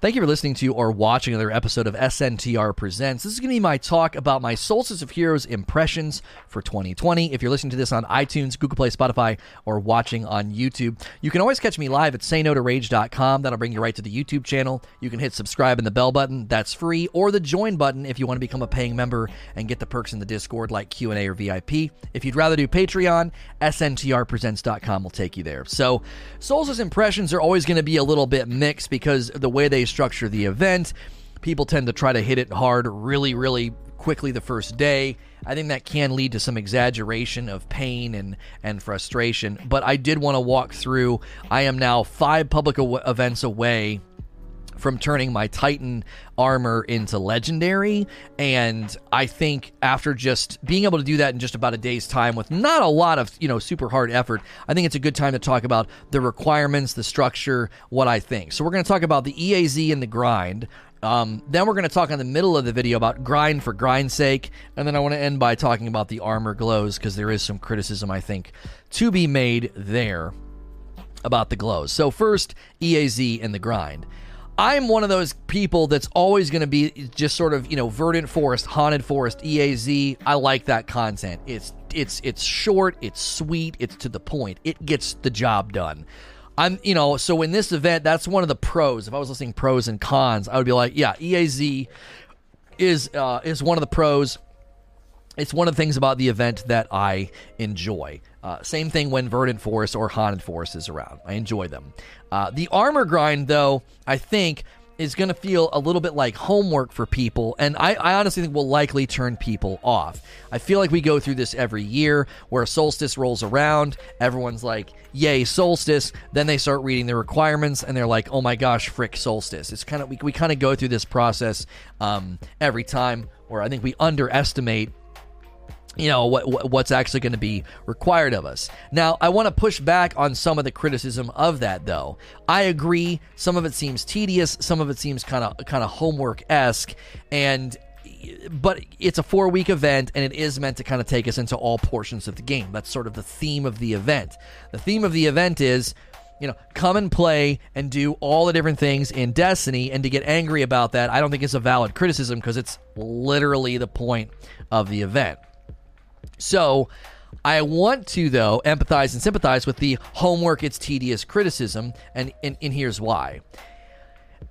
Thank you for listening to or watching another episode of SNTR Presents. This is going to be my talk about my Solstice of Heroes impressions for 2020. If you're listening to this on iTunes, Google Play, Spotify, or watching on YouTube, you can always catch me live at sayno2rage.com. That'll bring you right to the YouTube channel. You can hit subscribe and the bell button. That's free. Or the join button if you want to become a paying member and get the perks in the Discord like Q&A or VIP. If you'd rather do Patreon, sntrpresents.com will take you there. So Solstice impressions are always going to be a little bit mixed because the way they structure the event. People tend to try to hit it hard really, really quickly the first day. I think that can lead to some exaggeration of pain and, and frustration. But I did want to walk through. I am now five public aw- events away from turning my Titan armor into legendary. And I think after just being able to do that in just about a day's time with not a lot of, you know, super hard effort, I think it's a good time to talk about the requirements, the structure, what I think. So we're going to talk about the EAZ and the grind. Um, then we're going to talk in the middle of the video about grind for grind's sake. And then I want to end by talking about the armor glows because there is some criticism, I think, to be made there about the glows. So, first, EAZ and the grind. I'm one of those people that's always going to be just sort of, you know, verdant forest, haunted forest, EAZ. I like that content. It's it's it's short, it's sweet, it's to the point. It gets the job done. I'm, you know, so in this event, that's one of the pros. If I was listening pros and cons, I would be like, yeah, EAZ is uh, is one of the pros. It's one of the things about the event that I enjoy. Uh, same thing when Verdant Forest or Haunted Forest is around. I enjoy them. Uh, the armor grind, though, I think is going to feel a little bit like homework for people, and I, I, honestly think will likely turn people off. I feel like we go through this every year where solstice rolls around, everyone's like, yay, solstice. Then they start reading the requirements and they're like, oh my gosh, frick, solstice. It's kind of, we, we kind of go through this process um, every time where I think we underestimate you know what, what's actually going to be required of us. Now, I want to push back on some of the criticism of that, though. I agree. Some of it seems tedious. Some of it seems kind of kind of homework esque, and but it's a four week event and it is meant to kind of take us into all portions of the game. That's sort of the theme of the event. The theme of the event is you know, come and play and do all the different things in Destiny, and to get angry about that, I don't think it's a valid criticism because it's literally the point of the event. So I want to, though, empathize and sympathize with the homework, it's tedious criticism, and, and, and here's why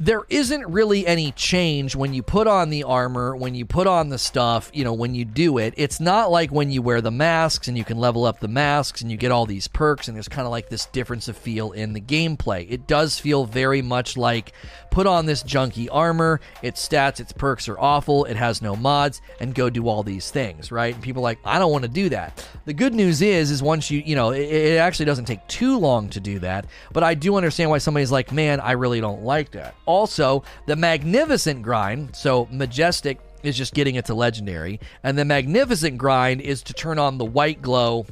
there isn't really any change when you put on the armor, when you put on the stuff, you know, when you do it. It's not like when you wear the masks and you can level up the masks and you get all these perks and there's kind of like this difference of feel in the gameplay. It does feel very much like put on this junky armor, its stats, its perks are awful, it has no mods, and go do all these things, right? And people are like, I don't want to do that. The good news is, is once you, you know, it, it actually doesn't take too long to do that, but I do understand why somebody's like, man, I really don't like that also the Magnificent Grind. So Majestic is just getting it to Legendary, and the Magnificent Grind is to turn on the White Glow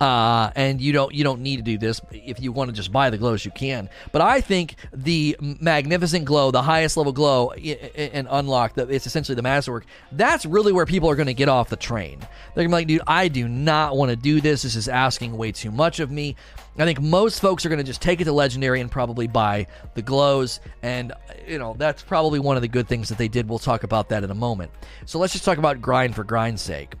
uh, and you don't you don't need to do this. If you want to just buy the glows you can. But i think the magnificent glow the highest level glow and unlock the, it's essentially the masterwork that's really where people are going to get off the train. They're going to be like dude i do not want to do this. This is asking way too much of me I think most folks are going to just take it to legendary and probably buy the glows. And, you know, that's probably one of the good things that they did. We'll talk about that in a moment. So let's just talk about grind for grind's sake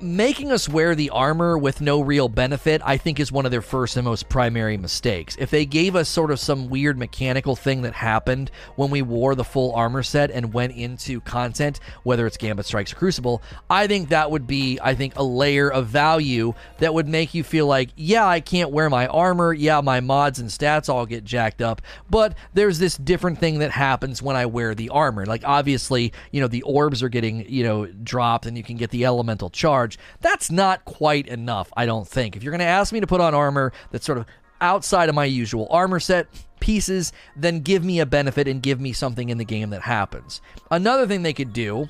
making us wear the armor with no real benefit, I think, is one of their first and most primary mistakes. If they gave us sort of some weird mechanical thing that happened when we wore the full armor set and went into content, whether it's Gambit Strikes Crucible, I think that would be, I think, a layer of value that would make you feel like, yeah, I can't wear my armor, yeah, my mods and stats all get jacked up, but there's this different thing that happens when I wear the armor. Like, obviously, you know, the orbs are getting, you know, dropped and you can get the elemental charge charge. That's not quite enough, I don't think. If you're going to ask me to put on armor that's sort of outside of my usual armor set pieces, then give me a benefit and give me something in the game that happens. Another thing they could do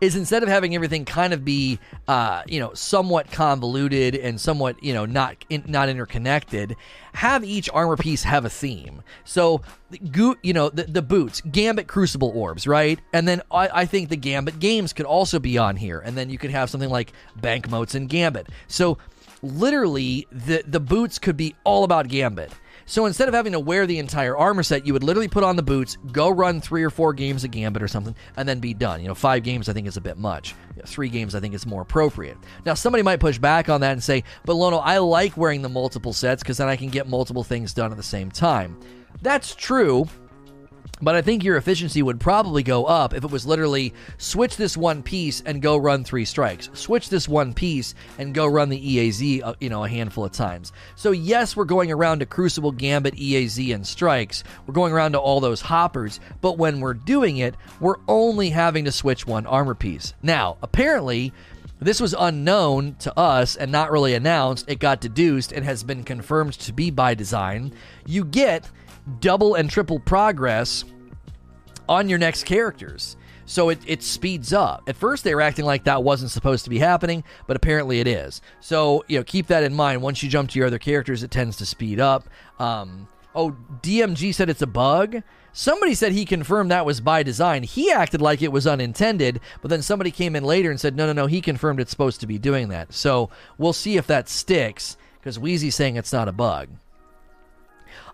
is instead of having everything kind of be, uh, you know, somewhat convoluted and somewhat, you know, not in, not interconnected, have each armor piece have a theme. So, you know, the, the boots, Gambit Crucible orbs, right? And then I, I think the Gambit games could also be on here, and then you could have something like Bank Motes and Gambit. So, literally, the the boots could be all about Gambit. So instead of having to wear the entire armor set, you would literally put on the boots, go run three or four games of Gambit or something, and then be done. You know, five games I think is a bit much. Three games I think is more appropriate. Now, somebody might push back on that and say, but Lono, I like wearing the multiple sets because then I can get multiple things done at the same time. That's true, but I think your efficiency would probably go up if it was literally switch this one piece and go run three strikes. Switch this one piece and go run the EAZ, uh, you know, a handful of times. So yes, we're going around to Crucible, Gambit, EAZ, and strikes. We're going around to all those hoppers, but when we're doing it, we're only having to switch one armor piece. Now, apparently, this was unknown to us and not really announced. It got deduced and has been confirmed to be by design. You get double and triple progress on your next characters. So it, it speeds up. At first, they were acting like that wasn't supposed to be happening, but apparently it is. So, you know, keep that in mind. Once you jump to your other characters, it tends to speed up. Um, oh, DMG said it's a bug. Somebody said he confirmed that was by design. He acted like it was unintended, but then somebody came in later and said, no, no, no, he confirmed it's supposed to be doing that. So we'll see if that sticks, because Wheezy's saying it's not a bug.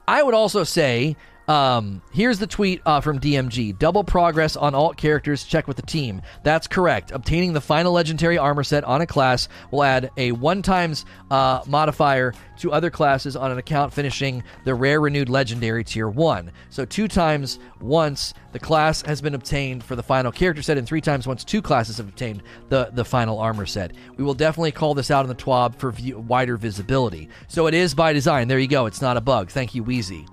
I would also say um, here's the tweet uh, from DMG. Double progress on alt characters. Check with the team. That's correct. Obtaining the final legendary armor set on a class will add a one times uh, modifier to other classes on an account finishing the rare renewed legendary tier one. So two times once the class has been obtained for the final character set, and three times once two classes have obtained the the final armor set. We will definitely call this out in the TWAB for view, wider visibility. So it is by design. There you go. It's not a bug. Thank you, Wheezy.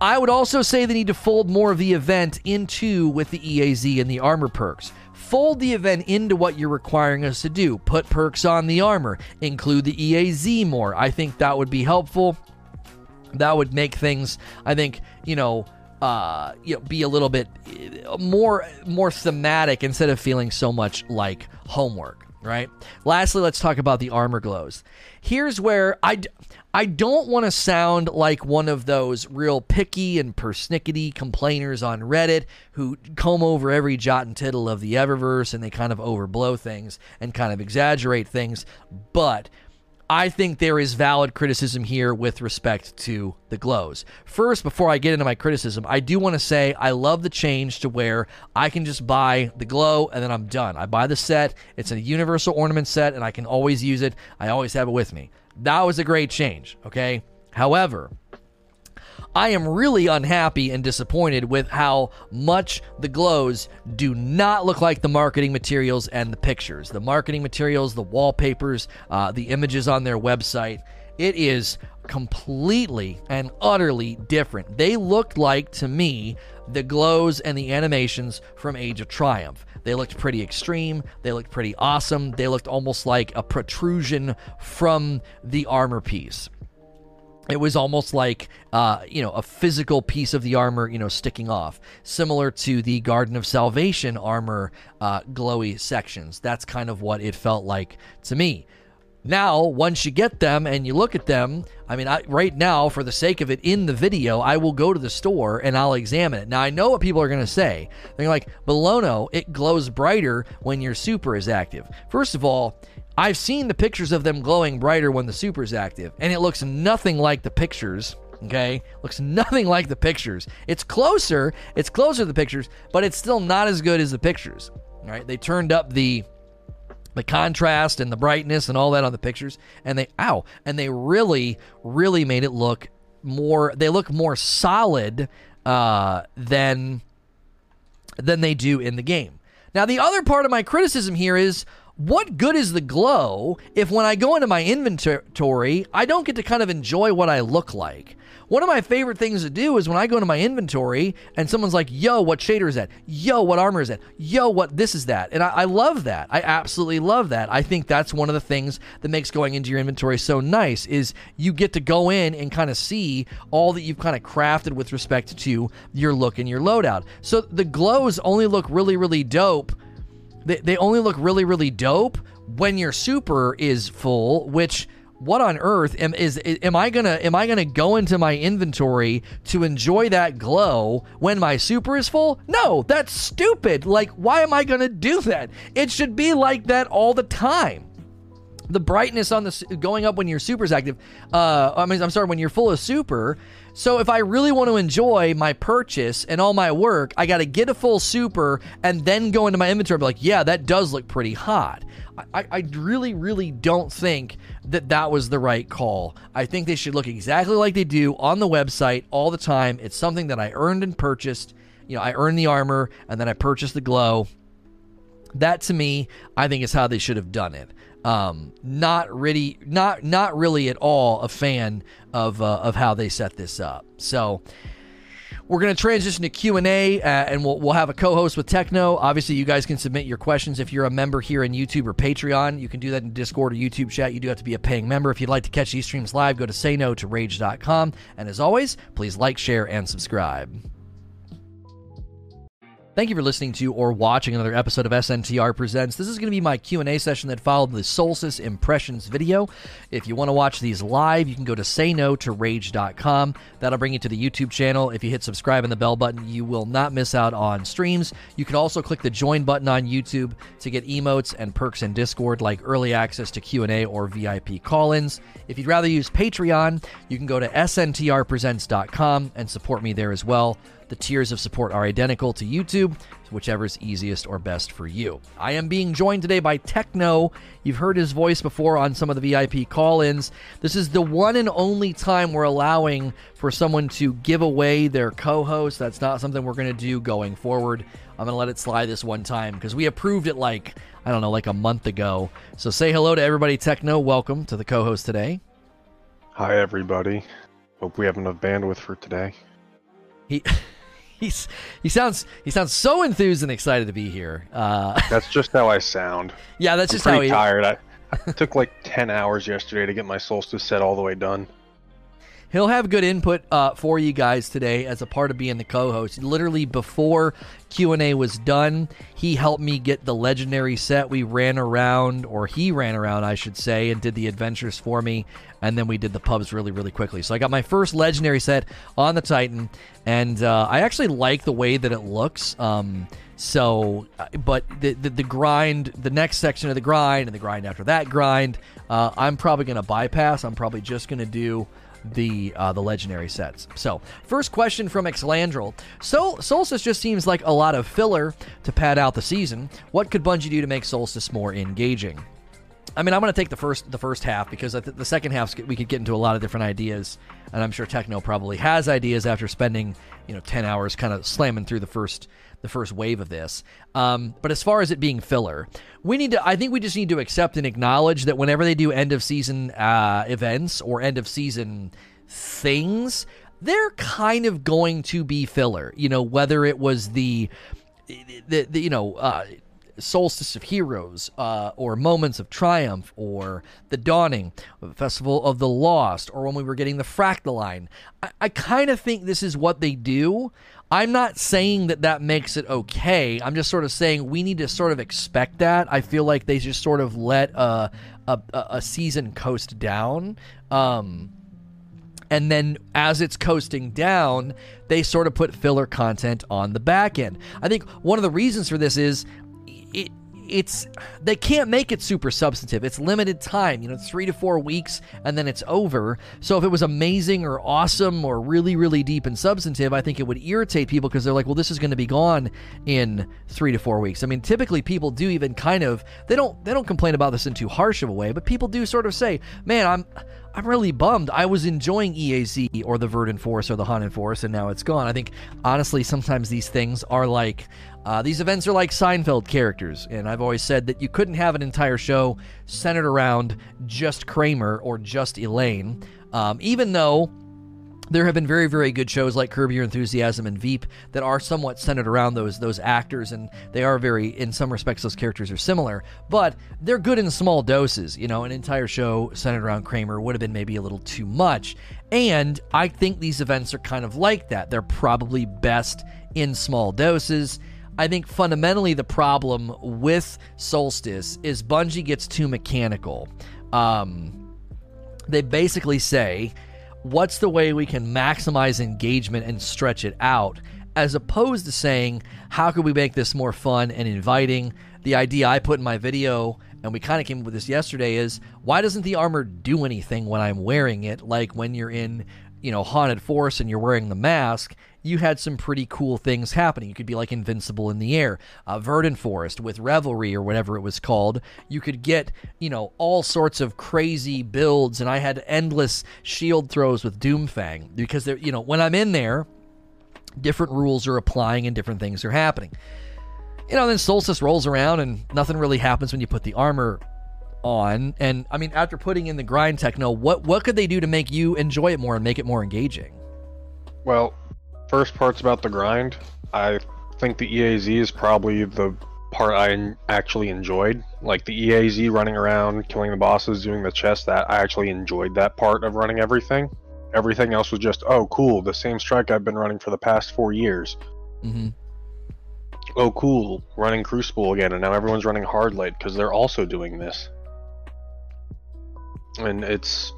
I would also say they need to fold more of the event into with the EAZ and the armor perks. Fold the event into what you're requiring us to do. Put perks on the armor. Include the EAZ more. I think that would be helpful. That would make things, I think, you know, uh, you know, be a little bit uh, more more thematic instead of feeling so much like homework right? Lastly, let's talk about the armor glows. Here's where I I don't want to sound like one of those real picky and persnickety complainers on Reddit who comb over every jot and tittle of the Eververse and they kind of overblow things and kind of exaggerate things. But I think there is valid criticism here with respect to the glows. First, before I get into my criticism, I do want to say I love the change to where I can just buy the glow and then I'm done. I buy the set, it's a universal ornament set, and I can always use it. I always have it with me. That was a great change, okay? However, I am really unhappy and disappointed with how much the glows do not look like the marketing materials and the pictures. The marketing materials, the wallpapers, uh, the images on their website. It is completely and utterly different. They looked like, to me, the glows and the animations from Age of Triumph. They looked pretty extreme. They looked pretty awesome. They looked almost like a protrusion from the armor piece. It was almost like, uh, you know, a physical piece of the armor, you know, sticking off, similar to the Garden of Salvation armor uh, glowy sections. That's kind of what it felt like to me. Now, once you get them and you look at them, I mean, I, right now, for the sake of it in the video, I will go to the store and I'll examine it. Now, I know what people are going to say. They're like, Belono, it glows brighter when your super is active. First of all, I've seen the pictures of them glowing brighter when the super is active, and it looks nothing like the pictures. Okay, looks nothing like the pictures. It's closer, it's closer to the pictures, but it's still not as good as the pictures. All right, they turned up the the contrast and the brightness and all that on the pictures and they ow and they really really made it look more they look more solid uh, than than they do in the game. Now the other part of my criticism here is what good is the glow if when I go into my inventory, I don't get to kind of enjoy what I look like? One of my favorite things to do is when I go into my inventory and someone's like, yo, what shader is that? Yo, what armor is that? Yo, what this is that? And I, I love that. I absolutely love that. I think that's one of the things that makes going into your inventory so nice is you get to go in and kind of see all that you've kind of crafted with respect to your look and your loadout. So the glows only look really, really dope they, they only look really, really dope when your super is full, which what on earth am is am I gonna am I gonna go into my inventory to enjoy that glow when my super is full? No, that's stupid. Like, why am I gonna do that? It should be like that all the time. the brightness on the going up when your super is active. Uh, I mean, I'm sorry, when you're full of super. So if I really want to enjoy my purchase and all my work, I got to get a full super and then go into my inventory. And be like, yeah, that does look pretty hot. I, I really, really don't think that that was the right call. I think they should look exactly like they do on the website all the time. It's something that I earned and purchased. You know, I earned the armor and then I purchased the glow. That to me, I think is how they should have done it. Um, not really, not not really at all a fan of uh, of how they set this up. So we're going to transition to Q and A, uh, and we'll we'll have a co-host with Techno. Obviously, you guys can submit your questions if you're a member here in YouTube or Patreon. You can do that in Discord or YouTube chat. You do have to be a paying member. If you'd like to catch these streams live, go to say no to rage.com. And as always, please like, share, and subscribe. Thank you for listening to or watching another episode of SNTR Presents. This is going to be my Q&A session that followed the Solstice Impressions video. If you want to watch these live, you can go to sayno2rage.com. That'll bring you to the YouTube channel. If you hit subscribe and the bell button, you will not miss out on streams. You can also click the join button on YouTube to get emotes and perks in Discord like early access to Q&A or VIP call-ins. If you'd rather use Patreon, you can go to sntrpresents.com and support me there as well. The tiers of support are identical to YouTube, whichever is easiest or best for you. I am being joined today by Techno. You've heard his voice before on some of the VIP call ins. This is the one and only time we're allowing for someone to give away their co host. That's not something we're going to do going forward. I'm going to let it slide this one time because we approved it like, I don't know, like a month ago. So say hello to everybody, Techno. Welcome to the co host today. Hi, everybody. Hope we have enough bandwidth for today. He. he's he sounds he sounds so enthused and excited to be here. Uh, that's just how I sound. Yeah, that's I'm just how he. Tired. I, I took like ten hours yesterday to get my solstice set all the way done. He'll have good input uh, for you guys today as a part of being the co-host. Literally before Q and A was done, he helped me get the legendary set. We ran around, or he ran around, I should say, and did the adventures for me, and then we did the pubs really, really quickly. So I got my first legendary set on the Titan, and uh, I actually like the way that it looks. Um, so, uh, but the, the, the grind, the next section of the grind, and the grind after that grind, uh, I'm probably going to bypass. I'm probably just going to do the uh, the legendary sets. So, first question from Exlandrel. So, Solstice just seems like a lot of filler to pad out the season. What could Bungie do to make Solstice more engaging? I mean, I'm going to take the first the first half because the second half we could get into a lot of different ideas, and I'm sure Techno probably has ideas after spending you know 10 hours kind of slamming through the first the first wave of this. Um, but as far as it being filler, we need to. I think we just need to accept and acknowledge that whenever they do end of season uh, events or end of season things, they're kind of going to be filler. You know, whether it was the the, the you know. Uh, Solstice of Heroes, uh, or Moments of Triumph, or The Dawning, Festival of the Lost, or when we were getting the Fractaline. I, I kind of think this is what they do. I'm not saying that that makes it okay. I'm just sort of saying we need to sort of expect that. I feel like they just sort of let a a, a season coast down. Um, and then as it's coasting down, they sort of put filler content on the back end. I think one of the reasons for this is it it's they can't make it super substantive. It's limited time, you know, three to four weeks, and then it's over. So if it was amazing or awesome or really, really deep and substantive, I think it would irritate people because they're like, well, this is going to be gone in three to four weeks. I mean, typically people do even kind of they don't they don't complain about this in too harsh of a way, but people do sort of say, man, I'm I'm really bummed. I was enjoying EAZ or the Verdant Forest or the Haunted Forest, and now it's gone. I think honestly, sometimes these things are like uh, these events are like Seinfeld characters, and I've always said that you couldn't have an entire show centered around just Kramer or just Elaine, um, even though there have been very, very good shows like Curb Your Enthusiasm and Veep that are somewhat centered around those those actors, and they are very, in some respects, those characters are similar, but they're good in small doses. You know, an entire show centered around Kramer would have been maybe a little too much, and I think these events are kind of like that. They're probably best in small doses. I think fundamentally the problem with Solstice is Bungie gets too mechanical. Um, they basically say, what's the way we can maximize engagement and stretch it out, as opposed to saying, how can we make this more fun and inviting? The idea I put in my video and we kind of came up with this yesterday, is why doesn't the armor do anything when I'm wearing it? Like when you're in, you know, Haunted Forest and you're wearing the mask, you had some pretty cool things happening. You could be like invincible in the air. Uh, Verdant Forest with Revelry or whatever it was called, you could get, you know, all sorts of crazy builds, and I had endless shield throws with Doomfang because, there, you know, when I'm in there, different rules are applying and different things are happening. You know, then Solstice rolls around and nothing really happens when you put the armor on. And I mean, after putting in the grind techno, what what could they do to make you enjoy it more and make it more engaging? Well, first part's about the grind. I think the EAZ is probably the part I actually enjoyed. Like the EAZ running around, killing the bosses, doing the chest, that I actually enjoyed that part of running everything. Everything else was just, oh, cool, the same strike I've been running for the past four years. Mm-hmm. Oh, cool, running Crucible again, and now everyone's running Hardlight because they're also doing this. And it's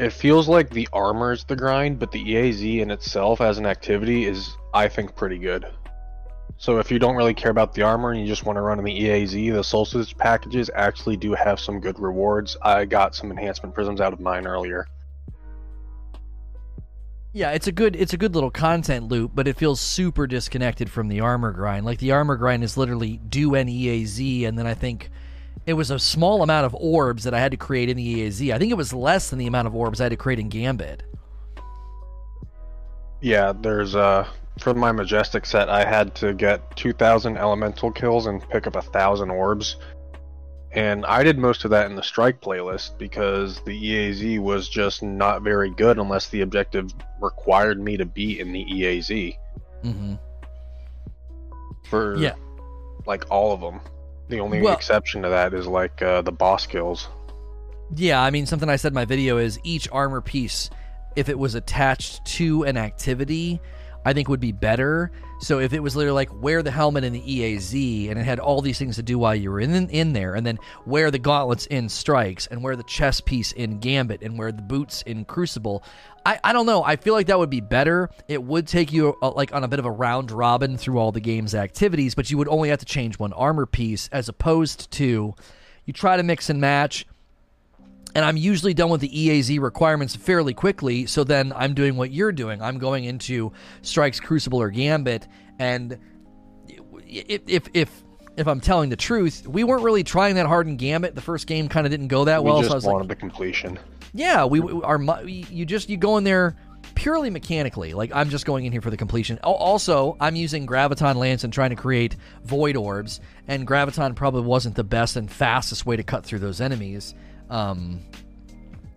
it feels like the armor is the grind, but the EAZ in itself as an activity is, I think, pretty good. So if you don't really care about the armor and you just want to run in the EAZ, the Solstice packages actually do have some good rewards. I got some enhancement prisms out of mine earlier. Yeah, it's a good it's a good little content loop, but it feels super disconnected from the armor grind. Like the armor grind is literally do an EAZ, and then I think it was a small amount of orbs that I had to create in the EAZ. I think it was less than the amount of orbs I had to create in Gambit. Yeah, there's uh for my majestic set I had to get 2000 elemental kills and pick up a 1000 orbs. And I did most of that in the strike playlist because the EAZ was just not very good unless the objective required me to be in the EAZ. Mm-hmm. For Yeah. like all of them. The only Well- exception to that is like uh, the boss kills. Yeah, I mean something I said in my video is each armor piece, if it was attached to an activity, I think would be better. So if it was literally like wear the helmet in the EAZ and it had all these things to do while you were in in there, and then wear the gauntlets in strikes and wear the chest piece in Gambit and wear the boots in Crucible. I, I don't know. I feel like that would be better. It would take you uh, like on a bit of a round robin through all the game's activities, but you would only have to change one armor piece as opposed to you try to mix and match and I'm usually done with the EAZ requirements fairly quickly. So then I'm doing what you're doing. I'm going into Strikes, Crucible, or Gambit, and if if if, if I'm telling the truth, we weren't really trying that hard in Gambit. The first game kind of didn't go that We well. just so I was wanted like, the completion. yeah, we we- are you just you go in there purely mechanically. Like I'm just going in here for the completion. Also, I'm using Graviton Lance and trying to create void orbs, and Graviton probably wasn't the best and fastest way to cut through those enemies. Um,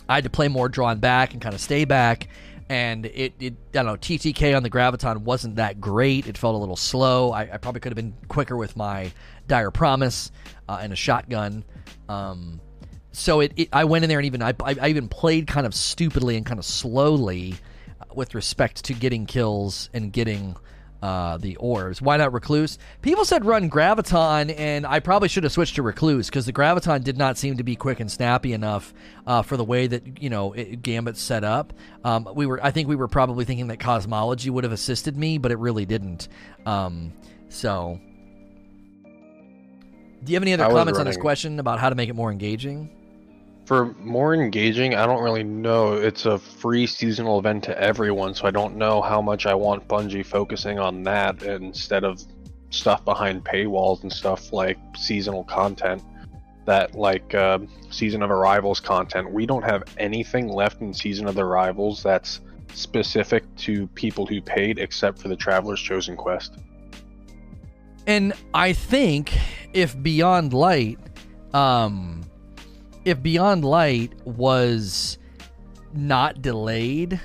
I had to play more drawn back and kind of stay back. And it, it, I don't know, TTK on the Graviton wasn't that great. It felt a little slow. I, I probably could have been quicker with my Dire Promise uh, and a shotgun. Um, so it, it, I went in there and even I, I, even played kind of stupidly and kind of slowly uh, with respect to getting kills and getting uh, the orbs. Why not Recluse? People said run Graviton, and I probably should have switched to Recluse because the Graviton did not seem to be quick and snappy enough uh, for the way that you know it, Gambit's set up. Um, we were, I think, we were probably thinking that Cosmology would have assisted me, but it really didn't. Um, so. Do you have any other I comments on this question about how to make it more engaging? For more engaging, I don't really know. It's a free seasonal event to everyone, so I don't know how much I want Bungie focusing on that instead of stuff behind paywalls and stuff like seasonal content. That like uh, Season of Arrivals content. We don't have anything left in Season of the Arrivals that's specific to people who paid, except for the Traveler's Chosen Quest. And I think if Beyond Light, um, if Beyond Light was not delayed,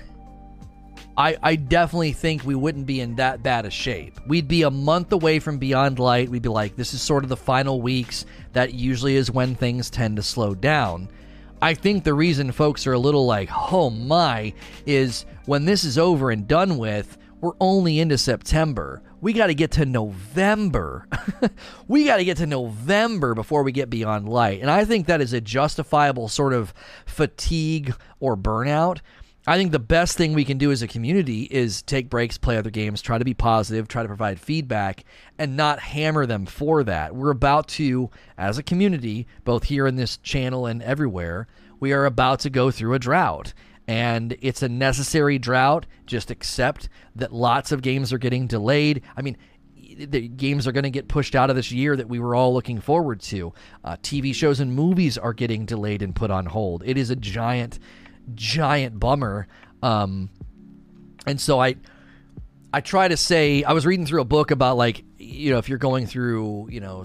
I, I definitely think we wouldn't be in that bad a shape. We'd be a month away from Beyond Light. We'd be like, this is sort of the final weeks. That usually is when things tend to slow down. I think the reason folks are a little like, oh my, is when this is over and done with, we're only into September. We got to get to November. we got to get to November before we get beyond light. And I think that is a justifiable sort of fatigue or burnout. I think the best thing we can do as a community is take breaks, play other games, try to be positive, try to provide feedback, and not hammer them for that. We're about to, as a community, both here in this channel and everywhere, we are about to go through a drought. And it's a necessary drought. Just accept that lots of games are getting delayed. I mean, the games are going to get pushed out of this year that we were all looking forward to. Uh, TV shows and movies are getting delayed and put on hold. It is a giant giant bummer. Um, and so I, I try to say I was reading through a book about like you know if you're going through you know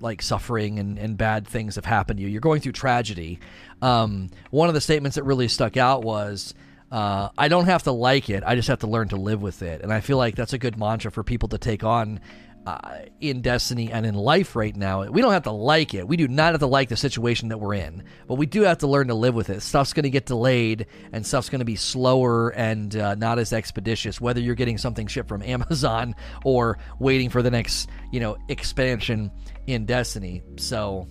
like suffering and, and bad things have happened to you, you're going through tragedy. Um, one of the statements that really stuck out was. Uh, I don't have to like it. I just have to learn to live with it. And I feel like that's a good mantra for people to take on uh, in Destiny and in life right now. We don't have to like it. We do not have to like the situation that we're in, but we do have to learn to live with it. Stuff's going to get delayed, and stuff's going to be slower and uh, not as expeditious. Whether you're getting something shipped from Amazon or waiting for the next, you know, expansion in Destiny. So,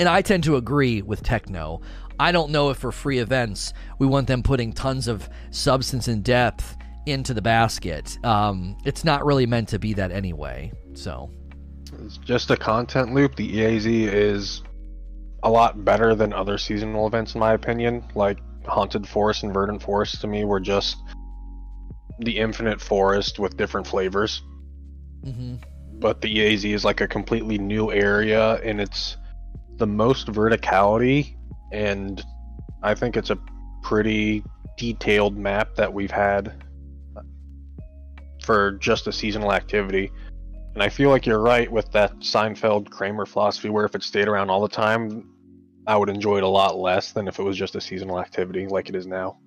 and I tend to agree with Techno. I don't know if for free events we want them putting tons of substance and depth into the basket. Um, it's not really meant to be that anyway. So it's just a content loop. The EAZ is a lot better than other seasonal events, in my opinion. Like Haunted Forest and Verdant Forest to me were just the infinite forest with different flavors. Mm-hmm. But the EAZ is like a completely new area, and it's the most verticality, and I think it's a pretty detailed map that we've had for just a seasonal activity. And I feel like you're right with that Seinfeld Kramer philosophy, where if it stayed around all the time, I would enjoy it a lot less than if it was just a seasonal activity like it is now.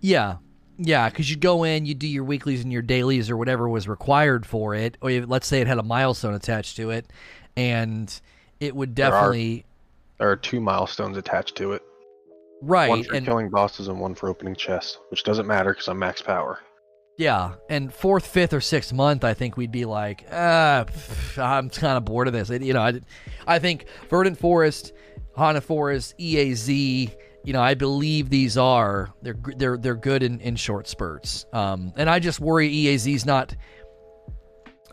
Yeah. Yeah, because you go in, you do your weeklies and your dailies or whatever was required for it, or let's say it had a milestone attached to it, and it would definitely. There are, there are two milestones attached to it. Right. One for and, killing bosses and one for opening chests, which doesn't matter because I'm max power. Yeah, and fourth, fifth, or sixth month, I think we'd be like, ah, pff, I'm kind of bored of this. It, you know, I, I think Verdant Forest, Haunted Forest, EAZ. You know, I believe these are they're they're they're good in, in short spurts. Um, and I just worry EAZ's not.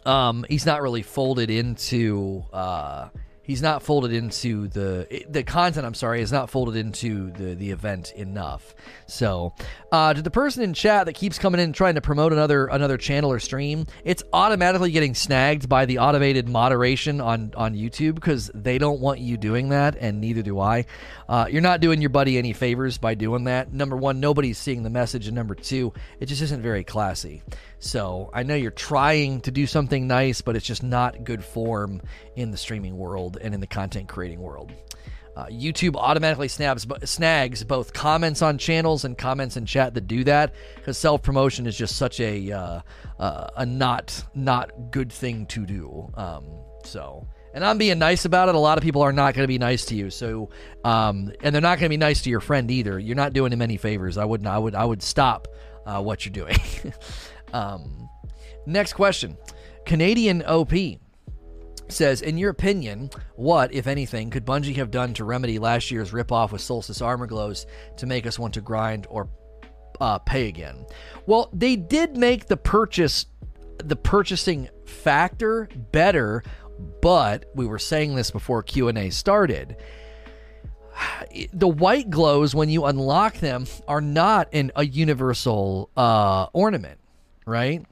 Um, he's not really folded into uh he's not folded into the the content. I'm sorry, is not folded into the the event enough. So, uh, to the person in chat that keeps coming in trying to promote another another channel or stream, it's automatically getting snagged by the automated moderation on on YouTube because they don't want you doing that, and neither do I. Uh, you're not doing your buddy any favors by doing that. Number one, nobody's seeing the message, and number two, it just isn't very classy. So I know you're trying to do something nice, but it's just not good form in the streaming world and in the content creating world. Uh, YouTube automatically snaps, snags both comments on channels and comments in chat that do that because self promotion is just such a uh, uh, a not not good thing to do. Um, so, and I'm being nice about it. A lot of people are not going to be nice to you. So, um, and they're not going to be nice to your friend either. You're not doing him any favors. I wouldn't. I would. I would stop uh, what you're doing. Um, next question Canadian OP says, In your opinion, what, if anything, could Bungie have done to remedy last year's ripoff with Solstice armor glows to make us want to grind or uh, pay again? Well, they did make the purchase, the purchasing factor better, but we were saying this before Q and A started. The white glows when you unlock them are not in a universal uh, ornament right?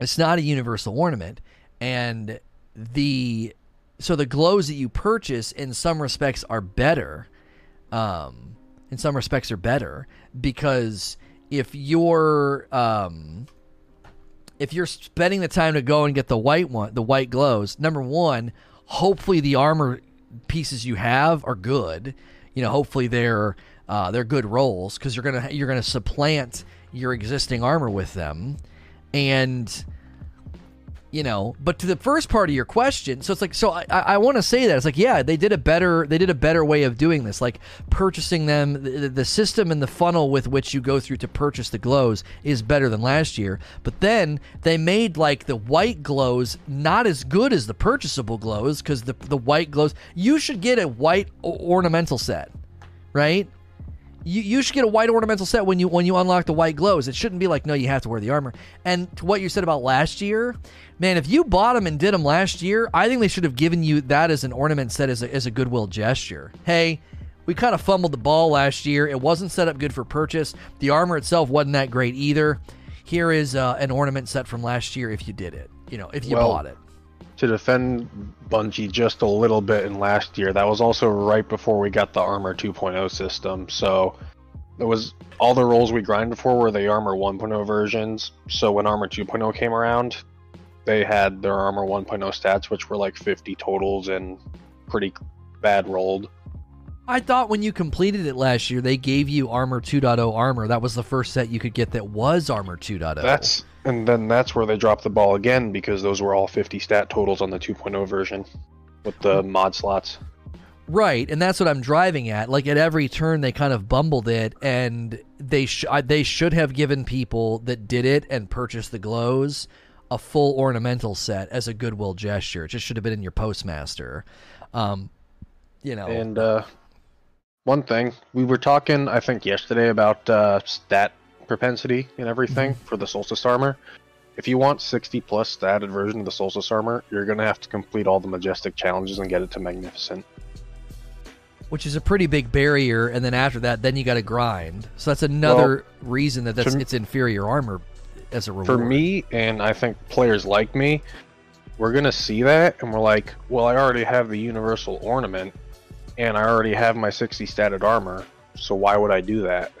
It's not a universal ornament. And the so the glows that you purchase in some respects are better. Um, in some respects are better because if you're um, if you're spending the time to go and get the white one, the white glows, number one, hopefully the armor pieces you have are good. You know, hopefully they're uh, they're good rolls because you're gonna you're gonna supplant your existing armor with them. And you know but to the first part of your question so it's like so i, I want to say that it's like yeah they did a better they did a better way of doing this like purchasing them the, the, system and the funnel with which you go through to purchase the glows is better than last year. But then they made like the white glows not as good as the purchasable glows because the, the white glows you should get a white ornamental set right you, you should get a white ornamental set when you when you unlock the white glows. It shouldn't be like no, you have to wear the armor. And to what you said about last year, man, if you bought them and did them last year, I think they should have given you that as an ornament set as a, as a goodwill gesture. Hey, we kind of fumbled the ball last year. It wasn't set up good for purchase. The armor itself wasn't that great either. Here is uh, an ornament set from last year if you did it. You know, if you Well, bought it. To defend Bungie just a little bit in last year, that was also right before we got the Armor 2.0 system. So it was all the rolls we grinded for were the Armor 1.0 versions. So when Armor 2.0 came around, they had their Armor 1.0 stats, which were like 50 totals and pretty bad rolled. I thought when you completed it last year, they gave you Armor 2.0 armor. That was the first set you could get that was Armor 2.0. That's and then that's where they dropped the ball again because those were all 50 stat totals on the 2.0 version with the mod slots. Right, and that's what I'm driving at. Like at every turn, they kind of bumbled it, and they sh- they should have given people that did it and purchased the glows a full ornamental set as a goodwill gesture. It just should have been in your postmaster. Um, you know, And uh, one thing we were talking, I think yesterday about uh, stat propensity and everything mhm. for the Solstice armor. If you want 60 plus the added version of the Solstice armor, you're gonna have to complete all the majestic challenges and get it to magnificent. which is a pretty big barrier, and then after that, then you got to grind. So that's another reason that that's to- it's inferior armor as a reward. For me, and I think players like me, we're gonna see that, and we're like, well, I already have the universal ornament, and I already have my 60 statted armor, so why would I do that?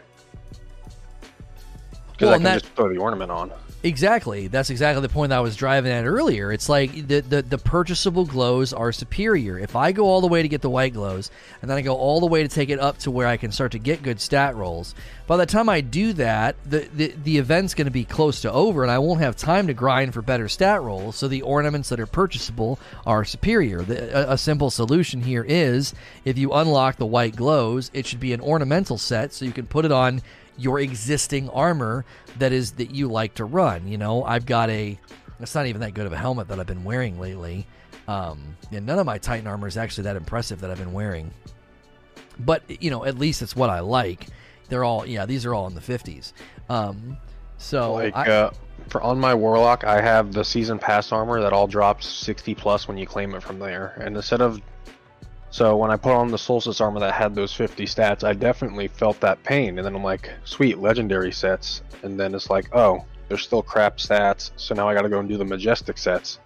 Because Well, I can that- just throw the ornament on. Exactly. That's exactly the point that I was driving at earlier. It's like the, the the purchasable glows are superior. If I go all the way to get the white glows, and then I go all the way to take it up to where I can start to get good stat rolls, by the time I do that, the the, the event's going to be close to over, and I won't have time to grind for better stat rolls. So the ornaments that are purchasable are superior. The, a, a simple solution here is if you unlock the white glows, it should be an ornamental set, so you can put it on your existing armor that is that you like to run. You know, I've got a it's not even that good of a helmet that I've been wearing lately. Um, and none of my Titan armor is actually that impressive that I've been wearing. But you know, at least it's what I like. They're all yeah, these are all in the fifties. Um, so like I, uh, for on my warlock i have the season pass armor that all drops 60 plus when you claim it from there and instead of so when i put on the solstice armor that had those 50 stats i definitely felt that pain. And then i'm like sweet legendary sets. And then it's like oh there's still crap stats. So now i gotta go and do the majestic sets.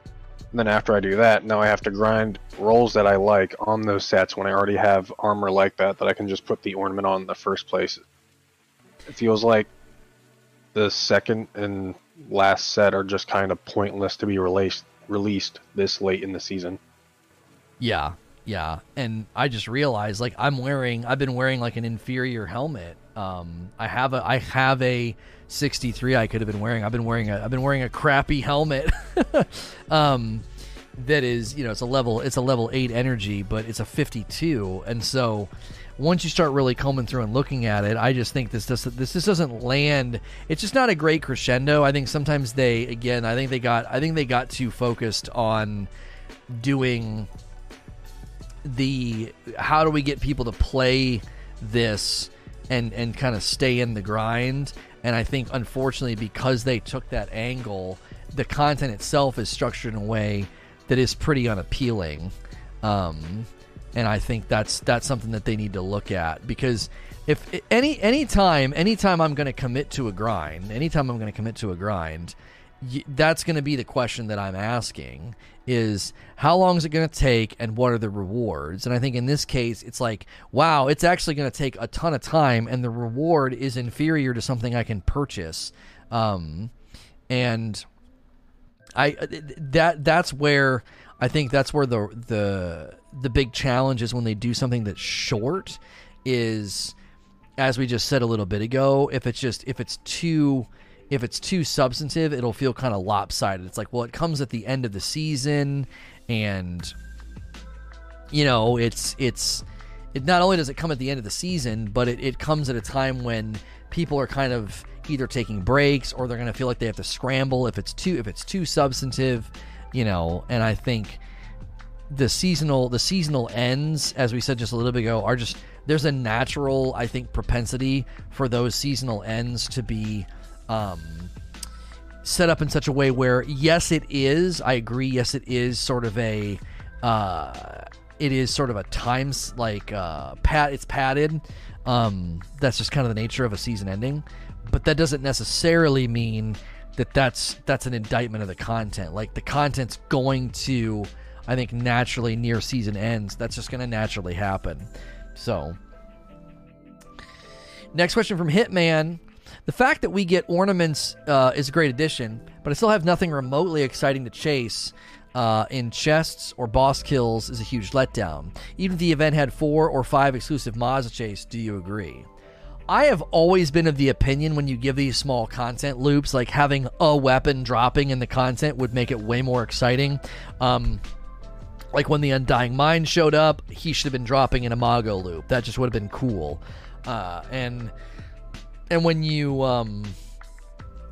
And then after i do that now i have to grind rolls that i like on those sets when i already have armor like that that i can just put the ornament on in the first place. It feels like the second and last set are just kind of pointless to be released released this late in the season. Yeah, yeah. And I just realized like I'm wearing I've been wearing like an inferior helmet. Um I have a I have a 63 I could have been wearing. I've been wearing a I've been wearing a crappy helmet. um that is, you know, it's a level it's a level 8 energy, but it's a 52. And so once you start really combing through and looking at it, I just think this this this just doesn't land. It's just not a great crescendo. I think sometimes they again, I think they got I think they got too focused on doing the how do we get people to play this and and kind of stay in the grind? And i think unfortunately because they took that angle the content itself is structured in a way that is pretty unappealing. Um and i think that's that's something that they need to look at. Because if any any time anytime i'm going to commit to a grind anytime i'm going to commit to a grind that's going to be the question that I'm asking is how long is it going to take and what are the rewards? And I think in this case, it's like, wow, it's actually going to take a ton of time and the reward is inferior to something I can purchase. Um, and I that that's where I think that's where the the the big challenge is when they do something that's short is as we just said a little bit ago if it's just if it's too if it's too substantive it'll feel kind of lopsided. It's like well it comes at the end of the season and you know it's it's it not only does it come at the end of the season but it, it comes at a time when people are kind of either taking breaks or they're going to feel like they have to scramble if it's too if it's too substantive you know? And i think the seasonal the seasonal ends as we said just a little bit ago are just there's a natural, I think, propensity for those seasonal ends to be um, set up in such a way where, yes, it is. I agree. Yes, it is sort of a. Uh, it is sort of a times like uh, pat. It's padded. Um, that's just kind of the nature of a season ending, but that doesn't necessarily mean that that's that's an indictment of the content. Like the content's going to, I think, naturally near season ends. That's just going to naturally happen. So, next question from Hitman. The fact that we get ornaments uh, is a great addition, but I still have nothing remotely exciting to chase uh, in chests or boss kills is a huge letdown. Even if the event had four or five exclusive mods to chase, do you agree? I have always been of the opinion when you give these small content loops, like having a weapon dropping in the content would make it way more exciting. Um, like when the Undying Mind showed up, he should have been dropping an Imago loop. That just would have been cool. Uh, and and when you um,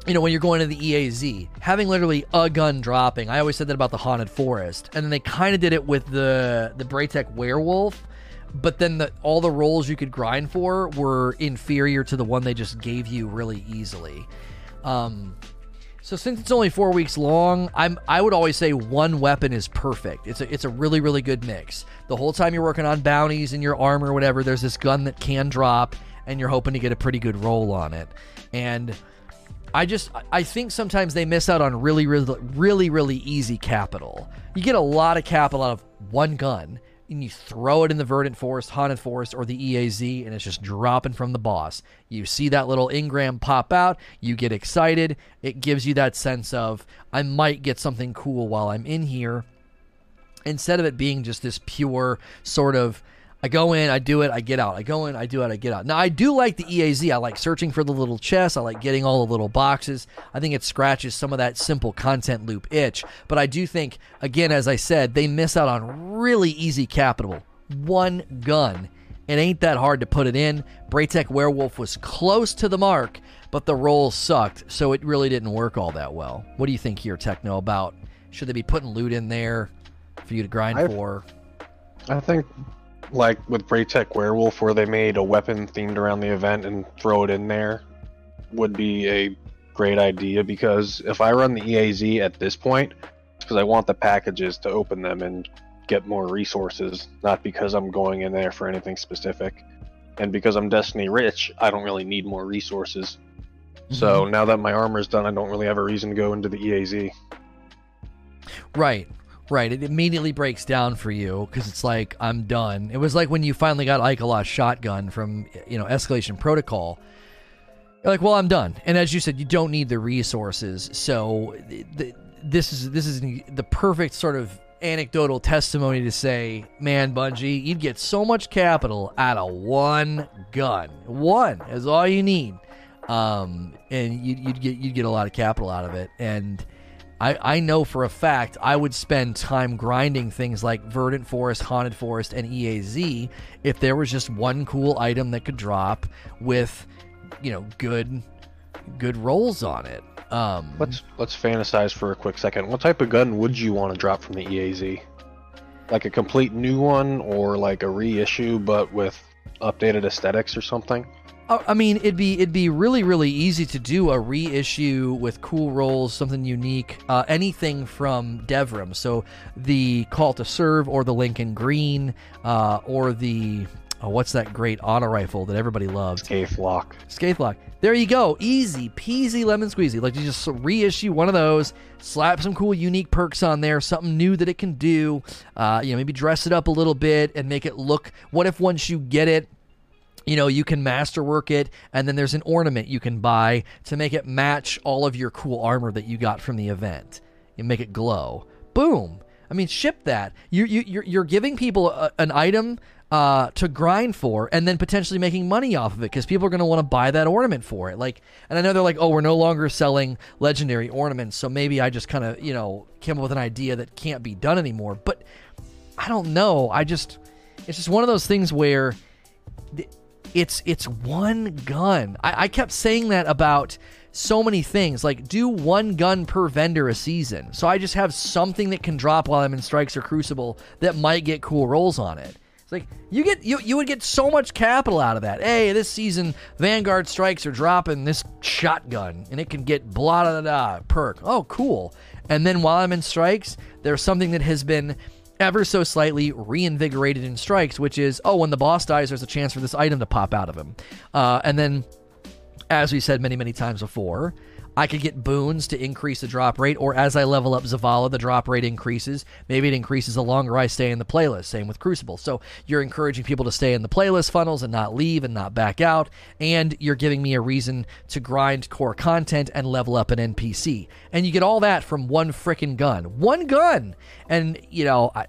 you know when you're going to the EAZ, having literally a gun dropping. I always said that about the Haunted Forest, and then they kind of did it with the the Braytech Werewolf but then the, all the rolls you could grind for were inferior to the one they just gave you really easily. Um, so since it's only four weeks long, I'm I would always say one weapon is perfect. It's a it's a really really good mix. The whole time you're working on bounties and your armor, or whatever, there's this gun that can drop, and you're hoping to get a pretty good roll on it. And I just I think sometimes they miss out on really really really really easy capital. You get a lot of capital out of one gun, and you throw it in the Verdant Forest, Haunted Forest, or the EAZ, and it's just dropping from the boss. You see that little engram pop out, you get excited. It gives you that sense of, I might get something cool while I'm in here. Instead of it being just this pure sort of I go in, I do it, I get out. I go in, I do it, I get out. Now, I do like the EAZ. I like searching for the little chests. I like getting all the little boxes. I think it scratches some of that simple content loop itch. But I do think, again, as I said, they miss out on really easy capital. One gun. It ain't that hard to put it in. Braytech Werewolf was close to the mark, but the rolls sucked, so it really didn't work all that well. What do you think here, Techno, about should they be putting loot in there for you to grind I've, for? I think like with Braytech Werewolf, where they made a weapon themed around the event and throw it in there, would be a great idea. Because if I run the EAZ at this point, because I want the packages to open them and get more resources, not because I'm going in there for anything specific. And because I'm Destiny rich, I don't really need more resources. Mm-hmm. So now that my armor's done, I don't really have a reason to go into the EAZ. Right. Right, it immediately breaks down for you because it's like I'm done. It was like when you finally got IKELOS shotgun from you know Escalation Protocol. You're like, well, I'm done. And as you said, you don't need the resources. So the, this is this is the perfect sort of anecdotal testimony to say, man, Bungie, you'd get so much capital out of one gun. One is all you need, um, and you'd, you'd get you'd get a lot of capital out of it. And I, I know for a fact I would spend time grinding things like Verdant Forest, Haunted Forest, and EAZ if there was just one cool item that could drop with, you know, good good rolls on it. Um, let's let's fantasize for a quick second. What type of gun would you want to drop from the EAZ? Like a complete new one, or like a reissue but with updated aesthetics or something? I mean, it'd be it'd be really really easy to do a reissue with cool rolls, something unique, uh, anything from Devrim. So the Call to Serve, or the Lincoln Green, uh, or the oh, what's that great auto rifle that everybody loves? Scathelocke. Scathelocke. There you go. Easy peasy lemon squeezy. Like you just reissue one of those, slap some cool unique perks on there, something new that it can do. Uh, you know, maybe dress it up a little bit and make it look. What if once you get it? You know, you can masterwork it, and then there's an ornament you can buy to make it match all of your cool armor that you got from the event. You make it glow. Boom. I mean, ship that. You you you're, you're giving people a, an item uh, to grind for, and then potentially making money off of it because people are going to want to buy that ornament for it. Like, and I know they're like, oh, we're no longer selling legendary ornaments, so maybe I just kind of you know came up with an idea that can't be done anymore. But I don't know. I just it's just one of those things where it's it's one gun. I, I kept saying that about so many things. Like do one gun per vendor a season. So I just have something that can drop while I'm in Strikes or Crucible that might get cool rolls on it. It's like you get you you would get so much capital out of that. Hey, this season Vanguard strikes are dropping this shotgun and it can get blah da da perk. Oh, cool. And then while I'm in strikes, there's something that has been ever so slightly reinvigorated in strikes, which is oh, when the boss dies, there's a chance for this item to pop out of him. Uh, and then, as we said many many times before, I could get boons to increase the drop rate, or as I level up Zavala, the drop rate increases. Maybe it increases the longer I stay in the playlist. Same with Crucible. So you're encouraging people to stay in the playlist funnels and not leave and not back out. And you're giving me a reason to grind core content and level up an NPC. And you get all that from one freaking gun. One gun! And, you know, I,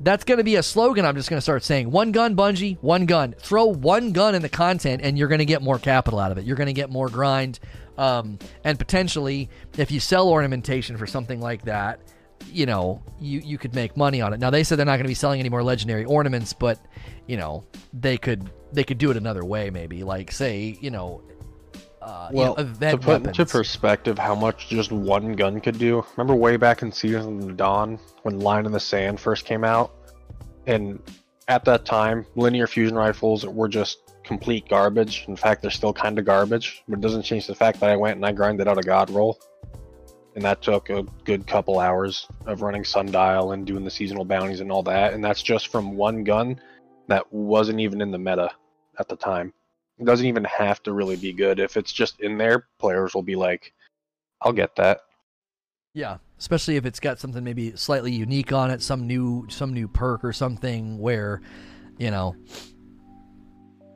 that's going to be a slogan I'm just going to start saying. One gun, Bungie, one gun. Throw one gun in the content and you're going to get more capital out of it. You're going to get more grind. Um, and potentially, if you sell ornamentation for something like that, you know, you, you could make money on it. Now they said they're not going to be selling any more legendary ornaments, but you know, they could they could do it another way, maybe. Like say, you know, uh, well, you know, to put weapons. into perspective how much just one gun could do, remember way back in Season of Dawn when Line in the Sand first came out? And at that time, linear fusion rifles were just complete garbage. In fact, they're still kind of garbage, but it doesn't change the fact that I went and I grinded out a god roll. And that took a good couple hours of running Sundial and doing the seasonal bounties and all that. And that's just from one gun that wasn't even in the meta at the time. It doesn't even have to really be good. If it's just in there, players will be like, I'll get that. Yeah, especially if it's got something maybe slightly unique on it, some new some new perk or something where, you know,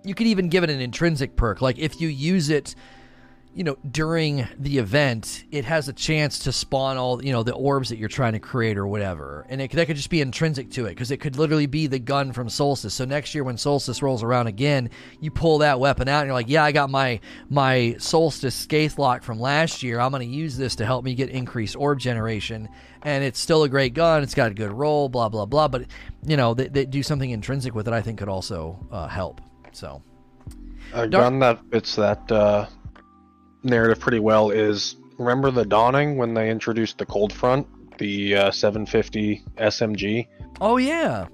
you could even give it an intrinsic perk. Like if you use it, you know, during the event, it has a chance to spawn all, you know, the orbs that you're trying to create or whatever. And it, that could just be intrinsic to it because it could literally be the gun from Solstice. So next year when Solstice rolls around again, you pull that weapon out and you're like, yeah, I got my my Solstice Scathelocke from last year. I'm going to use this to help me get increased orb generation. And it's still a great gun. It's got a good roll, blah, blah, blah. But, you know, they, they do something intrinsic with it, I think could also uh, help. So a gun that fits that uh, narrative pretty well is remember the Dawning when they introduced the Cold Front, the uh, 750 SMG. Oh yeah,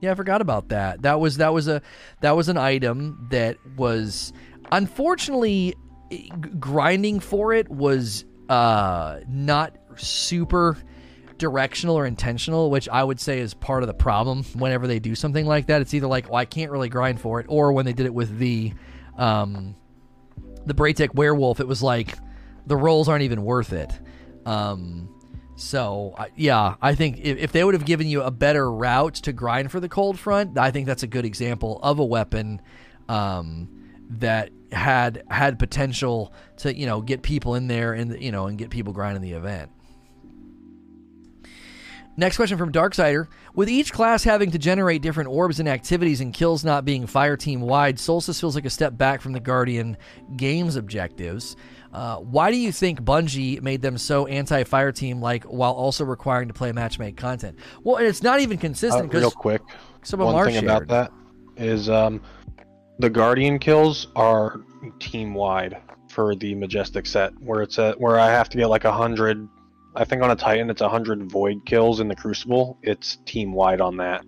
yeah, I forgot about that. That was that was a that was an item that was unfortunately grinding for it was uh not super directional or intentional, which I would say is part of the problem whenever they do something like that. It's either like, well, I can't really grind for it, or when they did it with the um, the Braytech Werewolf, it was like the rolls aren't even worth it. Um, so yeah, I think if, if they would have given you a better route to grind for the cold front, I think that's a good example of a weapon um, that had had potential to you know get people in there and you know and get people grinding the event. Next question from Darksider. With each class having to generate different orbs and activities and kills not being fire team wide, Solstice feels like a step back from the Guardian game's objectives. Uh, why do you think Bungie made them so anti fire team like while also requiring to play matchmake content? Well, and it's not even consistent because. Uh, real quick, some of one thing shared. about that is um, the Guardian kills are team wide for the Majestic set, where it's a, where I have to get like a hundred I think on a Titan it's 100 void kills in the Crucible. It's team wide on that.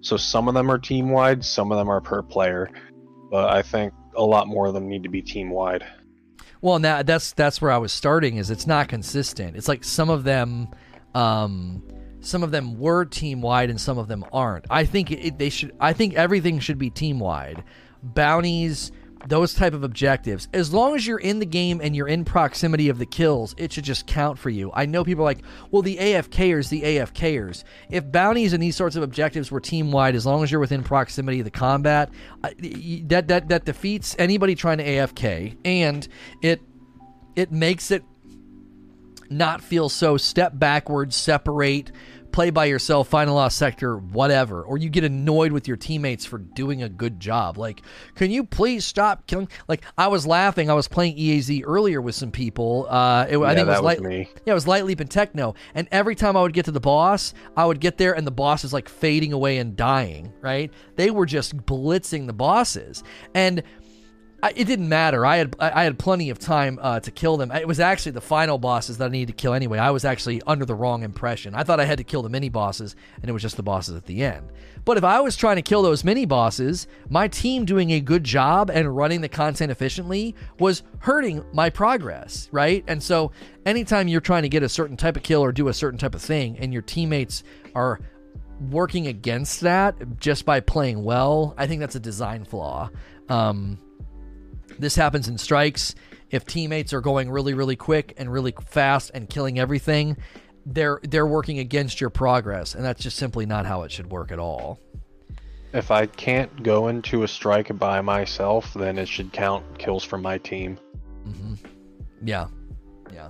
So some of them are team wide, some of them are per player, but I think a lot more of them need to be team wide. Well, now that's that's where I was starting. Is it's not consistent. It's like some of them, um, some of them were team wide and some of them aren't. I think it, they should. I think everything should be team wide. Bounties those type of objectives. As long as you're in the game and you're in proximity of the kills it should just count for you. I know people are like well the afkers the afkers if bounties and these sorts of objectives were team wide as long as you're within proximity of the combat that that that defeats anybody trying to afk and it it makes it not feel so step backwards separate play by yourself, find a lost sector, whatever, or you get annoyed with your teammates for doing a good job. Like, can you please stop killing? Like, I was laughing. I was playing EAZ earlier with some people. Uh, it, yeah, I think it was, light, me. Yeah, it was Light Leap and Techno. And every time I would get to the boss, I would get there and the boss is like fading away and dying. Right? They were just blitzing the bosses, and I, it didn't matter. I had I had plenty of time uh, to kill them. It was actually the final bosses that I needed to kill anyway. I was actually under the wrong impression. I thought I had to kill the mini bosses, and it was just the bosses at the end. But if I was trying to kill those mini bosses, my team doing a good job and running the content efficiently was hurting my progress, right? And so, anytime you're trying to get a certain type of kill or do a certain type of thing, and your teammates are working against that just by playing well, I think that's a design flaw. Um, this happens in strikes. If teammates are going really, really quick and really fast and killing everything, they're they're working against your progress, and that's just simply not how it should work at all. If I can't go into a strike by myself, then it should count kills from my team. Mm-hmm. Yeah, yeah.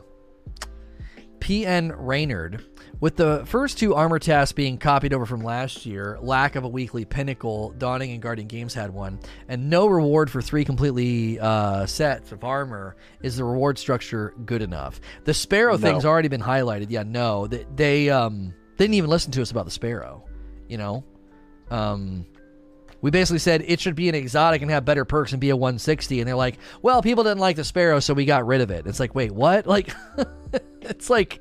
PN Raynard with the first two armor tasks being copied over from last year, lack of a weekly pinnacle, Dawning and Guardian Games had one, and no reward for three completely uh, sets of armor, is the reward structure good enough? The Sparrow no. thing's already been highlighted. Yeah, no, they, they um didn't even listen to us about the Sparrow. You know, um, we basically said it should be an exotic and have better perks and be a 160 and they're like well people didn't like the sparrow so we got rid of it it's like wait what like it's like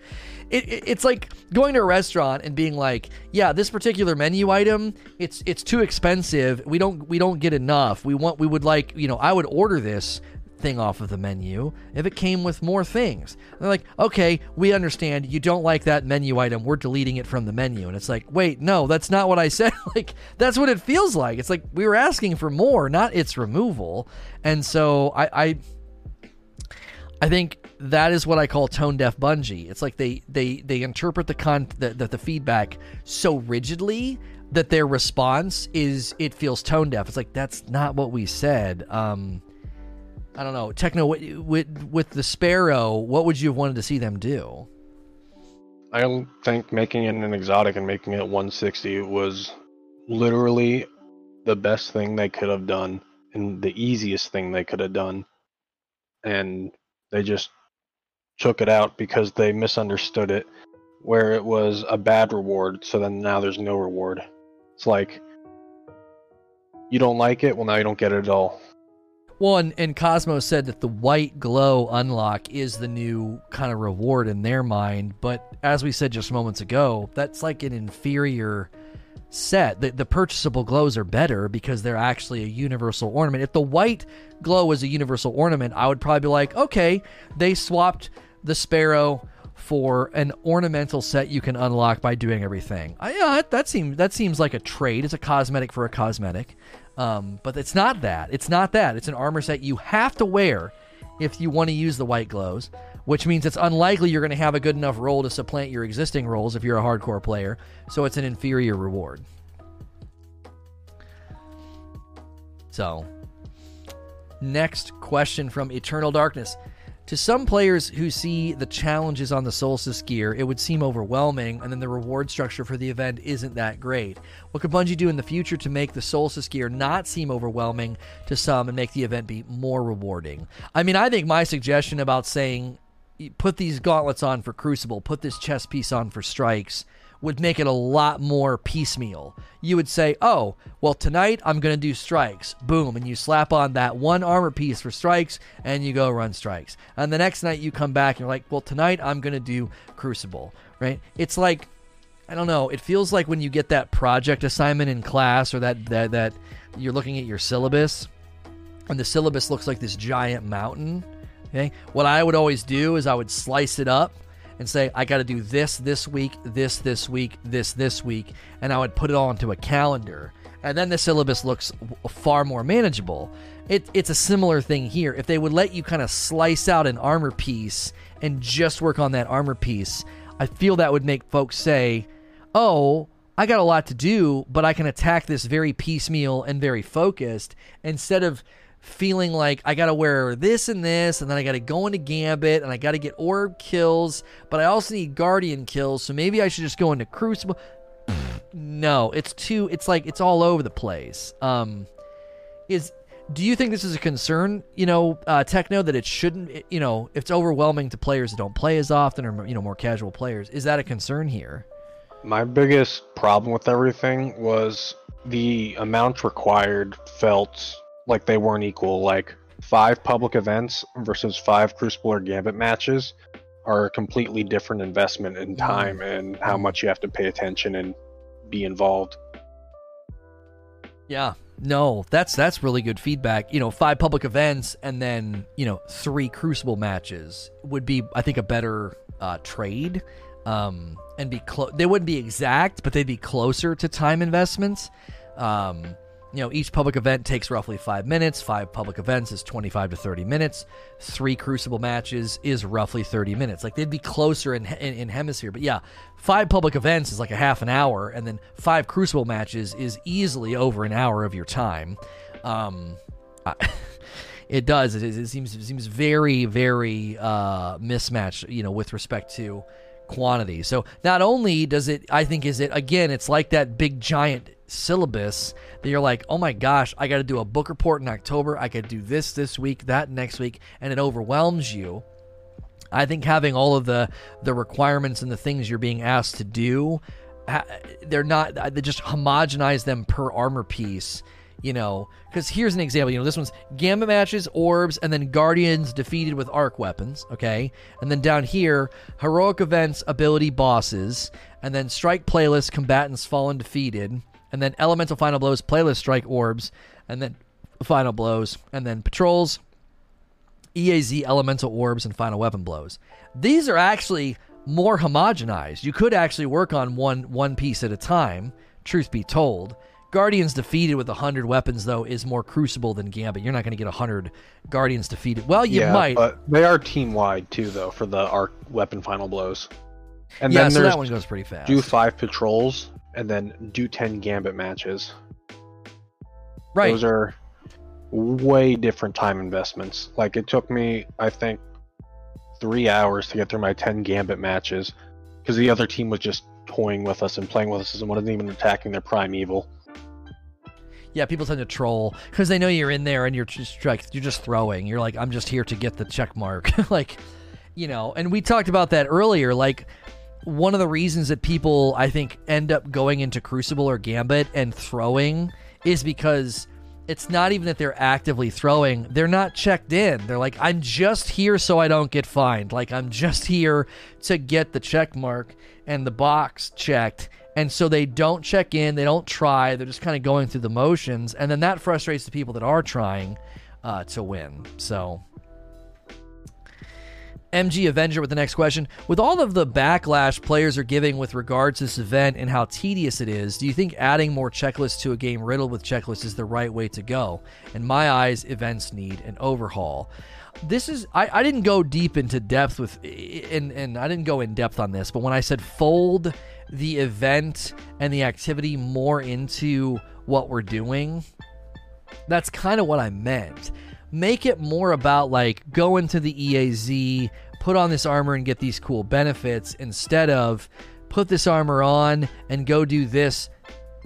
it, it, it's like going to a restaurant and being like, yeah, this particular menu item, it's it's too expensive. We don't we don't get enough. We want we would like, you know, I would order this thing off of the menu if it came with more things. And they're like, okay, we understand you don't like that menu item. We're deleting it from the menu. And it's like, wait, no, that's not what I said. like, that's what it feels like. It's like we were asking for more, not its removal. And so I, I I think that is what I call tone deaf Bungie. It's like they they they interpret the con the, the, the feedback so rigidly that their response is it feels tone deaf. It's like that's not what we said. Um, I don't know, Techno. With with the Sparrow, what would you have wanted to see them do? I think making it an exotic and making it 160 was literally the best thing they could have done and the easiest thing they could have done. And they just took it out because they misunderstood it, where it was a bad reward, so then now there's no reward. It's like, you don't like it, well, now you don't get it at all. Well, and, and Cozmo said that the white glow unlock is the new kind of reward in their mind, but as we said just moments ago, that's like an inferior set. The, the purchasable glows are better because they're actually a universal ornament. If the white glow was a universal ornament, I would probably be like, okay, they swapped the sparrow for an ornamental set you can unlock by doing everything. I, yeah, that, seems that seems like a trade. It's a cosmetic for a cosmetic, um, but it's not that. It's not that. It's an armor set you have to wear if you want to use the white glows which means it's unlikely you're going to have a good enough roll to supplant your existing rolls if you're a hardcore player. So it's an inferior reward. So, next question from Eternal Darkness. To some players who see the challenges on the Solstice gear, it would seem overwhelming, and then the reward structure for the event isn't that great. What could Bungie do in the future to make the Solstice gear not seem overwhelming to some and make the event be more rewarding? I mean, I think my suggestion about saying put these gauntlets on for Crucible, put this chest piece on for Strikes, would make it a lot more piecemeal. You would say, oh, well, tonight I'm going to do Strikes. Boom. And you slap on that one armor piece for Strikes and you go run Strikes. And the next night you come back and you're like, well, tonight I'm going to do Crucible, right? It's like, I don't know. It feels like when you get that project assignment in class or that, that, that you're looking at your syllabus and the syllabus looks like this giant mountain Okay. What I would always do is I would slice it up and say, I got to do this this week, this this week, this this week. And I would put it all into a calendar. And then the syllabus looks far more manageable. It, it's a similar thing here. If they would let you kind of slice out an armor piece and just work on that armor piece, I feel that would make folks say, oh, I got a lot to do, but I can attack this very piecemeal and very focused instead of feeling like I got to wear this and this, and then I got to go into Gambit, and I got to get Orb kills, but I also need Guardian kills, so maybe I should just go into Crucible. no, it's too. It's like it's all over the place. Um, is do you think this is a concern? You know, uh, Techno that it shouldn't. You know, it's overwhelming to players that don't play as often or you know more casual players. Is that a concern here? My biggest problem with everything was the amount required felt like they weren't equal. Like five public events versus five Crucible or Gambit matches are a completely different investment in time and how much you have to pay attention and be involved. Yeah. No, that's that's really good feedback. You know, five public events and then, you know, three crucible matches would be I think a better uh, trade. Um and be close they wouldn't be exact, but they'd be closer to time investments. Um you know, each public event takes roughly five minutes. Five public events is 25 to 30 minutes. Three Crucible matches is roughly 30 minutes. Like they'd be closer in, in, in, hemisphere. But yeah, five public events is like a half an hour. And then five Crucible matches is easily over an hour of your time. Um, I, it does. It, it, seems, it seems very, very uh, mismatched, you know, with respect to quantity. So not only does it, I think, is it, again, it's like that big giant syllabus that you're like, oh my gosh, I got to do a book report in October. I could do this this week, that next week, and it overwhelms you. I think having all of the the requirements and the things you're being asked to do, they're not uh, they just homogenize them per armor piece. You know, because here's an example. You know, this one's Gambit matches, orbs, and then Guardians defeated with arc weapons. Okay, and then down here, heroic events, ability bosses, and then strike playlist, combatants fallen defeated and then elemental final blows, playlist strike orbs, and then final blows, and then patrols, EAZ elemental orbs, and final weapon blows. These are actually more homogenized. You could actually work on one one piece at a time. Truth be told, Guardians defeated with 100 weapons, though, is more crucible than Gambit. You're not going to get 100 Guardians defeated. Well, you yeah, might. but they are team wide, too, though, for the arc weapon final blows. And yeah, then so that one goes pretty fast. Do five patrols, and then do 10 gambit matches. Right. Those are way different time investments. Like it took me, I think, three hours to get through my 10 gambit matches because the other team was just toying with us and playing with us and wasn't even attacking their primeval. Yeah, people tend to troll because they know you're in there and you're just like you're just throwing. You're like, I'm just here to get the check mark, like, you know. And we talked about that earlier. Like, one of the reasons that people I think end up going into Crucible or Gambit and throwing is because it's not even that they're actively throwing. They're not checked in. They're like, I'm just here so I don't get fined. Like, I'm just here to get the check mark and the box checked. And so they don't check in, they don't try, they're just kind of going through the motions. And then that frustrates the people that are trying uh, to win. So MG Avenger with the next question. With all of the backlash players are giving with regards to this event and how tedious it is, do you think adding more checklists to a game riddled with checklists is the right way to go? In my eyes, events need an overhaul. This is I, I didn't go deep into depth with and and I didn't go in depth on this, but when I said fold the event and the activity more into what we're doing, that's kind of what I meant make it more about like go into the EAZ, put on this armor and get these cool benefits instead of put this armor on and go do this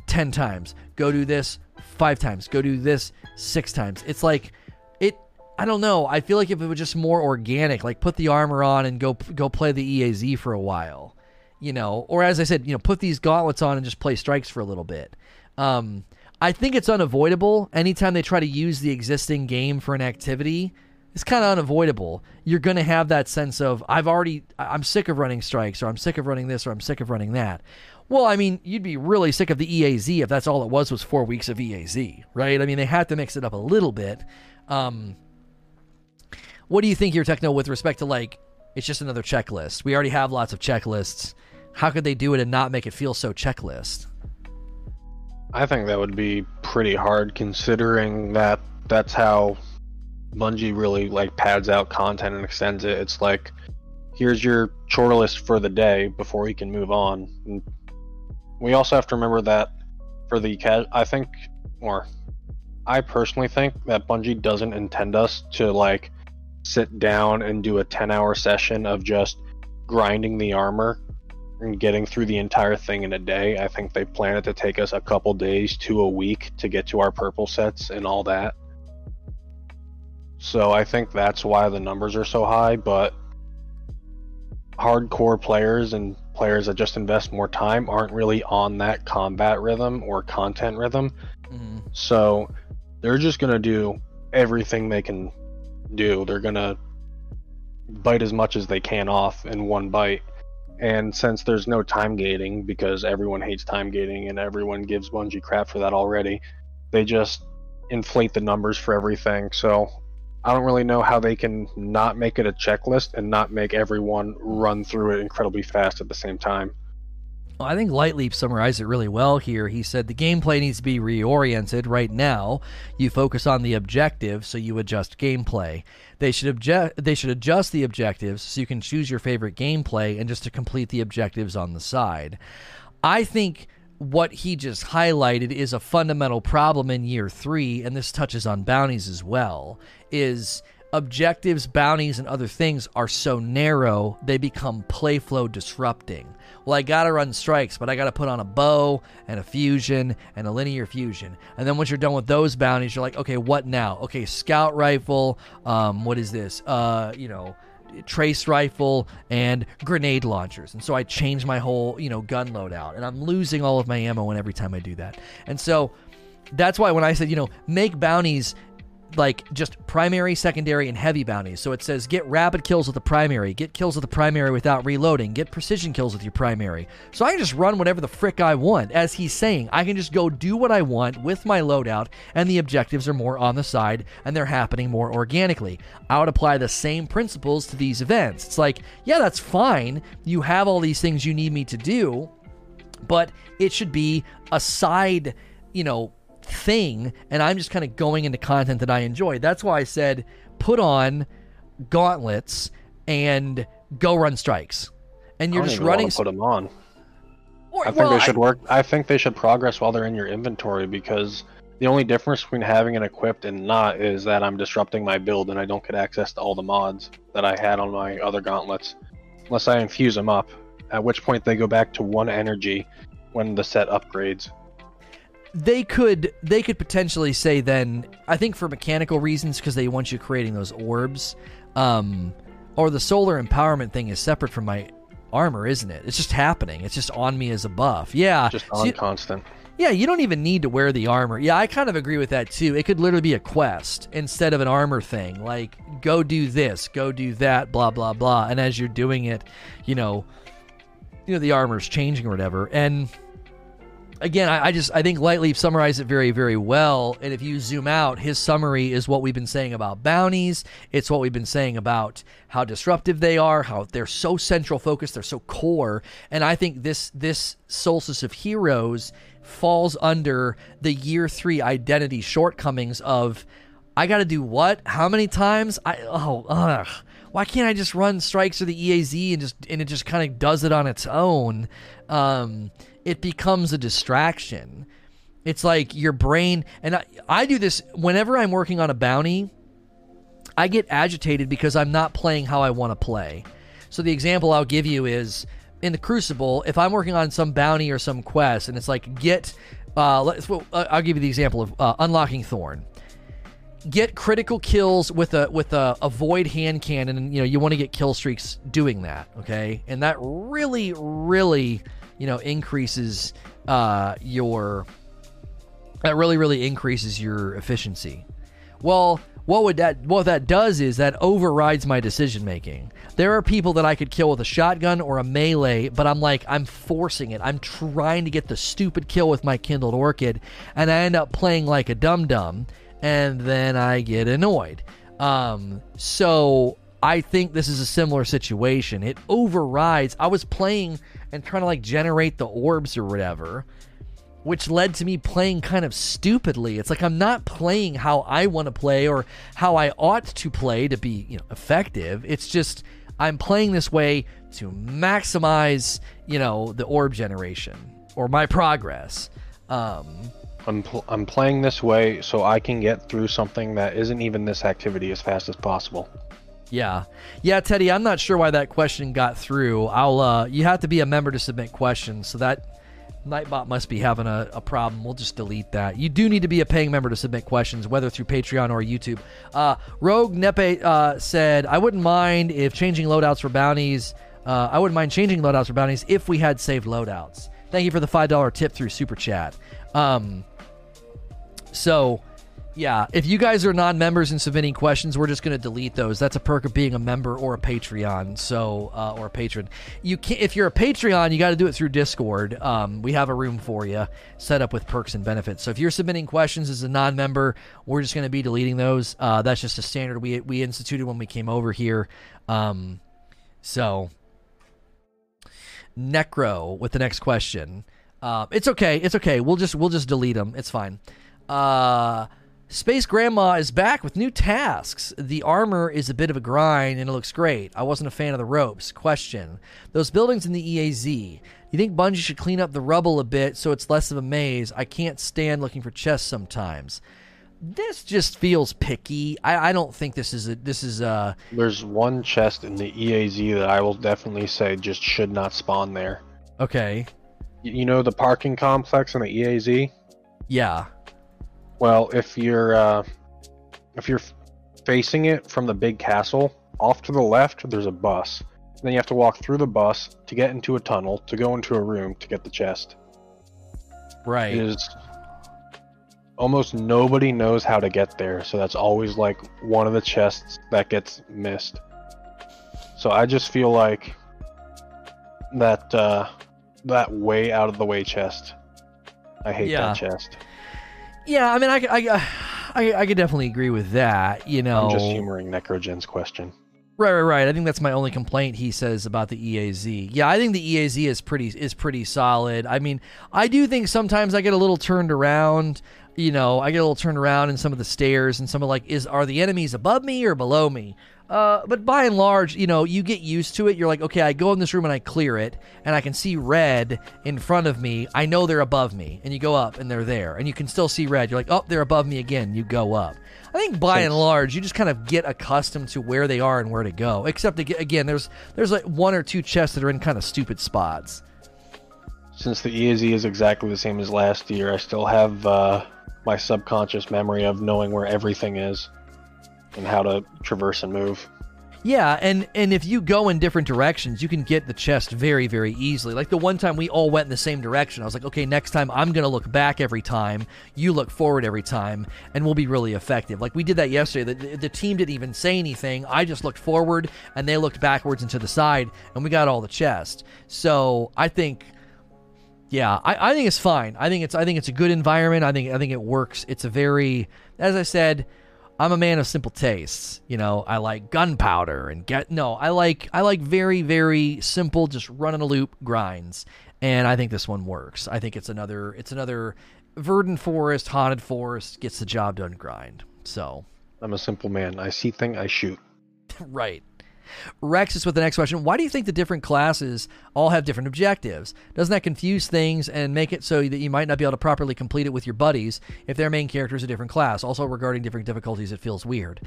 10 times, go do this 5 times, go do this 6 times. It's like it I don't know. I feel like if it was just more organic, like put the armor on and go go play the EAZ for a while, you know, or as I said, you know, put these gauntlets on and just play strikes for a little bit. Um, I think it's unavoidable. Anytime they try to use the existing game for an activity, it's kind of unavoidable. You're going to have that sense of, I've already, I'm sick of running strikes, or I'm sick of running this, or I'm sick of running that. Well, I mean, you'd be really sick of the EAZ if that's all it was was four weeks of EAZ, right? I mean, they had to mix it up a little bit. Um, what do you think here, Techno, with respect to like, it's just another checklist? We already have lots of checklists. How could they do it and not make it feel so checklist? I think that would be pretty hard considering that that's how Bungie really like pads out content and extends it. It's like here's your chore list for the day before we can move on. And we also have to remember that for the I think or I personally think that Bungie doesn't intend us to like sit down and do a 10 hour session of just grinding the armor and getting through the entire thing in a day. I think they plan it to take us a couple days to a week to get to our purple sets and all that. So I think that's why the numbers are so high, but hardcore players and players that just invest more time aren't really on that combat rhythm or content rhythm. Mm-hmm. So they're just going to do everything they can do. They're gonna bite as much as they can off in one bite. And since there's no time gating, because everyone hates time gating and everyone gives Bungie crap for that already, they just inflate the numbers for everything. So I don't really know how they can not make it a checklist and not make everyone run through it incredibly fast at the same time. Well, I think Lightleap summarized it really well here. He said the gameplay needs to be reoriented. Right now, you focus on the objective, so you adjust gameplay. They should object. They should adjust the objectives so you can choose your favorite gameplay and just to complete the objectives on the side. I think what he just highlighted is a fundamental problem in year three, and this touches on bounties as well. Is objectives, bounties, and other things are so narrow they become playflow disrupting well, I gotta run strikes, but I gotta put on a bow and a fusion and a linear fusion. And then once you're done with those bounties, you're like, okay, what now? Okay, scout rifle. Um, what is this? Uh, you know trace rifle and grenade launchers. And so I change my whole, you know, gun loadout and I'm losing all of my ammo and every time I do that. And so that's why when I said, you know, make bounties like just primary, secondary, and heavy bounties. So it says get rapid kills with the primary, get kills with the primary without reloading, get precision kills with your primary. So I can just run whatever the frick I want. As he's saying, I can just go do what I want with my loadout, and the objectives are more on the side and they're happening more organically. I would apply the same principles to these events. It's like, yeah, that's fine. You have all these things you need me to do, but it should be a side, you know, thing, and I'm just kind of going into content that I enjoy. That's why I said put on gauntlets and go run strikes, and you're just running. put them on. Or, I think well, they should I, work. I think they should progress while they're in your inventory because the only difference between having it equipped and not is that I'm disrupting my build and I don't get access to all the mods that I had on my other gauntlets unless I infuse them up. At which point they go back to one energy when the set upgrades they could they could potentially say then I think for mechanical reasons because they want you creating those orbs, um, or the solar empowerment thing is separate from my armor, isn't it? It's just happening. It's just on me as a buff. Yeah, just on so you, constant. Yeah, you don't even need to wear the armor. Yeah, I kind of agree with that too. It could literally be a quest instead of an armor thing. Like, go do this, go do that, blah blah blah. And as you're doing it, you know, you know the armor's changing or whatever. And again, I, I, just I think Lightleap summarized it very very well. And if you zoom out, his summary is what we've been saying about bounties. It's what we've been saying about how disruptive they are, how they're so central focused, they're so core. And I think this this Solstice of Heroes falls under the year three identity shortcomings of I got to do what? How many times? I oh ugh. Why can't I just run strikes or the EAZ and just and it just kind of does it on its own? Um, it becomes a distraction. It's like your brain, and I, I do this whenever I'm working on a bounty. I get agitated because I'm not playing how I want to play. So the example I'll give you is in the Crucible. If I'm working on some bounty or some quest, and it's like get, uh, let's, well, I'll give you the example of uh, unlocking Thorn. Get critical kills with a with a, a void hand cannon, and you know you want to get kill streaks doing that. Okay, and that really, really you know increases uh, your that really really increases your efficiency. Well, what would that what that does is that overrides my decision making. There are people that I could kill with a shotgun or a melee, but I'm like I'm forcing it. I'm trying to get the stupid kill with my kindled orchid, and I end up playing like a dum dum, and then I get annoyed. Um, so I think this is a similar situation. It overrides. I was playing and trying to like generate the orbs or whatever, which led to me playing kind of stupidly. It's like I'm not playing how I want to play or how I ought to play to be, you know, effective. It's just I'm playing this way to maximize, you know, the orb generation or my progress. Um, I'm, pl- I'm playing this way so I can get through something that isn't even this activity as fast as possible. Yeah, yeah, Teddy. I'm not sure why that question got through. I'll. Uh, you have to be a member to submit questions, so that Nightbot must be having a, a, problem. We'll just delete that. You do need to be a paying member to submit questions, whether through Patreon or YouTube. Uh, Rogue Nepe uh, said, "I wouldn't mind if changing loadouts for bounties. Uh, I wouldn't mind changing loadouts for bounties if we had saved loadouts." Thank you for the five dollar tip through Super Chat. Um, so Yeah, if you guys are non-members and submitting questions, we're just going to delete those. That's a perk of being a member or a Patreon, so uh, or a patron. You can if you're a Patreon, you got to do it through Discord. Um, we have a room for you set up with perks and benefits. So if you're submitting questions as a non-member, we're just going to be deleting those. Uh, that's just a standard we we instituted when we came over here. Um, so Necro with the next question. Uh, it's okay. It's okay. We'll just we'll just delete them. It's fine. Uh, Space Grandma is back with new tasks. The armor is a bit of a grind and it looks great. I wasn't a fan of the ropes. Question Those buildings in the EAZ, you think Bungie should clean up the rubble a bit so it's less of a maze? I can't stand looking for chests sometimes. This just feels picky. I, I don't think this is a this is a There's one chest in the EAZ that I will definitely say just should not spawn there. okay. You know the parking complex in the EAZ? Yeah. Well, if you're uh, if you're facing it from the big castle, off to the left there's a bus. And Then you have to walk through the bus to get into a tunnel to go into a room to get the chest. Right. It is almost nobody knows how to get there, so that's always like one of the chests that gets missed. So I just feel like that uh, that way out of the way chest. I hate Yeah. that chest. Yeah, I mean, I, I, uh, I, I could definitely agree with that. You know, I'm just humoring Necrogen's question. Right, right, right. I think that's my only complaint. He says about the EAZ. Yeah, I think the EAZ is pretty is pretty solid. I mean, I do think sometimes I get a little turned around. You know, I get a little turned around in some of the stairs and some of like, is are the enemies above me or below me? Uh, but by and large, you know, you get used to it. You're like, okay, I go in this room and I clear it, and I can see red in front of me. I know they're above me, and you go up and they're there, and you can still see red. You're like, oh, they're above me again. You go up. I think by and large, you just kind of get accustomed to where they are and where to go. Except again, there's there's like one or two chests that are in kind of stupid spots. Since the EAZ is exactly the same as last year, I still have uh, my subconscious memory of knowing where everything is and how to traverse and move. Yeah, and and if you go in different directions, you can get the chest very very easily. Like the one time we all went in the same direction, I was like, okay, next time I'm gonna look back every time, you look forward every time, and we'll be really effective. Like we did that yesterday. The, the, team didn't even say anything. I just looked forward, and they looked backwards and to the side, and we got all the chest. So I think. Yeah, I, I think it's fine. I think it's I think it's a good environment. I think I think it works. It's a very as I said, I'm a man of simple tastes. You know, I like gunpowder and get no, I like I like very very simple just run in a loop grinds. And I think this one works. I think it's another it's another verdant forest, haunted forest gets the job done grind. So, I'm a simple man. I see thing, I shoot. right. Rex is with the next question. Why do you think the different classes all have different objectives? Doesn't that confuse things and make it so that you might not be able to properly complete it with your buddies if their main character is a different class? Also, regarding different difficulties, it feels weird.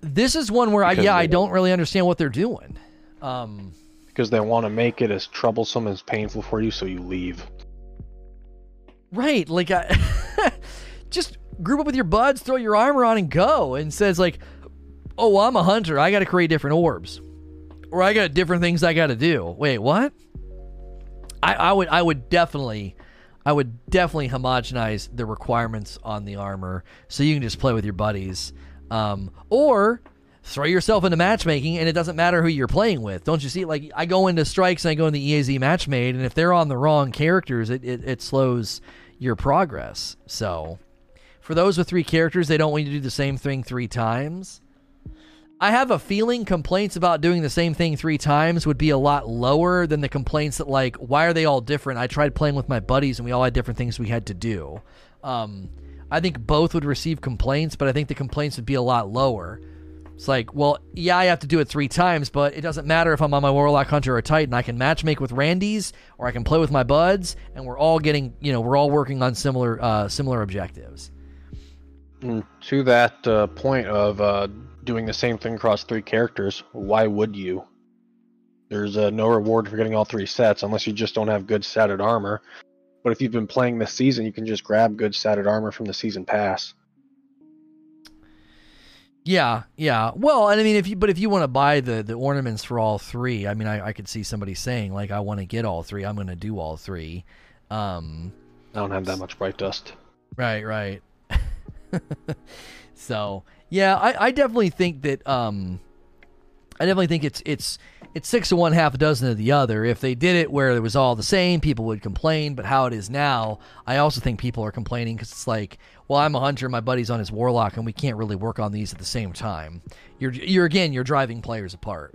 This is one where I Because yeah I don't really understand what they're doing. Um, Because they want to make it as troublesome as painful for you, so you leave. right, like I, just group up with your buds, throw your armor on, and go. And says like, oh, well, I'm a hunter. I got to create different orbs, or I got different things I got to do. Wait, what? I, I would I would definitely I would definitely homogenize the requirements on the armor so you can just play with your buddies. Um, or throw yourself into matchmaking and it doesn't matter who you're playing with. Don't you see? Like I go into strikes and I go in into EAZ matchmade, and if they're on the wrong characters, it, it, it slows your progress. So for those with three characters, they don't want you to do the same thing three times. I have a feeling complaints about doing the same thing three times would be a lot lower than the complaints that like why are they all different? I tried playing with my buddies and we all had different things we had to do. Um, I think both would receive complaints, but I think the complaints would be a lot lower. It's like, well, yeah, I have to do it three times, but it doesn't matter if I'm on my Warlock Hunter or Titan. I can matchmake with Randy's, or I can play with my buds, and we're all getting, you know, we're all working on similar, uh, similar objectives. And to that uh, point of uh, doing the same thing across three characters, why would you? There's uh, no reward for getting all three sets unless you just don't have good statted armor. But if you've been playing this season, you can just grab good statted armor from the season pass. Yeah, yeah. Well, and I mean, if you but if you want to buy the the ornaments for all three, I mean, I, I could see somebody saying like, I want to get all three. I'm going to do all three. Um, I don't have that much bright dust. right, right. so yeah, I, I definitely think that um, I definitely think it's it's it's six of one, half a dozen of the other. If they did it where it was all the same, people would complain. But how it is now, I also think people are complaining because it's like, well, I'm a hunter, my buddy's on his warlock, and we can't really work on these at the same time. You're you're again, you're driving players apart.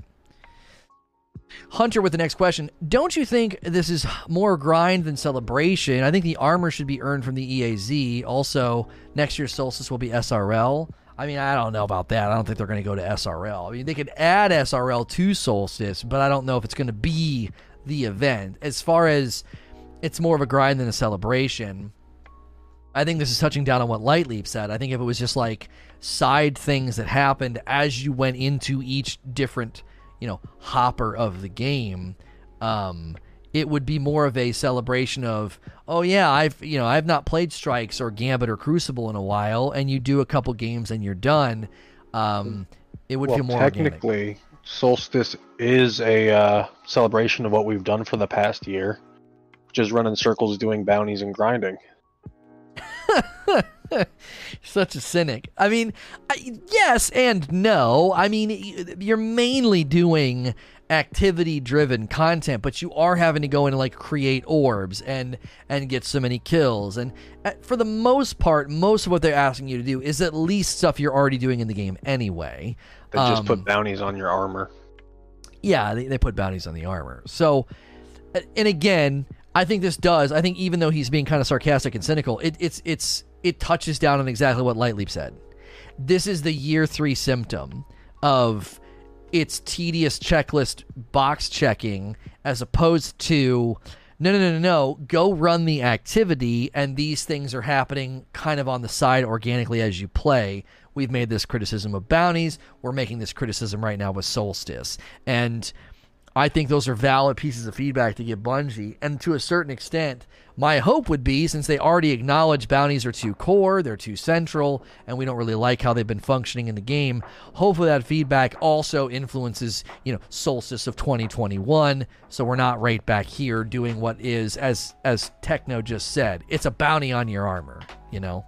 Hunter with the next question. Don't you think this is more grind than celebration? I think the armor should be earned from the EAZ. Also, next year's Solstice will be SRL. I mean, I don't know about that. I don't think they're going to go to SRL. I mean, they could add SRL to Solstice, but I don't know if it's going to be the event. As far as it's more of a grind than a celebration, I think this is touching down on what Lightleap said. I think if it was just like side things that happened as you went into each different, you know, hopper of the game, um, it would be more of a celebration of, oh yeah, I've you know I've not played Strikes or Gambit or Crucible in a while, and you do a couple games and you're done. Um, it would well, feel more technically, organic. Solstice is a uh, celebration of what we've done for the past year, which is running circles, doing bounties, and grinding. Such a cynic. I mean, I, yes and no. I mean, you're mainly doing activity driven content but you are having to go in and like create orbs and and get so many kills. And uh, for the most part most of what they're asking you to do is at least stuff you're already doing in the game anyway. They just Um, put bounties on your armor. Yeah they, they put bounties on the armor. So uh, and again i think this does i think even though he's being kind of sarcastic and cynical it, it's it's it touches down on exactly what lightleap said. This is the year three symptom of it's tedious checklist box checking as opposed to no no no no no go run the activity and these things are happening kind of on the side organically as you play. We've made this criticism of bounties. We're making this criticism right now with solstice. And I think those are valid pieces of feedback to give Bungie. And to a certain extent, my hope would be since they already acknowledge bounties are too core, they're too central, and we don't really like how they've been functioning in the game, hopefully that feedback also influences, you know, Solstice of 2021. So we're not right back here doing what is, as as Techno just said, it's a bounty on your armor, you know?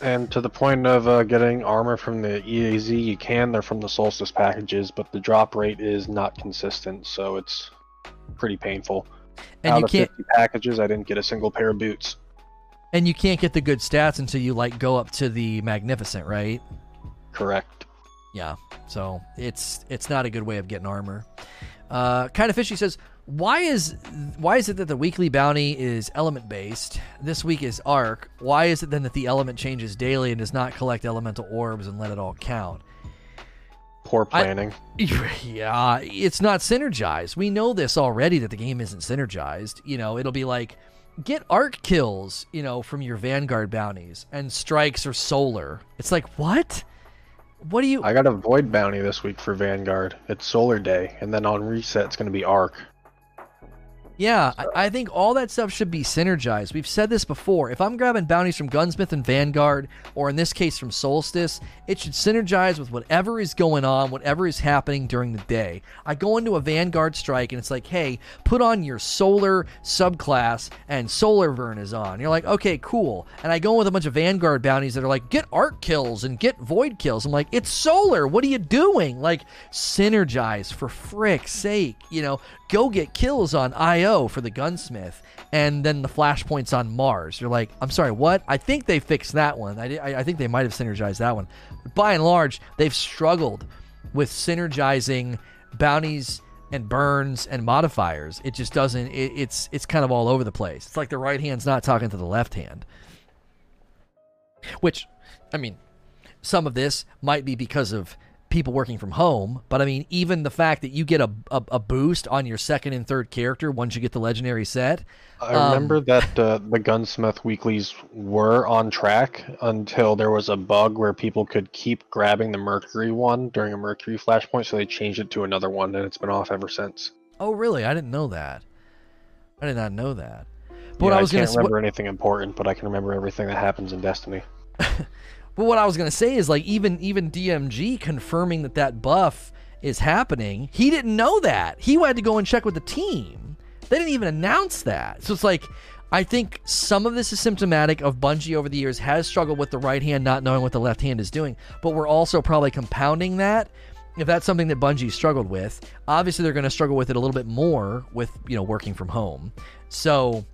And to the point of uh, getting armor from the EAZ, you can. They're from the Solstice packages, but the drop rate is not consistent, so it's pretty painful. And Out you of can't 50 packages, I didn't get a single pair of boots. and you can't get the good stats until you like go up to the magnificent, right? Correct. Yeah, so it's it's not a good way of getting armor. Uh, kind of fishy says, why is why is it that the weekly bounty is element based? This week is arc. Why is it then that the element changes daily and does not collect elemental orbs and let it all count? Poor I- planning. Yeah, it's not synergized. We know this already that the game isn't synergized. You know, it'll be like get arc kills, you know, from your Vanguard bounties and strikes or solar. It's like, what? What do you I got a Void bounty this week for Vanguard. It's Solar Day, and then on reset, it's going to be Arc. Yeah, I, I think all that stuff should be synergized. We've said this before. If I'm grabbing bounties from Gunsmith and Vanguard, or in this case from Solstice, it should synergize with whatever is going on, whatever is happening during the day. I go into a Vanguard strike and it's like, hey, put on your solar subclass and Solar Burn is on. You're like, okay, cool. And I go in with a bunch of Vanguard bounties that are like, get arc kills and get void kills. I'm like, it's solar. What are you doing? Like, synergize for frick's sake. You know, go get kills on Io for the gunsmith and then the flashpoints on Mars. You're like, I'm sorry, what? I think they fixed that one. I, I, I think they might have synergized that one. But by and large, they've struggled with synergizing bounties and burns and modifiers. It just doesn't. It, it's it's kind of all over the place. It's like the right hand's not talking to the left hand. Which, I mean, some of this might be because of people working from home, but I mean, even the fact that you get a, a, a boost on your second and third character once you get the legendary set. I Um, remember that uh, the Gunsmith weeklies were on track until there was a bug where people could keep grabbing the Mercury one during a Mercury flashpoint, so they changed it to another one, and it's been off ever since. Oh, really? I didn't know that. I did not know that. But what I was can't going to remember anything important, but I can remember everything that happens in Destiny. But what I was gonna say is like even even DMG confirming that that buff is happening. He didn't know that. He had to go and check with the team. They didn't even announce that. So it's like I think some of this is symptomatic of Bungie over the years has struggled with the right hand not knowing what the left hand is doing, but we're also probably compounding that. If that's something that Bungie struggled with, obviously they're going to struggle with it a little bit more with you know working from home. So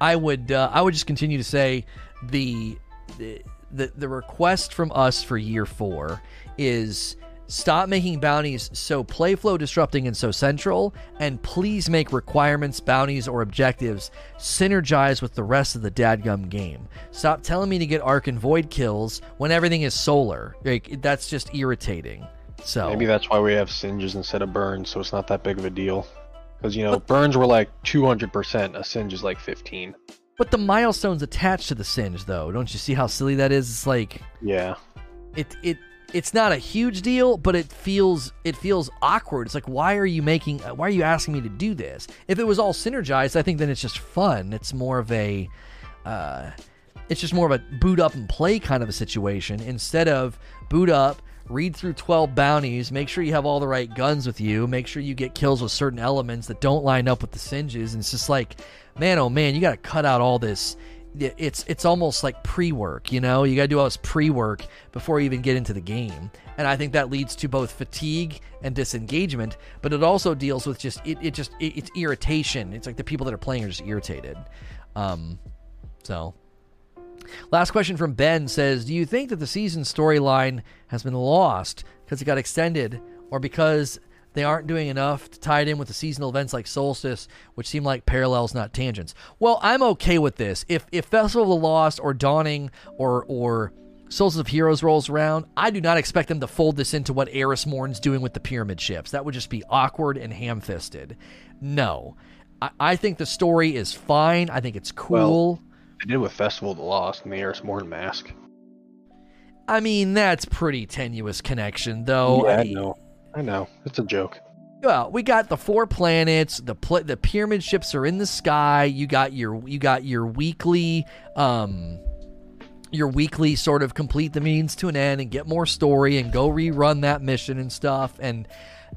I would uh, I would just continue to say the the the the request from us for year four is Stop making bounties so playflow disrupting and so central, and please make requirements, bounties, or objectives synergize with the rest of the dadgum game. Stop telling me to get Arc and Void kills when everything is solar. Like that's just irritating. So maybe that's why we have singes instead of burns, so it's not that big of a deal. Because you know, but, burns were like 200%, a singe is like 15. But the milestones attached to the singe, though, don't you see how silly that is? It's like yeah, it it it's not a huge deal, but it feels it feels awkward. It's like why are you making why are you asking me to do this? If it was all synergized, I think then it's just fun. It's more of a uh, it's just more of a boot up and play kind of a situation instead of boot up, read through 12 bounties, make sure you have all the right guns with you, make sure you get kills with certain elements that don't line up with the singes and it's just like man oh man, you got to cut out all this. It's it's almost like pre-work you know? You got to do all this pre-work before you even get into the game. And i think that leads to both fatigue and disengagement but it also deals with just it, it just it, it's irritation. It's like the people that are playing are just irritated. Um so last question from ben says do you think that the season storyline has been lost because it got extended or because they aren't doing enough to tie it in with the seasonal events like Solstice, which seem like parallels, not tangents. Well, I'm okay with this. If if Festival of the Lost or Dawning or or Solstice of Heroes rolls around, I do not expect them to fold this into what Eris Morn's doing with the pyramid ships. That would just be awkward and ham-fisted. No. I, I think the story is fine. I think it's cool. Well, they did with Festival of the Lost and the Eris Morn mask. I mean, that's pretty tenuous connection, though. Yeah, I know. I know it's a joke. Well, we got the four planets. The pl- the pyramid ships are in the sky. You got your you got your weekly um your weekly sort of complete the means to an end and get more story and go rerun that mission and stuff. And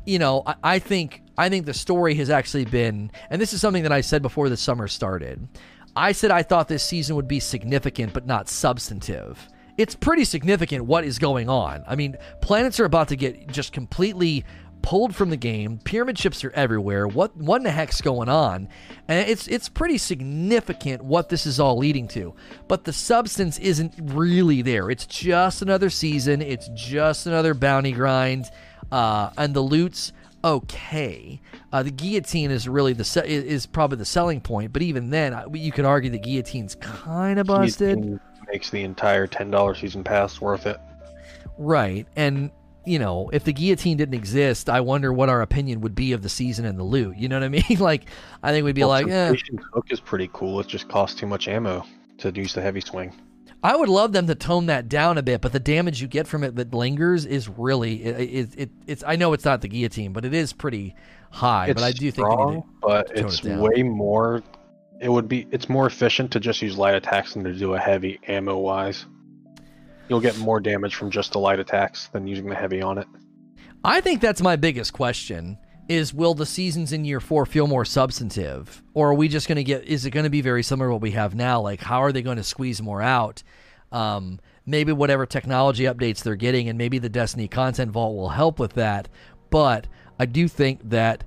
you know, I, I think I think the story has actually been, and this is something that I said before the summer started. I said I thought this season would be significant but not substantive it's pretty significant what is going on. I mean, planets are about to get just completely pulled from the game. Pyramid ships are everywhere. What what in the heck's going on? And it's it's pretty significant what this is all leading to. But the substance isn't really there. It's just another season. It's just another bounty grind. Uh, and the loot's okay. Uh, the guillotine is really the se- is probably the selling point. But even then, you could argue the guillotine's kind of busted. Guillotine makes the entire ten dollar season pass worth it. Right, and you know, if the guillotine didn't exist, I wonder what our opinion would be of the season and the loot. You know what I mean? like, I think we'd be well, like, "Yeah, hook is pretty cool. It just costs too much ammo to use the heavy swing." I would love them to tone that down a bit, but the damage you get from it that lingers is really it, it, it it's. I know it's not the guillotine, but it is pretty high. It's but I do strong, think, but it's it way more it would be it's more efficient to just use light attacks than to do a heavy ammo wise. You'll get more damage from just the light attacks than using the heavy on it. I think that's my biggest question is will the seasons in year 4 feel more substantive or are we just going to get is it going to be very similar to what we have now like how are they going to squeeze more out um, maybe whatever technology updates they're getting and maybe the destiny content vault will help with that but i do think that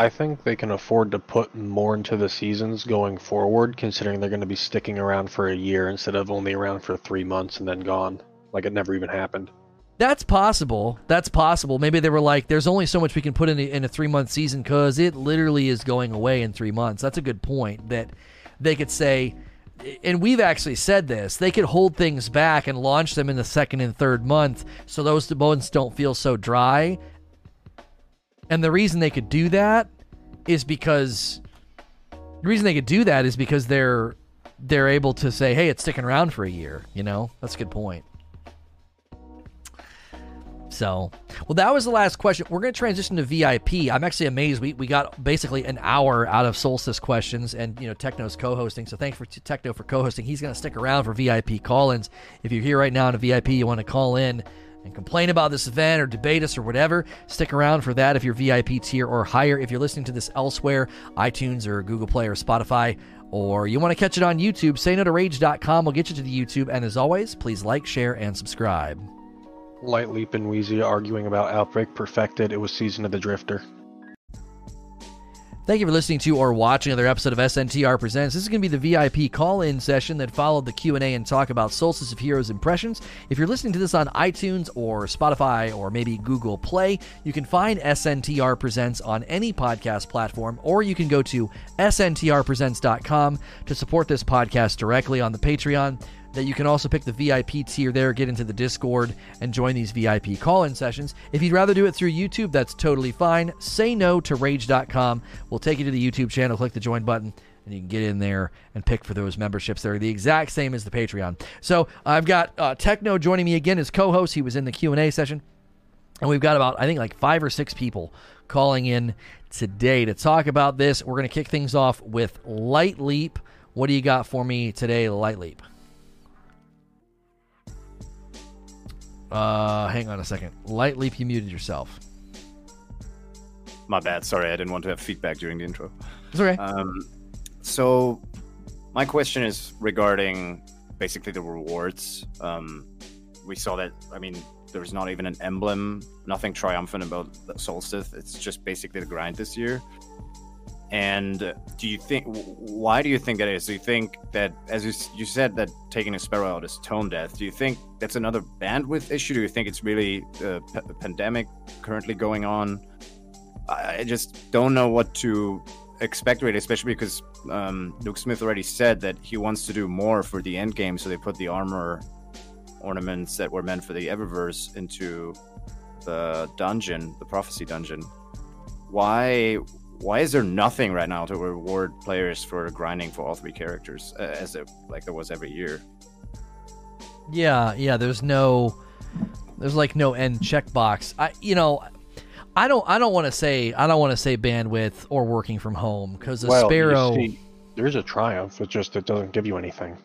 I think they can afford to put more into the seasons going forward, considering they're going to be sticking around for a year instead of only around for three months and then gone. Like it never even happened. That's possible. That's possible. Maybe they were like, "There's only so much we can put in a, in a three month season because it literally is going away in three months." That's a good point. That they could say, and we've actually said this. They could hold things back and launch them in the second and third month, so those months don't feel so dry, and the reason they could do that is because the reason they could do that is because they're they're able to say, "Hey, it's sticking around for a year." You know, that's a good point. So, well, that was the last question. We're going to transition to VIP. I'm actually amazed. We, we got basically an hour out of Solstice questions, and you know Techno's co-hosting. So thanks for Techno for co-hosting. He's going to stick around for VIP call-ins. If you're here right now in a VIP, you want to call in and complain about this event or debate us or whatever, stick around for that if you're VIP tier or higher. If you're listening to this elsewhere, iTunes or Google Play or Spotify or you want to catch it on YouTube, say no to rage.com will get you to the YouTube. And as always, please like, share, and subscribe. Light Leap and Wheezy arguing about Outbreak perfected. It was Season of the Drifter. Thank you for listening to or watching another episode of SNTR Presents. This is going to be the VIP call-in session that followed the Q&A and talk about Solstice of Heroes impressions. If you're listening to this on iTunes or Spotify or maybe Google Play, you can find SNTR Presents on any podcast platform or you can go to sntrpresents.com to support this podcast directly on the Patreon that you can also pick the VIP tier there, get into the Discord, and join these VIP call in sessions. If you'd rather do it through YouTube, that's totally fine. Say no to rage.com. We'll take you to the YouTube channel, click the join button, and you can get in there and pick for those memberships. They're the exact same as the Patreon. So I've got uh, Techno joining me again as co host. He was in the Q&A session. And we've got about, I think, like five or six people calling in today to talk about this. We're going to kick things off with Light Leap. What do you got for me today, Light Leap? Uh, hang on a second. Light Leap, you muted yourself. My bad. Sorry, I didn't want to have feedback during the intro. It's okay. Um, so, my question is regarding basically the rewards. Um, we saw that. I mean, there's not even an emblem. Nothing triumphant about Solstice. It's just basically the grind this year. And do you think? Why do you think that is? Do you think that, as you, you said, that taking a sparrow out is tone death? Do you think that's another bandwidth issue? Do you think it's really a p- pandemic currently going on? I just don't know what to expect really, especially because um, Luke Smith already said that he wants to do more for the end game. So they put the armor ornaments that were meant for the Eververse into the dungeon, the prophecy dungeon. Why? Why is there nothing right now to reward players for grinding for all three characters, uh, as it like there was every year? Yeah, yeah. There's no, there's like no end checkbox. I, you know, I don't, I don't want to say, I don't want to say bandwidth or working from home because a well, sparrow. See, there's a triumph. It's just it doesn't give you anything.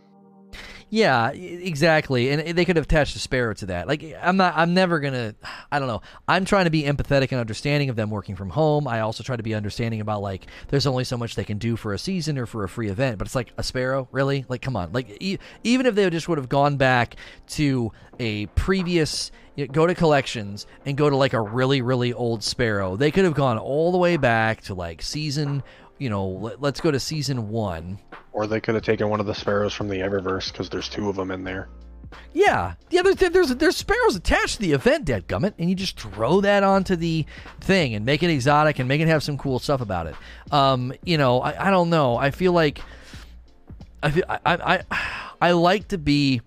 Yeah, exactly. And eh, they could have attached a sparrow to that. Like eh, I'm not I'm never going to I don't know. I'm trying to be empathetic and understanding of them working from home. I also try to be understanding about like there's only so much they can do for a season or for a free event, but it's like a sparrow, really? Like come on. Like e- even if they just would have gone back to a previous you know, go to collections and go to like a really really old sparrow. They could have gone all the way back to like season you know, let, us go to season one. Or they could have taken one of the sparrows from the Eververse because there's two of them in there. Yeah, yeah. There's there's there's sparrows attached to the event, dead gummit, and you just throw that onto the thing and make it exotic and make it have some cool stuff about it. Um, you know, I, I don't know. I feel like I feel I, I I like to be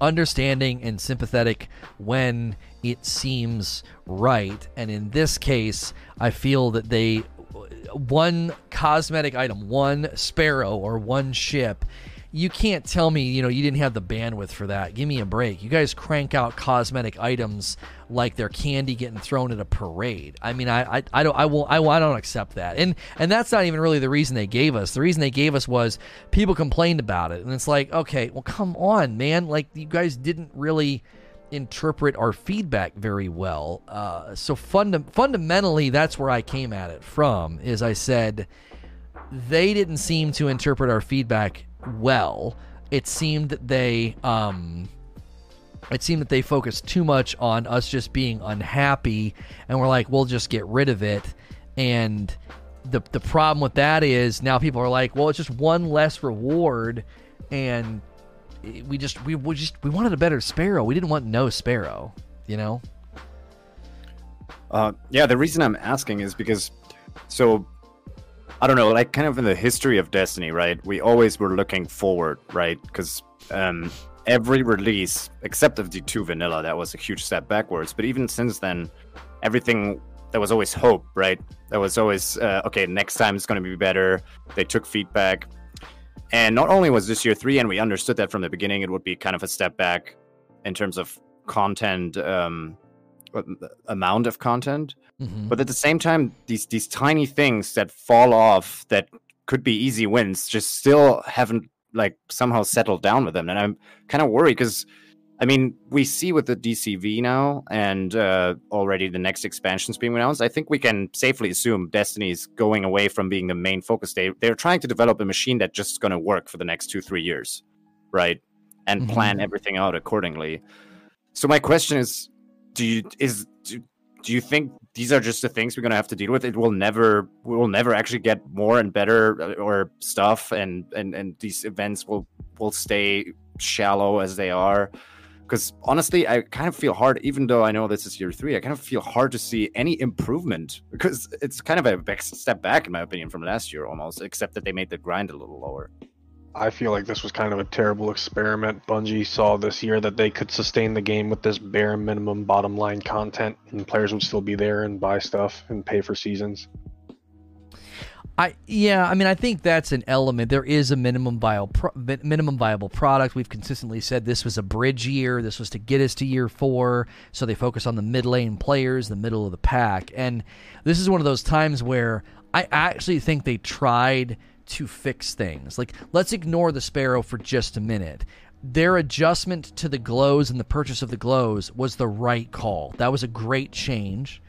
understanding and sympathetic when it seems right, and in this case, I feel that they one cosmetic item, one sparrow or one ship. You can't tell me, you know, you didn't have the bandwidth for that. Give me a break. You guys crank out cosmetic items like they're candy getting thrown at a parade. I mean, I, I, I don't, I will, I, I don't accept that. And and that's not even really the reason they gave us. The reason they gave us was people complained about it, and it's like, okay, well, come on, man. Like you guys didn't really interpret our feedback very well. Uh, so funda- fundamentally, that's where I came at it from. Is I said they didn't seem to interpret our feedback well. It seemed that they um, it seemed that they focused too much on us just being unhappy, and we're like, we'll just get rid of it. And the the problem with that is now people are like, well, it's just one less reward, and we just we, we just we wanted a better sparrow. We didn't want no sparrow, you know. Uh, yeah, the reason I'm asking is because, so, I don't know, like kind of in the history of Destiny, right? We always were looking forward, right? Because um, every release, except of D2 Vanilla, that was a huge step backwards. But even since then, everything there was always hope, right? There was always uh, okay, next time it's going to be better. They took feedback. And not only was this year three, and we understood that from the beginning, it would be kind of a step back in terms of content, um, amount of content. Mm-hmm. But at the same time, these these tiny things that fall off that could be easy wins just still haven't like somehow settled down with them. And I'm kind of worried because I mean, we see with the DCV now and uh, already the next expansions being announced. I think we can safely assume Destiny is going away from being the main focus. They they're trying to develop a machine that's just going to work for the next two three years, right? And Mhm. plan everything out accordingly. So my question is, do you is do, do you think these are just the things we're going to have to deal with? It will never we will never actually get more and better uh, or stuff, and and and these events will will stay shallow as they are because honestly i kind of feel hard even though i know this is year three i kind of feel hard to see any improvement because it's kind of a back- step back in my opinion from last year almost except that they made the grind a little lower I feel like this was kind of a terrible experiment. Bungie saw this year that they could sustain the game with this bare minimum bottom line content, and players would still be there and buy stuff and pay for seasons. I yeah, I mean, I think that's an element. There is a minimum viable pro- minimum viable product. We've consistently said this was a bridge year. This was to get us to year four, so they focus on the mid lane players, the middle of the pack, and this is one of those times where I actually think they tried to fix things. Like, let's ignore the sparrow for just a minute. Their adjustment to the glows and the purchase of the glows was the right call. That was a great change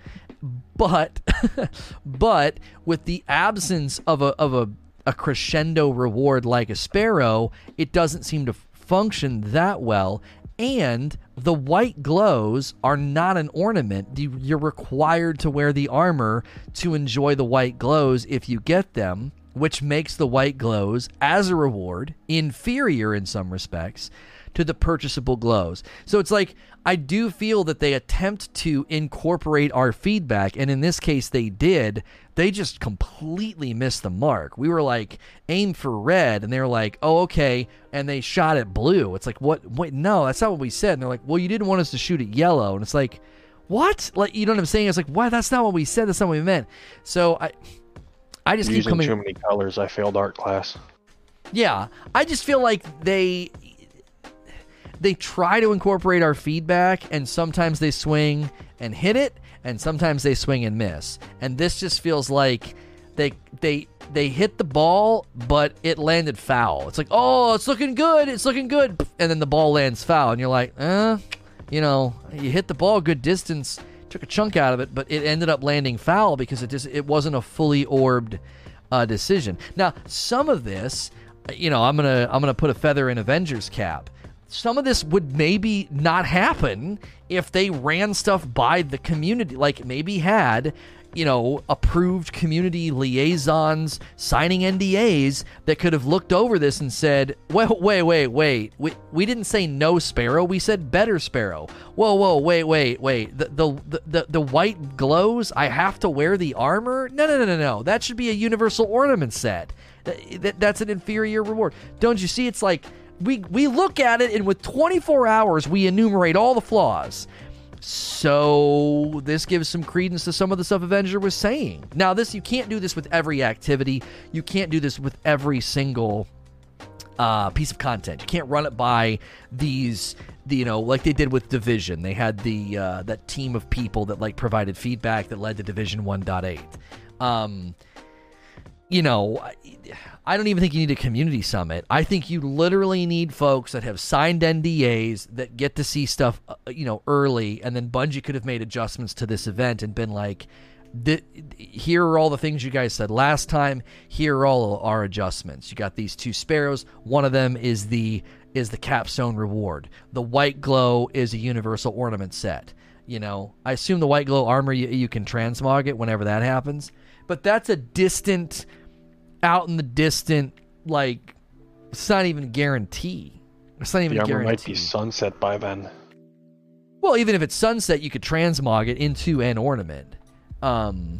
but but with the absence of a of a, a crescendo reward like a sparrow, it doesn't seem to function that well. And the white glows are not an ornament. You- You're required to wear the armor to enjoy the white glows if you get them, which makes the white glows, as a reward, inferior in some respects to the purchasable glows. So it's like I do feel that they attempt to incorporate our feedback, and in this case they did. They just completely missed the mark. We were like, aim for red, and they were like, oh, okay, and they shot at blue. It's like, what? Wait, no, that's not what we said. And they're like, well, you didn't want us to shoot at yellow, and it's like, what? Like, you know what I'm saying? It's like, why? That's not what we said. That's not what we meant. So I, I just keep Using coming. too many colors, I failed art class. Yeah, I just feel like they they try to incorporate our feedback and sometimes they swing and hit it and sometimes they swing and miss. And this just feels like they they they hit the ball but it landed foul. It's like, "Oh, it's looking good. It's looking good." And then the ball lands foul and you're like, "Uh, you know, you hit the ball a good distance, took a chunk out of it, but it ended up landing foul because it just it wasn't a fully orbed uh, decision. Now, some of this, you know, I'm gonna I'm gonna put a feather in Avengers cap. Some of this would maybe not happen if they ran stuff by the community, like maybe had you know approved community liaisons signing NDAs that could have looked over this and said, "Well, wait, wait, wait. We we didn't say no sparrow. We said better sparrow. Whoa, whoa, wait, wait, wait. The the the, the, white glows. I have to wear the armor. No, no, no, no, no. That should be a universal ornament set. That- that's an inferior reward. Don't you see? It's like we we look at it and with 24 hours we enumerate all the flaws. So this gives some credence to some of the stuff Avenger was saying. Now, this you can't do this with every activity. You can't do this with every single uh, piece of content. You can't run it by these, the, you know, like they did with Division. They had the uh, that team of people that like provided feedback that led to Division 1.8. Um, you know, I- don't even think you need a community summit. I think you literally need folks that have signed NDAs that get to see stuff, uh, you know, early, and then Bungie could have made adjustments to this event and been like, "Here are all the things you guys said last time. Here are all our adjustments. You got these two sparrows. One of them is the is the capstone reward. The white glow is a universal ornament set." You know, I assume the white glow armor you, you can transmog it whenever that happens, but that's a distant out in the distant, like it's not even a guarantee. It's not even The a armor might be sunset by then. well, even if it's sunset, you could transmog it into an ornament. Um,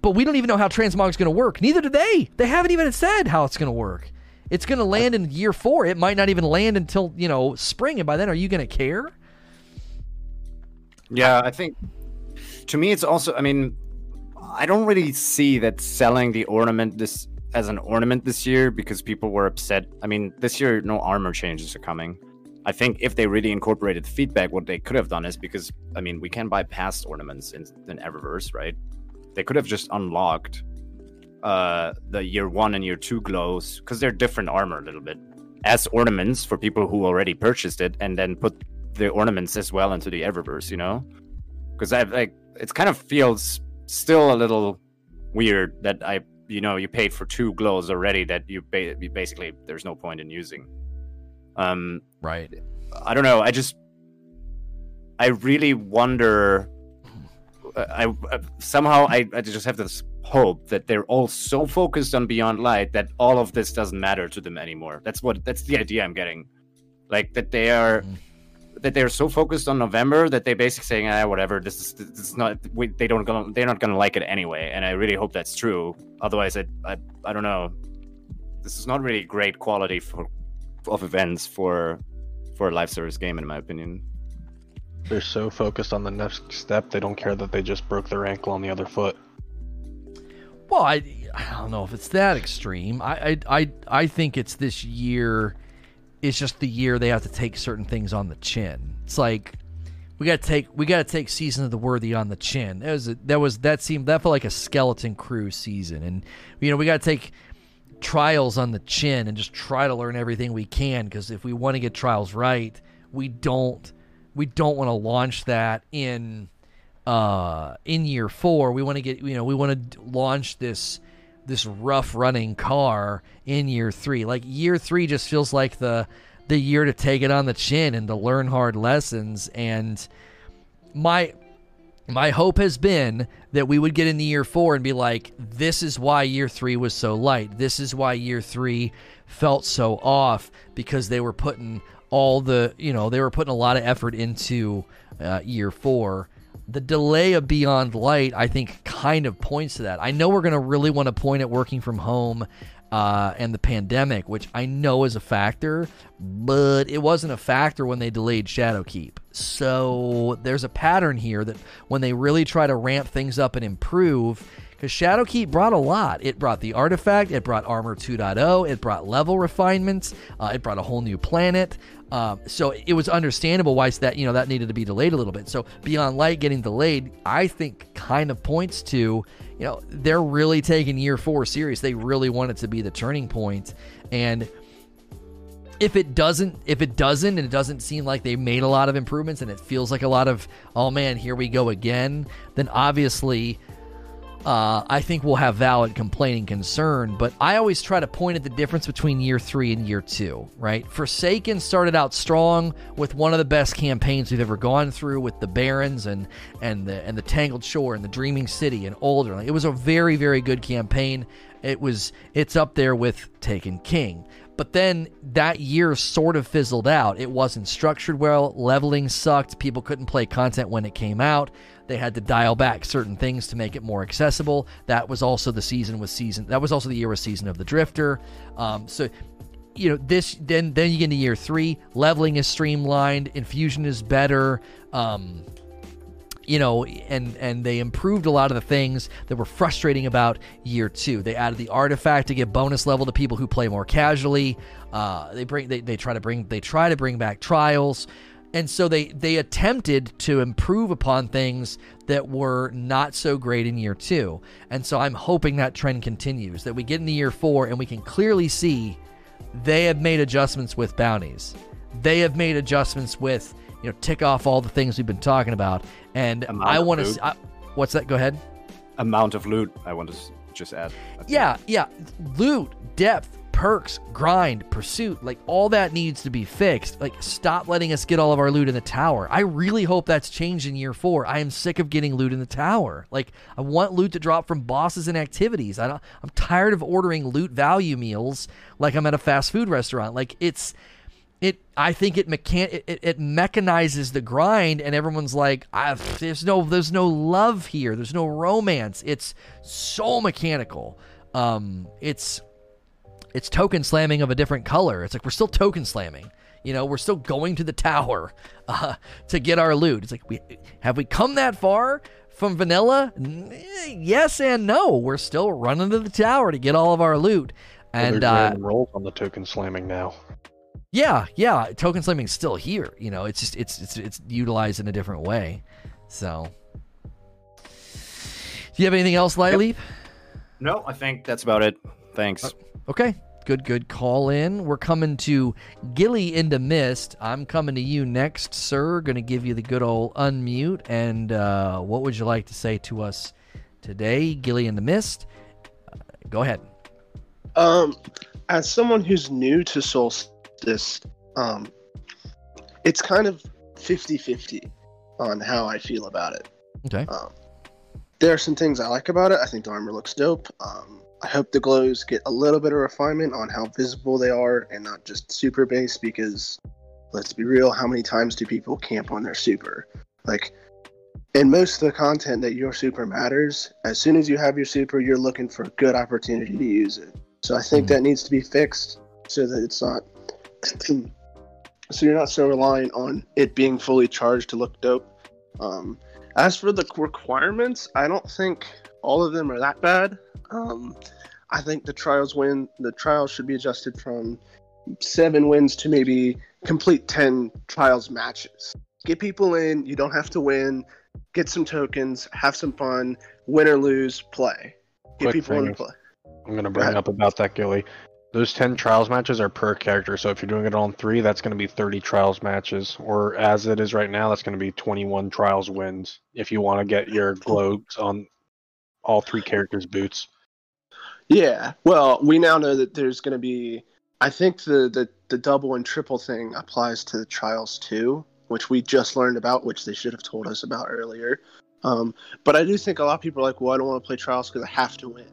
but we don't even know how transmog is going to work. Neither do they. They haven't even said how it's going to work. It's going to land in year four. It might not even land until you know spring, and by then, are you going to care? Yeah, I think to me it's also I mean I don't really see that selling the ornament this as an ornament this year because people were upset. I mean, this year no armor changes are coming. I think if they really incorporated feedback, what they could have done is because I mean we can buy past ornaments in, in Eververse, right? They could have just unlocked uh the year one and year two glows because they're different armor a little bit as ornaments for people who already purchased it and then put the ornaments as well into the Eververse, you know? Because I like it kind of feels still a little weird that I you know you paid for two glows already that you, ba- you basically there's no point in using. Um, right. I don't know. I just I really wonder. I, I somehow I, I just have this hope that they're all so focused on Beyond Light that all of this doesn't matter to them anymore. That's what that's the idea I'm getting. Like that they are Mm. That they're so focused on November that they basically saying ah whatever this is this is not we, they don't gonna they're not gonna like it anyway. And I really hope that's true. Otherwise, I I, I don't know. This is not really great quality for of events for for a live service game in my opinion. They're so focused on the next step, they don't care that they just broke their ankle on the other foot. Well, I, I don't know if it's that extreme. I, I, I, I think it's this year. It's just the year they have to take certain things on the chin. It's like we got to take we got to take season of the worthy on the chin. That was a, that was that seemed that felt like a skeleton crew season, and you know we got to take trials on the chin and just try to learn everything we can because if we want to get trials right, we don't we don't want to launch that in uh in year 4. We want to get you know, we want to launch this this rough running car in year 3. Like year 3 just feels like the the year to take it on the chin and to learn hard lessons and my my hope has been that we would get into year four and be like, this is why year three was so light. This is why year three felt so off because they were putting all the, you know, they were putting a lot of effort into uh, year four. The delay of Beyond Light, I think, kind of points to that. I know we're going to really want to point at working from home uh, and the pandemic, which I know is a factor, but it wasn't a factor when they delayed Shadowkeep. So there's a pattern here that when they really try to ramp things up and improve, because Shadowkeep brought a lot. It brought the artifact, it brought Armor 2.0, it brought level refinements, uh, it brought a whole new planet. Um, so it was understandable why that you know that needed to be delayed a little bit. So Beyond Light getting delayed, I think, kind of points to you know they're really taking Year Four serious. They really want it to be the turning point, and if it doesn't if it doesn't and it doesn't seem like they made a lot of improvements and it feels like a lot of oh man here we go again then obviously uh, I think we'll have valid complaint and concern, but I always try to point at the difference between year three and year two, right? Forsaken started out strong with one of the best campaigns we've ever gone through with the Barons and and the and the Tangled Shore and the Dreaming City and Uldren. It was a very very good campaign. It was it's up there with Taken King. But then that year sort of fizzled out. It wasn't structured well. Leveling sucked. People couldn't play content when it came out. They had to dial back certain things to make it more accessible. That was also the season with season. That was also the year season of the Drifter. Um, so, you know, this then then you get into year three. Leveling is streamlined. Infusion is better. Um, you know, and and they improved a lot of the things that were frustrating about year two. They added the artifact to give bonus level to people who play more casually. Uh, they bring they, they try to bring they try to bring back trials and so they they attempted to improve upon things that were not so great in year two. And so i'm hoping that trend continues that we get into year four and we can clearly see they have made adjustments with bounties. They have made adjustments with you know tick off all the things we've been talking about. And Amount i want to what's that? Go ahead. Amount of loot, I want to s- just add. Yeah, yeah. Loot, depth, perks, grind, pursuit, like all that needs to be fixed. Like, stop letting us get all of our loot in the tower. I really hope that's changed in year four. I am sick of getting loot in the tower. Like, I want loot to drop from bosses and activities. I don't, I'm tired of ordering loot value meals like I'm at a fast food restaurant. Like, it's it I think it mechan it, it, it mechanizes the grind and everyone's like there's no there's no love here there's no romance it's so mechanical um it's it's token slamming of a different color it's like we're still token slamming you know we're still going to the tower uh, to get our loot it's like we have we come that far from vanilla yes and no we're still running to the tower to get all of our loot and there's uh, random rolls on the token slamming now. yeah, yeah. Token slamming's still here. You know, it's just it's it's it's utilized in a different way. So, do you have anything else, Lightleap? No, I think that's about it. Thanks. Okay, Good, good call in. We're coming to Gilly into Mist. I'm coming to you next, sir. Going to give you the good old unmute. And uh, what would you like to say to us today, Gilly into Mist? Uh, go ahead. Um, as someone who's new to Solstice, um, it's kind of 50-50 on how I feel about it. Okay. Um, there are some things I like about it. I think the armor looks dope. Um, I hope the glows get a little bit of refinement on how visible they are and not just super base because let's be real, how many times do people camp on their super? Like in most of the content that your super matters, as soon as you have your super, you're looking for a good opportunity to use it. So I think Mhm. that needs to be fixed so that it's not so you're not so reliant on it being fully charged to look dope. Um, as for the requirements, I don't think all of them are that bad. Um, I think the trials win. The trials should be adjusted from seven wins to maybe complete ten trials matches. Get people in. You don't have to win. Get some tokens. Have some fun. Win or lose, play. Get Quick people in play. I'm gonna bring ahead. up about that, Gilly. Those 10 trials matches are per character, so if you're doing it on three, that's going to be 30 trials matches. Or as it is right now, that's going to be 21 trials wins if you want to get your globes on all three characters' boots. Yeah. Well, we now know that there's going to be. I think the, the the double and triple thing applies to the trials too, which we just learned about, which they should have told us about earlier. Um, but I do think a lot of people are like, well, I don't want to play trials because I have to win.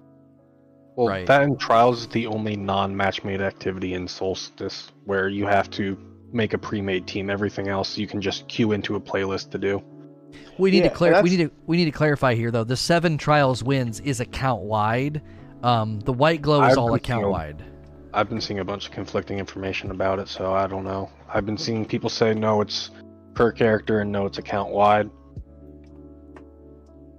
Well, Right. that and trials is the only non-match made activity in Solstice where you have to make a pre-made team. Everything else you can just queue into a playlist to do. We need Yeah, to clar- and we need to we need to clarify here though. The seven trials wins is account wide. Um, the white glow is I've all account seeing- wide. I've been seeing a bunch of conflicting information about it, so I don't know. I've been seeing people say no, it's per character, and no, it's account wide.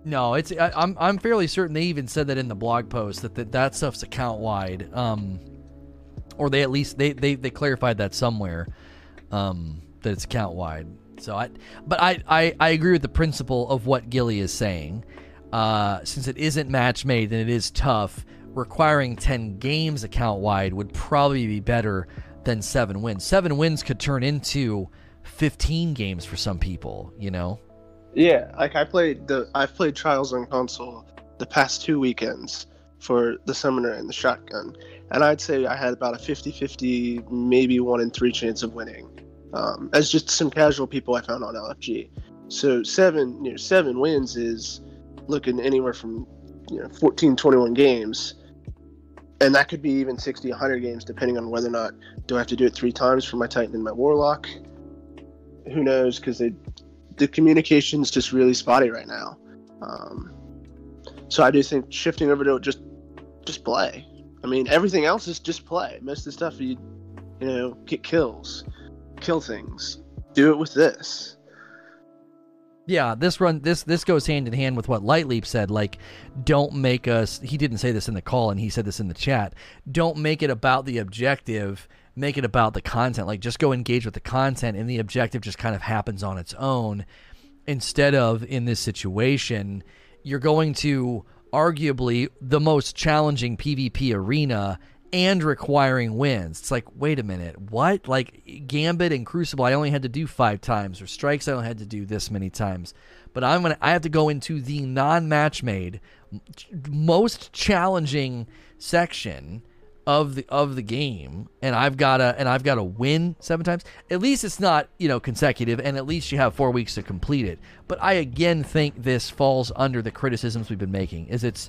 No, it's I, I'm I'm fairly certain they even said that in the blog post that that, that stuff's account wide. Um, or they at least they they, they clarified that somewhere. Um, that it's account wide. So I, but I, I I agree with the principle of what Gilly is saying. Uh, since it isn't match made and it is tough, requiring ten games account wide would probably be better than seven wins. Seven wins could turn into fifteen games for some people. You know. Yeah, like I played the I've played trials on console the past two weekends for the summoner and the shotgun, and I'd say I had about a 50-50, maybe one in three chance of winning. Um, as just some casual people I found on LFG. So seven, you know, seven wins is looking anywhere from you know 14, 21 games, and that could be even 60, 100 games depending on whether or not do I have to do it three times for my Titan and my Warlock. Who knows? Because they the communication's just really spotty right now. Um, so I do think shifting over to just just play. I mean, everything else is just play. Most of the stuff you you know get kills, kill things. Do it with this. Yeah, this run this this goes hand in hand with what Lightleap said. Like, don't make us. He didn't say this in the call, and he said this in the chat. Don't make it about the objective. Make it about the content. Like, just go engage with the content, and the objective just kind of happens on its own. Instead of in this situation, you're going to arguably the most challenging PvP arena and requiring wins. It's like, wait a minute, what? Like Gambit and Crucible, I only had to do five times, or Strikes, I only had to do this many times. But I'm gonna, I have to go into the non-match made, most challenging section of the of the game, and I've got to and I've got to win seven times. At least it's not you know consecutive, and at least you have four weeks to complete it. But I again think this falls under the criticisms we've been making. Is it's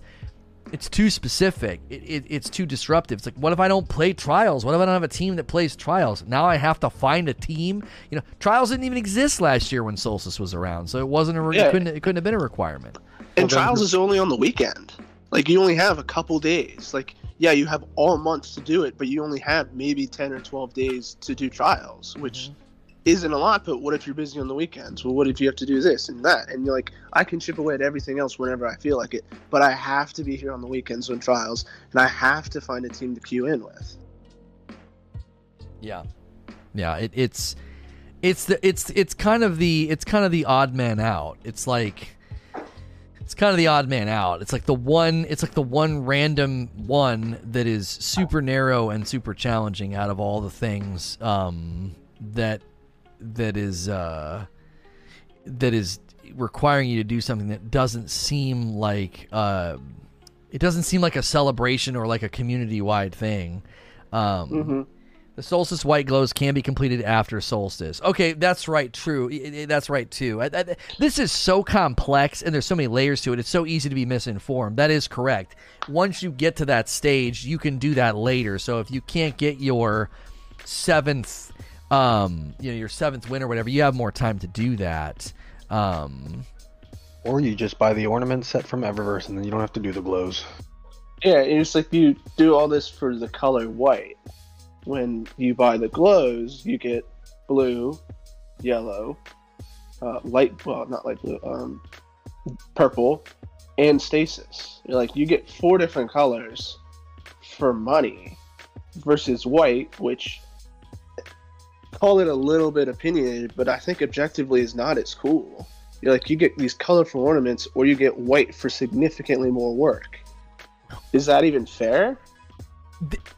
it's too specific. It, it, it's too disruptive. It's like, what if I don't play trials? What if I don't have a team that plays trials? Now I have to find a team. You know, trials didn't even exist last year when Solstice was around, so it wasn't a. Re- Yeah. It couldn't. It couldn't have been a requirement. And Well, then- trials is only on the weekend. Like you only have a couple days. Like yeah, you have all month to do it, but you only have maybe ten or twelve days to do trials, which mm-hmm. Isn't a lot. But what if you're busy on the weekends? Well, what if you have to do this and that? And you're like, I can chip away at everything else whenever I feel like it, but I have to be here on the weekends on trials, and I have to find a team to queue in with. Yeah, yeah. It, it's it's the it's it's kind of the it's kind of the odd man out. It's like it's kind of the odd man out. It's like the one. It's like the one random one that is super narrow and super challenging out of all the things um, that that is uh, that is requiring you to do something that doesn't seem like uh, it doesn't seem like a celebration or like a community wide thing. Um, hmm the solstice white glows can be completed after solstice. Okay, that's right. True. That's right too. I, I, this is so complex, and there's so many layers to it. It's so easy to be misinformed. That is correct. Once you get to that stage, you can do that later. So if you can't get your seventh, um, you know, your seventh win or whatever, you have more time to do that. Um, Or you just buy the ornament set from Eververse and then you don't have to do the glows. Yeah, it's like you do all this for the color white. When you buy the glows, you get blue, yellow, uh, light well, not light blue, um, purple, and stasis. You're like you get four different colors for money versus white, which call it a little bit opinionated, but I think objectively is not as cool. You're like you get these colorful ornaments, or you get white for significantly more work. Is that even fair?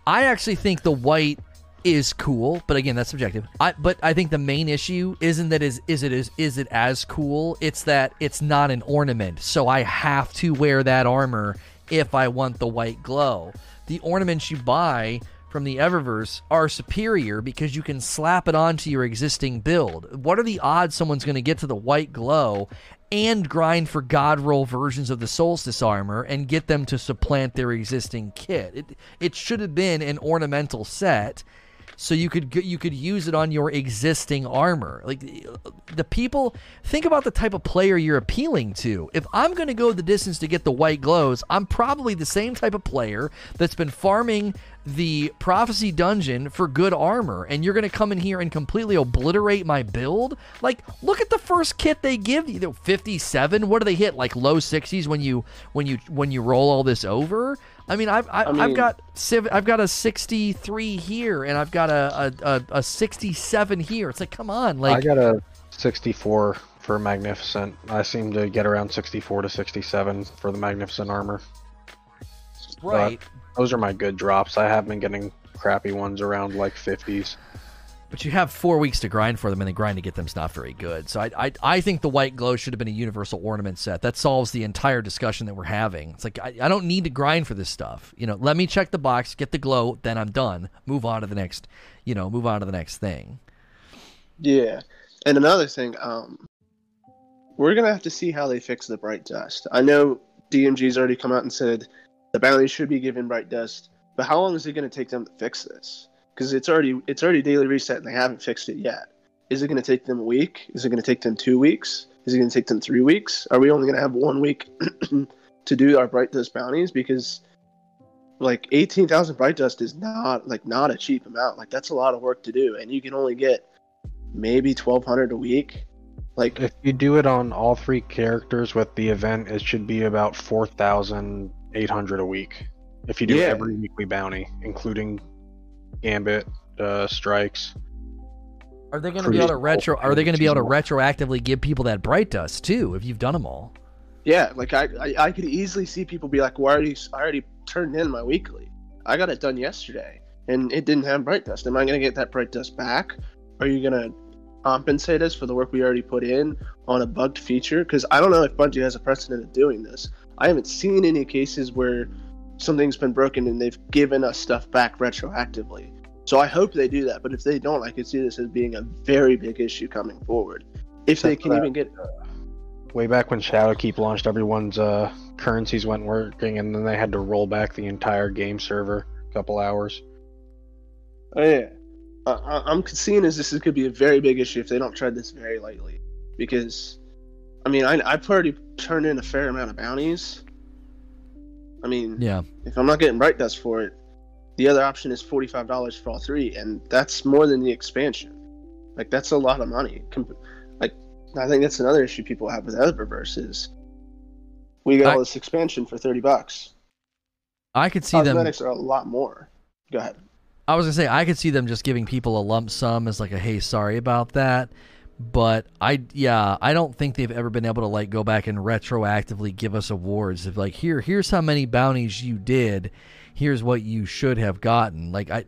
I actually think the white is cool, but again, that's subjective. I but I think the main issue isn't that is is it is is it as cool? It's that it's not an ornament, so I have to wear that armor if I want the white glow. The ornaments you buy from the Eververse are superior because you can slap it onto your existing build. What are the odds someone's going to get to the white glow and grind for god roll versions of the solstice armor and get them to supplant their existing kit? It it should have been an ornamental set so you could you could use it on your existing armor. Like the people think about the type of player you're appealing to. If I'm going to go the distance to get the white glows, I'm probably the same type of player that's been farming the prophecy dungeon for good armor and you're going to come in here and completely obliterate my build? Like look at the first kit they give you, They're 57. What do they hit? Like low 60s when you when you when you roll all this over? I mean, I've I, I mean- I've got I've got a 63 here, and I've got a a, a, a 67 here. It's like, come on, like I got a 64 for Magnificent. I seem to get around 64 to 67 for the Magnificent armor. right. Those are my good drops. I have been getting crappy ones around like 50s. But you have four weeks to grind for them, and the grind to get them's not very good. So I, I, I think the white glow should have been a universal ornament set. That solves the entire discussion that we're having. It's like I, I don't need to grind for this stuff. You know, let me check the box, get the glow, then I'm done. Move on to the next. You know, move on to the next thing. Yeah. And another thing, um, we're gonna have to see how they fix the bright dust. I know DMG's already come out and said the bounty should be given bright dust, but how long is it gonna take them to fix this? Because it's already it's already daily reset and they haven't fixed it yet. Is it gonna take them a week? Is it gonna take them two weeks? Is it gonna take them three weeks? Are we only gonna have one week to do our bright dust bounties? Because like eighteen thousand bright dust is not like not a cheap amount. Like that's a lot of work to do, and you can only get maybe twelve hundred a week. Like If you do it on all three characters with the event, it should be about 4,800 a week. If you do Yeah. every weekly bounty, including Gambit, uh, Strikes. Are they going to be able to retro? Are they going to be able to retroactively give people that bright dust too if you've done them all? yeah, like I, I I could easily see people be like, "Well, I already I already turned in my weekly. I got it done yesterday, and it didn't have bright dust. Am I gonna get that bright dust back? Are you gonna compensate us for the work we already put in on a bugged feature? Because I don't know if Bungie has a precedent of doing this. I haven't seen any cases where something's been broken and they've given us stuff back retroactively. So I hope they do that. But if they don't, I could see this as being a very big issue coming forward. If they can even get Way back when Shadowkeep launched, everyone's uh, currencies went working, and then they had to roll back the entire game server a couple hours. Oh yeah, uh, I- I'm seeing as this is could be a very big issue if they don't tread this very lightly, because, I mean, I, I've already turned in a fair amount of bounties. I mean, Yeah. if I'm not getting bright dust for it, the other option is forty five dollars for all three, and that's more than the expansion. Like that's a lot of money. Like I think that's another issue people have with Eververse is we got I- all this expansion for thirty bucks. I could see them. Cosmetics are a lot more. Go ahead. I was gonna say I could see them just giving people a lump sum as like a hey, sorry about that. But I yeah, I don't think they've ever been able to like go back and retroactively give us awards of like here here's how many bounties you did, here's what you should have gotten. Like I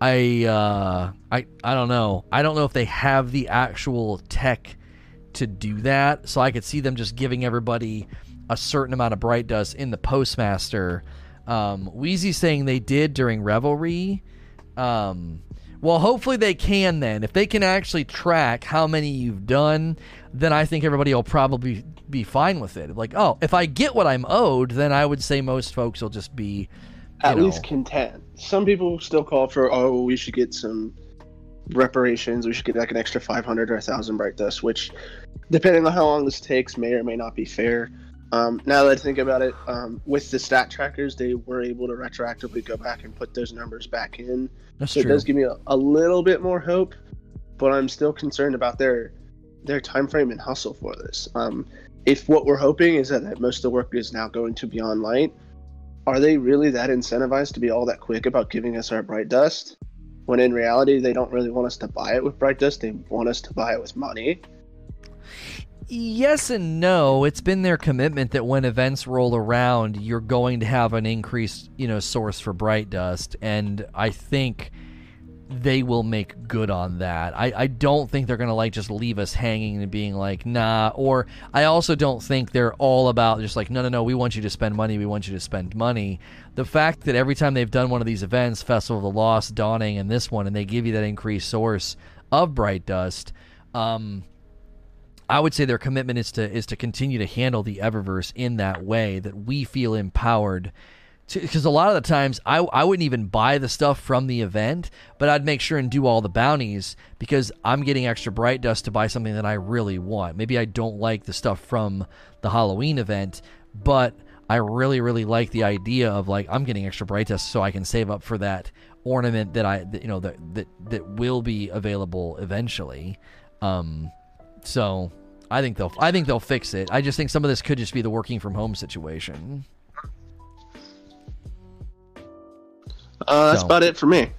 I uh I I don't know. I don't know if they have the actual tech to do that. So I could see them just giving everybody a certain amount of bright dust in the postmaster. Um Wheezy saying they did during Revelry. Um well, hopefully they can then. If they can actually track how many you've done, then I think everybody will probably be fine with it. Like, oh, if I get what I'm owed, then I would say most folks will just be at know. least content. Some people still call for, oh, we should get some reparations. We should get like an extra 500 or 1,000 bright dust, which, depending on how long this takes, may or may not be fair. Um, now that I think about it, um, with the stat trackers, they were able to retroactively go back and put those numbers back in. That's so true. it does give me a, a little bit more hope, but I'm still concerned about their their time frame and hustle for this. Um, if what we're hoping is that, that most of the work is now going to be online, are they really that incentivized to be all that quick about giving us our bright dust? When in reality, they don't really want us to buy it with bright dust; they want us to buy it with money. Yes and no. It's been their commitment that when events roll around, you're going to have an increased, you know, source for bright dust, and I think they will make good on that. I, I don't think they're gonna like just leave us hanging and being like, nah. Or I also don't think they're all about just like, no, no, no. We want you to spend money. We want you to spend money. The fact that every time they've done one of these events, Festival of the Lost, Dawning, and this one, and they give you that increased source of bright dust. Um, I would say their commitment is to is to continue to handle the Eververse in that way that we feel empowered. Because a lot of the times I, I wouldn't even buy the stuff from the event, but I'd make sure and do all the bounties because I'm getting extra bright dust to buy something that I really want. Maybe I don't like the stuff from the Halloween event, but I really really like the idea of like I'm getting extra bright dust so I can save up for that ornament that I that, you know that that that will be available eventually. Um, so I think they'll I think they'll fix it. I just think some of this could just be the working from home situation. Uh, that's So. about it for me.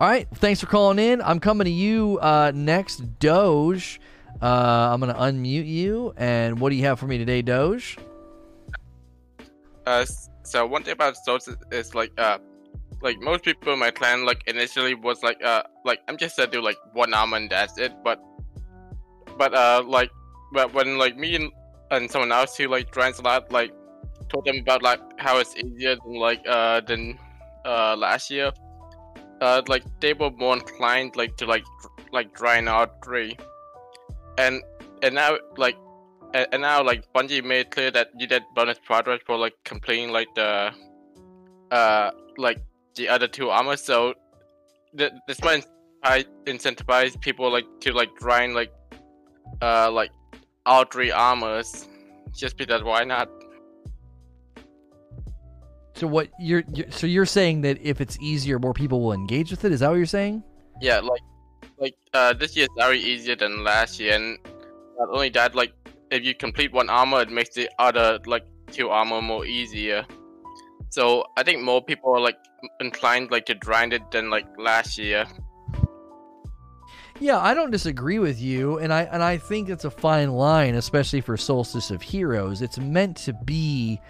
All right, thanks for calling in. I'm coming to you uh, next, Doge. Uh, I'm gonna unmute you. And what do you have for me today, Doge? Uh, so one thing about Souls is, is like uh, like most people in my clan like initially was like uh, like I'm just gonna do like one armor and that's it. But but uh, like but when like me and, and someone else who like joins a lot like told them about like how it's easier than like uh than uh last year. Uh, like they were more inclined like to like like grind out three, and and now like and, now like Bungie made clear that you get bonus progress for like completing like the uh like the other two armors. So th- this might I incentivize people like to like grind like uh like all three armors just because why not? So what you're, you're so you're saying that if it's easier, more people will engage with it. Is that what you're saying? Yeah, like like uh this year is very easier than last year and not only that like if you complete one armor it makes the other like two armor more easier. So I think more people are like inclined like to grind it than like last year. Yeah, I don't disagree with you, and I and I think it's a fine line, especially for Solstice of Heroes. It's meant to be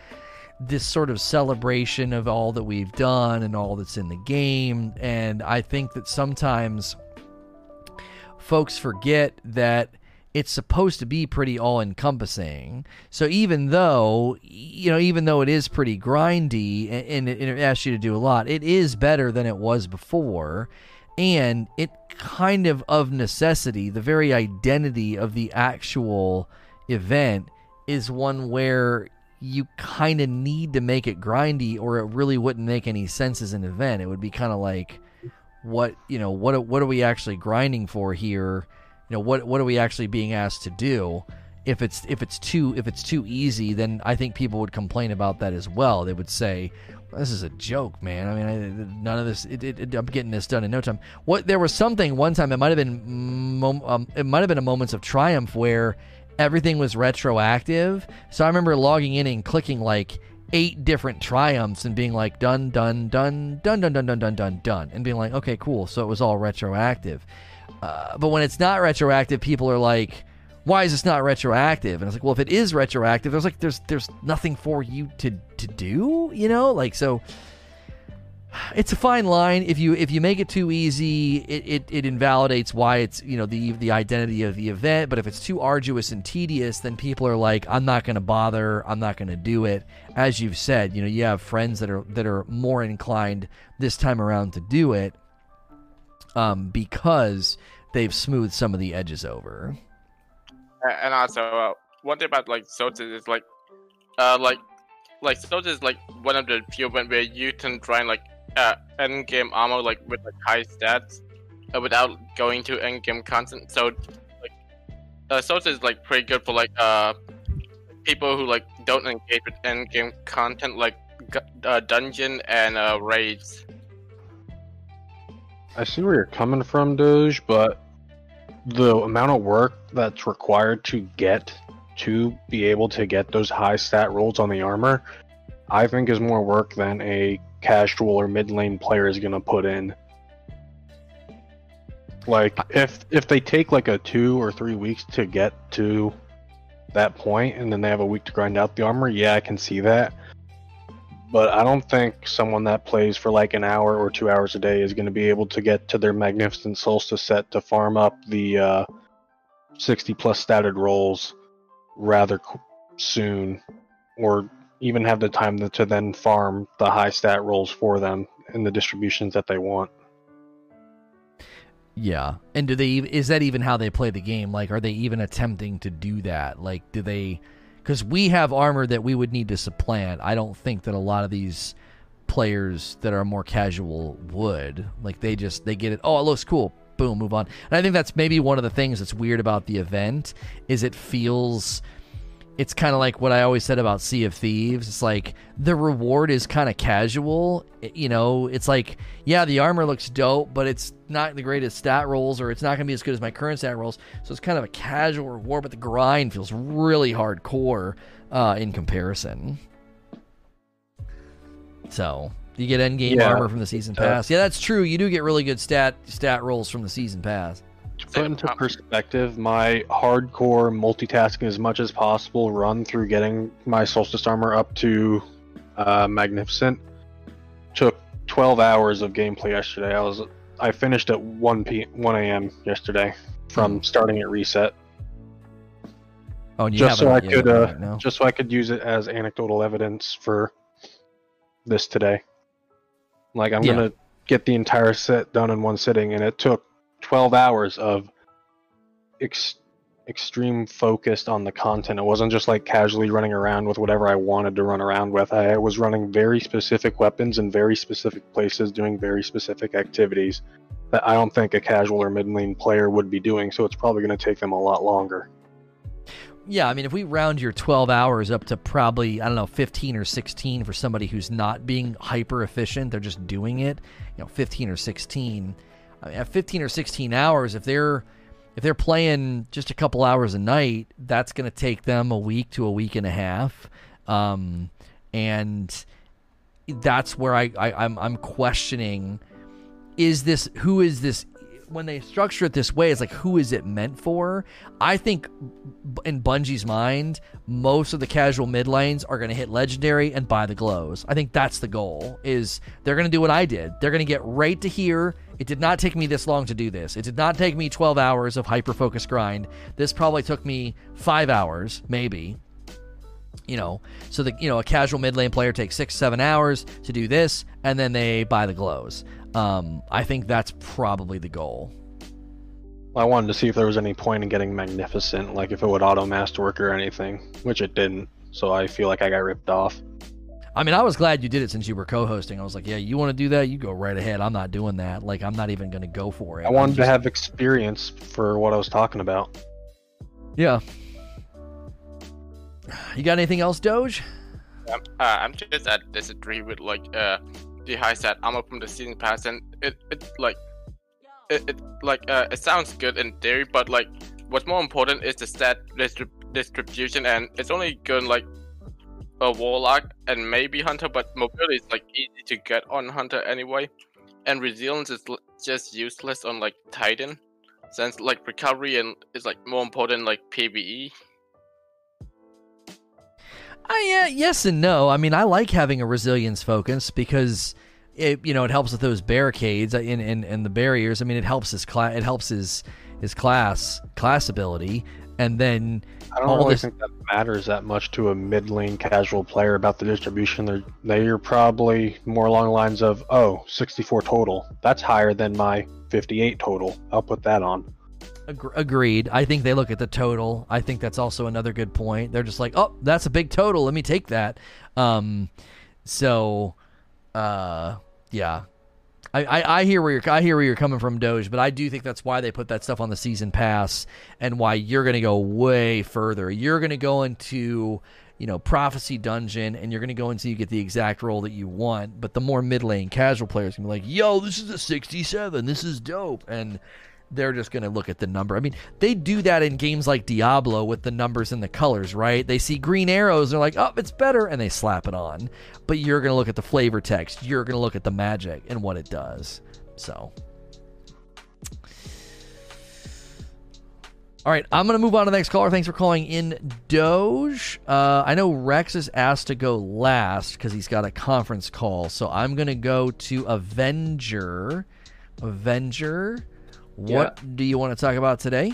this sort of celebration of all that we've done and all that's in the game, and I think that sometimes folks forget that it's supposed to be pretty all encompassing. So even though you know, even though it is pretty grindy and, and it, it asks you to do a lot, it is better than it was before. And it kind of of necessity, the very identity of the actual event is one where you kind of need to make it grindy or it really wouldn't make any sense as an event. It would be kind of like what, you know, what what are we actually grinding for here? You know, what what are we actually being asked to do? If it's if it's too if it's too easy, then I think people would complain about that as well. They would say, "This is a joke, man. I mean, I, none of this. It, it, it- I'm getting this done in no time." What there was something one time. It might have been um, it might have been a moments of triumph where everything was retroactive. So I remember logging in and clicking like eight different triumphs and being like done done done done done done done done done done and being like okay cool so it was all retroactive Uh, but when it's not retroactive, people are like, "Why is this not retroactive?" And it's like, "Well, if it is retroactive, there's like there's there's nothing for you to to do, you know? Like so." It's a fine line. If you if you make it too easy, it, it, it invalidates why it's you know the the identity of the event. But if it's too arduous and tedious, then people are like, I'm not going to bother. I'm not going to do it. As you've said, you know, you have friends that are that are more inclined this time around to do it, um, because they've smoothed some of the edges over. And also, uh, one thing about like Sotus is like, uh, like, like Sotus is like one of the few when where you can grind like uh end game armor like with like high stats, uh, without going to end game content. So, like, uh, is like pretty good for like uh people who like don't engage with end game content like uh, dungeon and uh raids. I see where you're coming from, Doge, but the amount of work that's required to get to be able to get those high stat rolls on the armor, I think is more work than a casual or mid lane player is gonna put in. Like if if they take like a two or three weeks to get to that point and then they have a week to grind out the armor, yeah, I can see that. But I don't think someone that plays for like an hour or two hours a day is going to be able to get to their magnificent solstice set to farm up the uh, 60 plus statted rolls rather soon, or even have the time to, to then farm the high stat rolls for them in the distributions that they want. Yeah, and do they? Is that even how they play the game? Like, are they even attempting to do that? Like, do they? Because we have armor that we would need to supplant. I don't think that a lot of these players that are more casual would. Like, they just they get it. Oh, it looks cool. Boom, move on. And I think that's maybe one of the things that's weird about the event is it feels. It's kind of like what I always said about Sea of Thieves. It's like the reward is kind of casual. It- You know, it's like, yeah, the armor looks dope, but it's not the greatest stat rolls, or it's not going to be as good as my current stat rolls. So it's kind of a casual reward, but the grind feels really hardcore uh, in comparison. So you get end game Yeah. armor from the season Uh, pass. Yeah, that's true. You do get really good stat stat rolls from the season pass. To put into perspective, my hardcore multitasking as much as possible run through getting my solstice armor up to uh, magnificent took 12 hours of gameplay yesterday. I was I finished at 1 p 1 a.m. yesterday from starting at reset, Oh, and you just so I could uh, haven't, just so I could use it as anecdotal evidence for this today. Like I'm Yeah. gonna get the entire set done in one sitting, and it took 12 hours of ex- extreme focused on the content. It wasn't just like casually running around with whatever I wanted to run around with. I was running very specific weapons in very specific places, doing very specific activities that I don't think a casual or mid lane player would be doing. So it's probably going to take them a lot longer. Yeah, I mean, if we round your 12 hours up to probably, I don't know, 15 or 16 for somebody who's not being hyper efficient, they're just doing it, you know, 15 or 16. I mean, at 15 or 16 hours, if they're if they're playing just a couple hours a night, that's going to take them a week to a week and a half. Um, and that's where I, I I'm I'm questioning is this who is this when they structure it this way it's like who is it meant for? I think in bungie's mind most of the casual mid lanes are going to hit legendary and buy the glows. I think that's the goal is they're going to do what i did. They're going to get right to here. It did not take me this long to do this. It did not take me 12 hours of hyper focus grind. This probably took me five hours maybe you know? So the you know a casual mid lane player takes six seven hours to do this and then they buy the glows um i think that's probably the goal. I wanted to see if there was any point in getting magnificent, like if it would auto masterwork or anything, which it didn't. So I feel like I got ripped off. i mean i was glad you did it since you were co-hosting. I was like yeah you want to do that? You go right ahead. I'm not doing that. Like i'm not even going to go for it. I I'm wanted to have experience for what I was talking about. yeah. You got anything else doge? Um, uh, I'm just at disagree with like uh the high stat armor from the season pass, and it it like it, it like uh it sounds good in theory, but like what's more important is the stat distrib- distribution, and it's only good like a warlock and maybe hunter, but mobility is like easy to get on hunter anyway, and resilience is l- just useless on like titan. since like recovery and is like more important like PVE. Uh, yeah, yes and no. I mean, I like having a resilience focus because it you know it helps with those barricades and and, and the barriers. I mean, it helps his class. It helps his his class class ability, and then I don't all really this- think that matters that much to a mid lane casual player about the distribution. They're they're probably more along the lines of oh 64 total. That's higher than my 58 total. I'll put that on. Ag- agreed. I think they look at the total. I think that's also another good point. They're just like, oh, that's a big total. Let me take that. Um, so, uh, yeah. I, I, I hear where you're I hear where you're coming from, Doge, but I do think that's why they put that stuff on the season pass and why you're gonna go way further. You're gonna go into you know prophecy dungeon and you're gonna go until you get the exact roll that you want. But the more mid lane casual players can be like, yo, this is a 67. This is dope, and they're just going to look at the number. I mean, they do that in games like Diablo with the numbers and the colors, right? They see green arrows, they're like, oh, it's better, and they slap it on. But you're going to look at the flavor text, you're going to look at the magic and what it does. So. All right, I'm going to move on to the next caller. Thanks for calling in, Doge. Uh, I know Rex is asked to go last because he's got a conference call. So I'm going to go to Avenger. Avenger. What do you want to talk about today?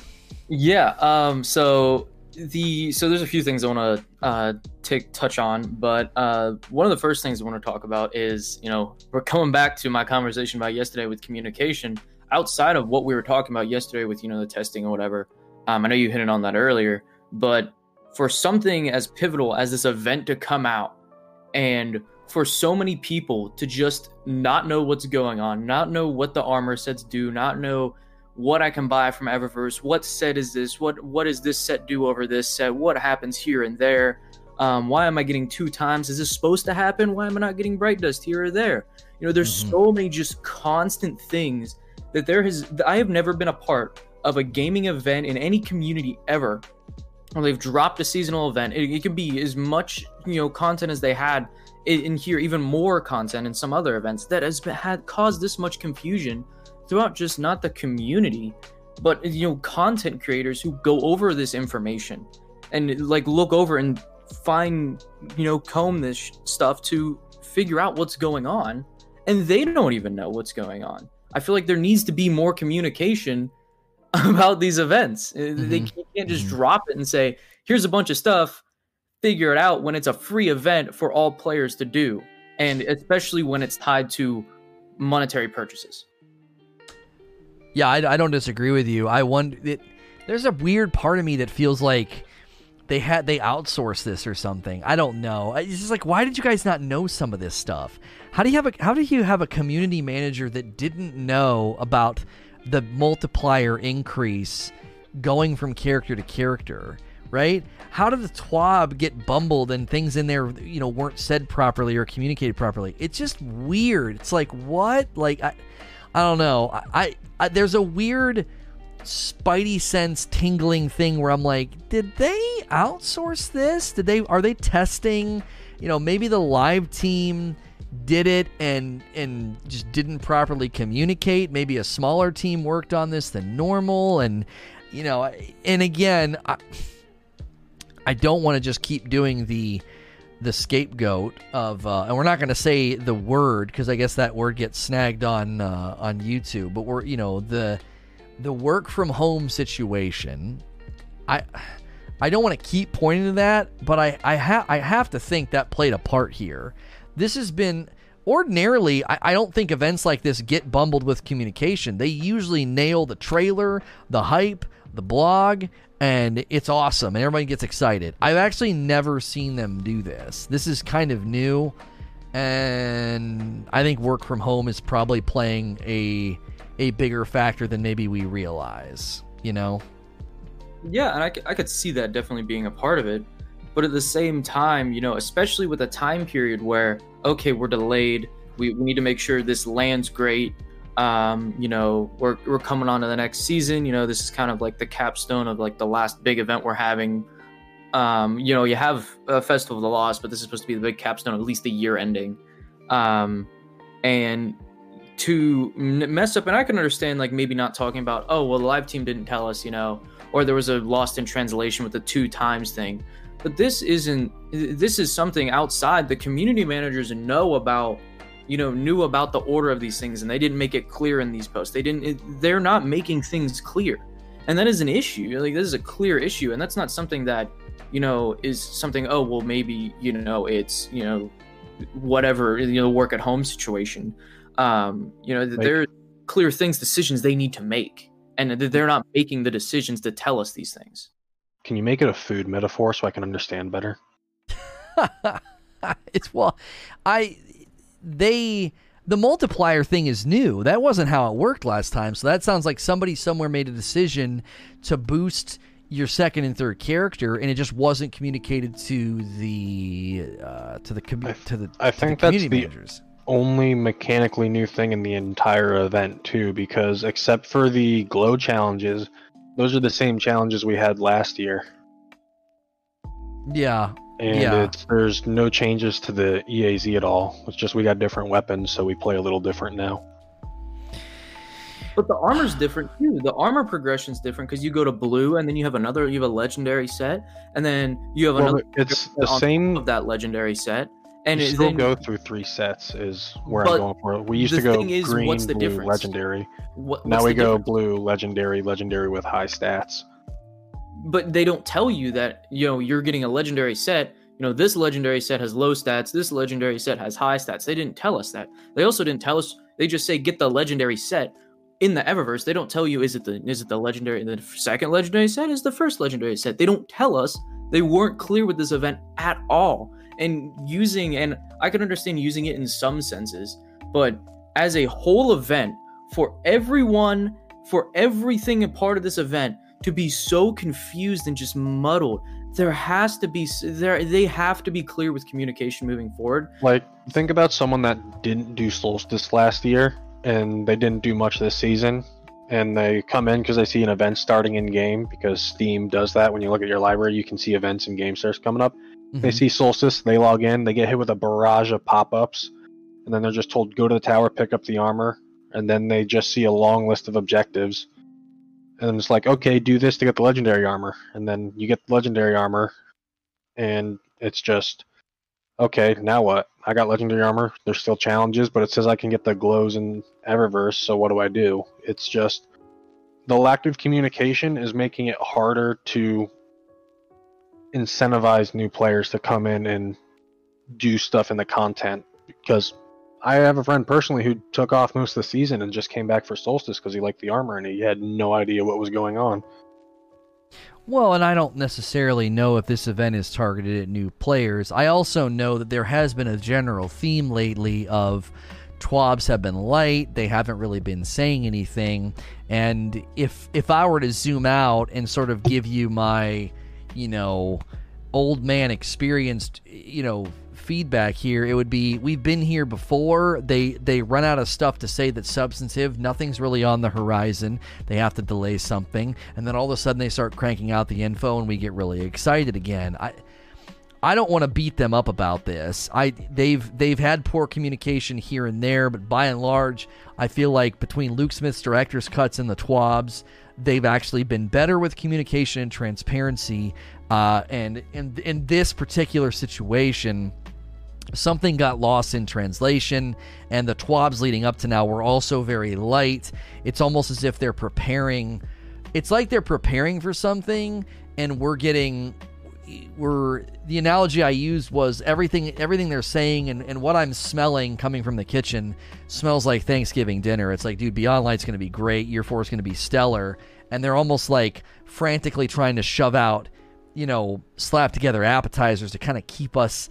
Yeah. Um. So the so there's a few things I want to uh, take touch on, but uh, one of the first things I want to talk about is you know we're coming back to my conversation about yesterday with communication outside of what we were talking about yesterday with you know the testing or whatever. Um, I know you hit on that earlier, but for something as pivotal as this event to come out and for so many people to just not know what's going on, not know what the armor sets do, not know what I can buy from Eververse, what set is this, what what does this set do over this set, what happens here and there, um, why am I getting two times? Is this supposed to happen? Why am I not getting bright dust here or there? You know, there's Mhm. so many just constant things that there has. I have never been a part of a gaming event in any community ever where they've dropped a seasonal event. It, it can be as much you know content as they had in, in here, even more content in some other events that has been, had caused this much confusion throughout just not the community, but you know content creators who go over this information and like look over and find you know comb this sh- stuff to figure out what's going on, and they don't even know what's going on. I feel like there needs to be more communication about these events. Uh, They Mhm. can't just Mhm. drop it and say, "Here's a bunch of stuff." Figure it out when it's a free event for all players to do, and especially when it's tied to monetary purchases. Yeah, I, I don't disagree with you. I wonder. It, there's a weird part of me that feels like they had they outsourced this or something. I don't know. It's just like, why did you guys not know some of this stuff? How do you have a How do you have a community manager that didn't know about the multiplier increase going from character to character? Right? How did the TWAB get bumbled and things in there, you know, weren't said properly or communicated properly? It's just weird. It's like what? Like I, I don't know. I, I, I there's a weird spidey sense tingling thing where I'm like, did they outsource this? Did they are they testing? You know, maybe the live team did it and and just didn't properly communicate. Maybe a smaller team worked on this than normal and you know, and again, I, I don't want to just keep doing the the scapegoat of, uh, and we're not going to say the word because I guess that word gets snagged on uh, on YouTube. But we're, you know, the the work from home situation. I I don't want to keep pointing to that, but I I have I have to think that played a part here. This has been ordinarily I, I don't think events like this get bumbled with communication. They usually nail the trailer, the hype, the blog, and it's awesome and everybody gets excited. I've actually never seen them do this. This is kind of new and I think work from home is probably playing a a bigger factor than maybe we realize, you know. Yeah, and I, I could see that definitely being a part of it. But at the same time, you know, especially with a time period where, okay, we're delayed, we, we need to make sure this lands great. Um, you know, we're, we're coming on to the next season. You know, this is kind of like the capstone of like the last big event we're having. Um, you know, you have a Festival of the Lost, but this is supposed to be the big capstone, at least the year ending. Um, and to mess up. And I can understand like maybe not talking about oh well the live team didn't tell us you know or there was a lost in translation with the two times thing. But this isn't. This is something outside the community managers know about you know knew about the order of these things and they didn't make it clear in these posts. They didn't it, they're not making things clear. And that is an issue. Like this is a clear issue and that's not something that you know is something oh well maybe you know it's you know whatever you know work at home situation. Um you know Like- there are clear things decisions they need to make and they're not making the decisions to tell us these things. Can you make it a food metaphor so I can understand better? it's well, I they the multiplier thing is new. That wasn't how it worked last time. So that sounds like somebody somewhere made a decision to boost your second and third character, and it just wasn't communicated to the uh, to the commu- I- to the I to think the that's community the managers. only mechanically new thing in the entire event too because except for the glow challenges those are the same challenges we had last year Yeah, and Yeah. it's there's no changes to the EAZ at all it's just we got different weapons so we play a little different now But the armor's different too. The armor progression's different because you go to blue and then you have another, you have a legendary set, and then you have well, another it's the same of that legendary set. And you it- still then go through three sets is where i'm going for we used the to go thing is, green what's the blue difference? legendary what, now we go difference? blue legendary legendary with high stats But they don't tell you that you know you're getting a legendary set. You know this legendary set has low stats. This legendary set has high stats. They didn't tell us that. They also didn't tell us. They just say get the legendary set. In the Eververse, they don't tell you is it the is it the legendary the second legendary set is the first legendary set. They don't tell us. They weren't clear with this event at all. And using and I can understand using it in some senses, but as a whole event for everyone for everything a part of this event to be so confused and just muddled there has to be there they have to be clear with communication moving forward Like, think about someone that didn't do Solstice last year and they didn't do much this season, and they come in because they see an event starting in game because Steam does that. When you look at your library, you can see events and game starts coming up. They Mhm. see Solstice, they log in, they get hit with a barrage of pop ups, and then they're just told, go to the tower, pick up the armor, and then they just see a long list of objectives. And then it's like, okay, do this to get the legendary armor. And then you get the legendary armor, and it's just okay, now what? I got legendary armor. There's still challenges, but it says I can get the glows in Eververse, so what do I do? It's just the lack of communication is making it harder to incentivize new players to come in and do stuff in the content because I have a friend personally who took off most of the season and just came back for Solstice because he liked the armor and he had no idea what was going on. Well, and I don't necessarily know if this event is targeted at new players. I also know that there has been a general theme lately of twabs have been light, they haven't really been saying anything, and if if I were to zoom out and sort of give you my, you know, old man experienced, you know, feedback here, it would be we've been here before. They they run out of stuff to say that's substantive. Nothing's really on the horizon. They have to delay something, and then all of a sudden they start cranking out the info, and we get really excited again. I I don't want to beat them up about this. I they've they've had poor communication here and there, but by and large, I feel like between Luke Smith's director's cuts and the TWABs, they've actually been better with communication and transparency. Uh, and in in this particular situation, something got lost in translation, and the TWABs leading up to now were also very light. It's almost as if they're preparing. It's like they're preparing for something, and we're getting. We're the analogy I used was everything everything they're saying and, and what I'm smelling coming from the kitchen smells like Thanksgiving dinner. It's like, dude, Beyond Light's gonna be great, Year Four is gonna be stellar, and they're almost like frantically trying to shove out, you know, slap together appetizers to kind of keep us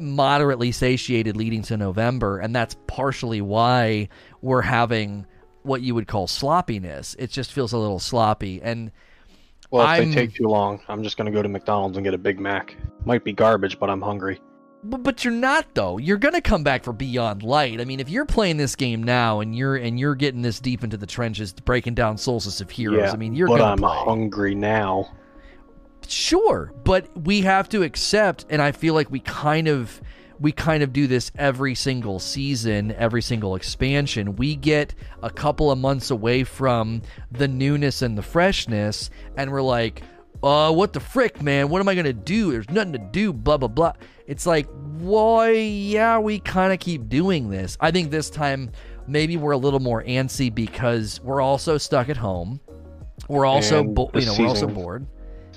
moderately satiated leading to November, and that's partially why we're having what you would call sloppiness. It just feels a little sloppy, and Well, if I'm- they take too long, I'm just gonna go to McDonald's and get a Big Mac. Might be garbage, but I'm hungry. But, but you're not though. You're gonna come back for Beyond Light. I mean, if you're playing this game now and you're and you're getting this deep into the trenches, breaking down Solstice of Heroes. yeah, I mean, you're but gonna I'm play. hungry now. Sure, but we have to accept, and I feel like we kind of we kind of do this every single season, every single expansion. We get a couple of months away from the newness and the freshness, and we're like, uh, what the frick, man? What am I gonna do? There's nothing to do, blah blah blah. It's like, why, yeah, we kind of keep doing this. I think this time maybe we're a little more antsy because we're also stuck at home. We're also, bo- you know, we're also bored.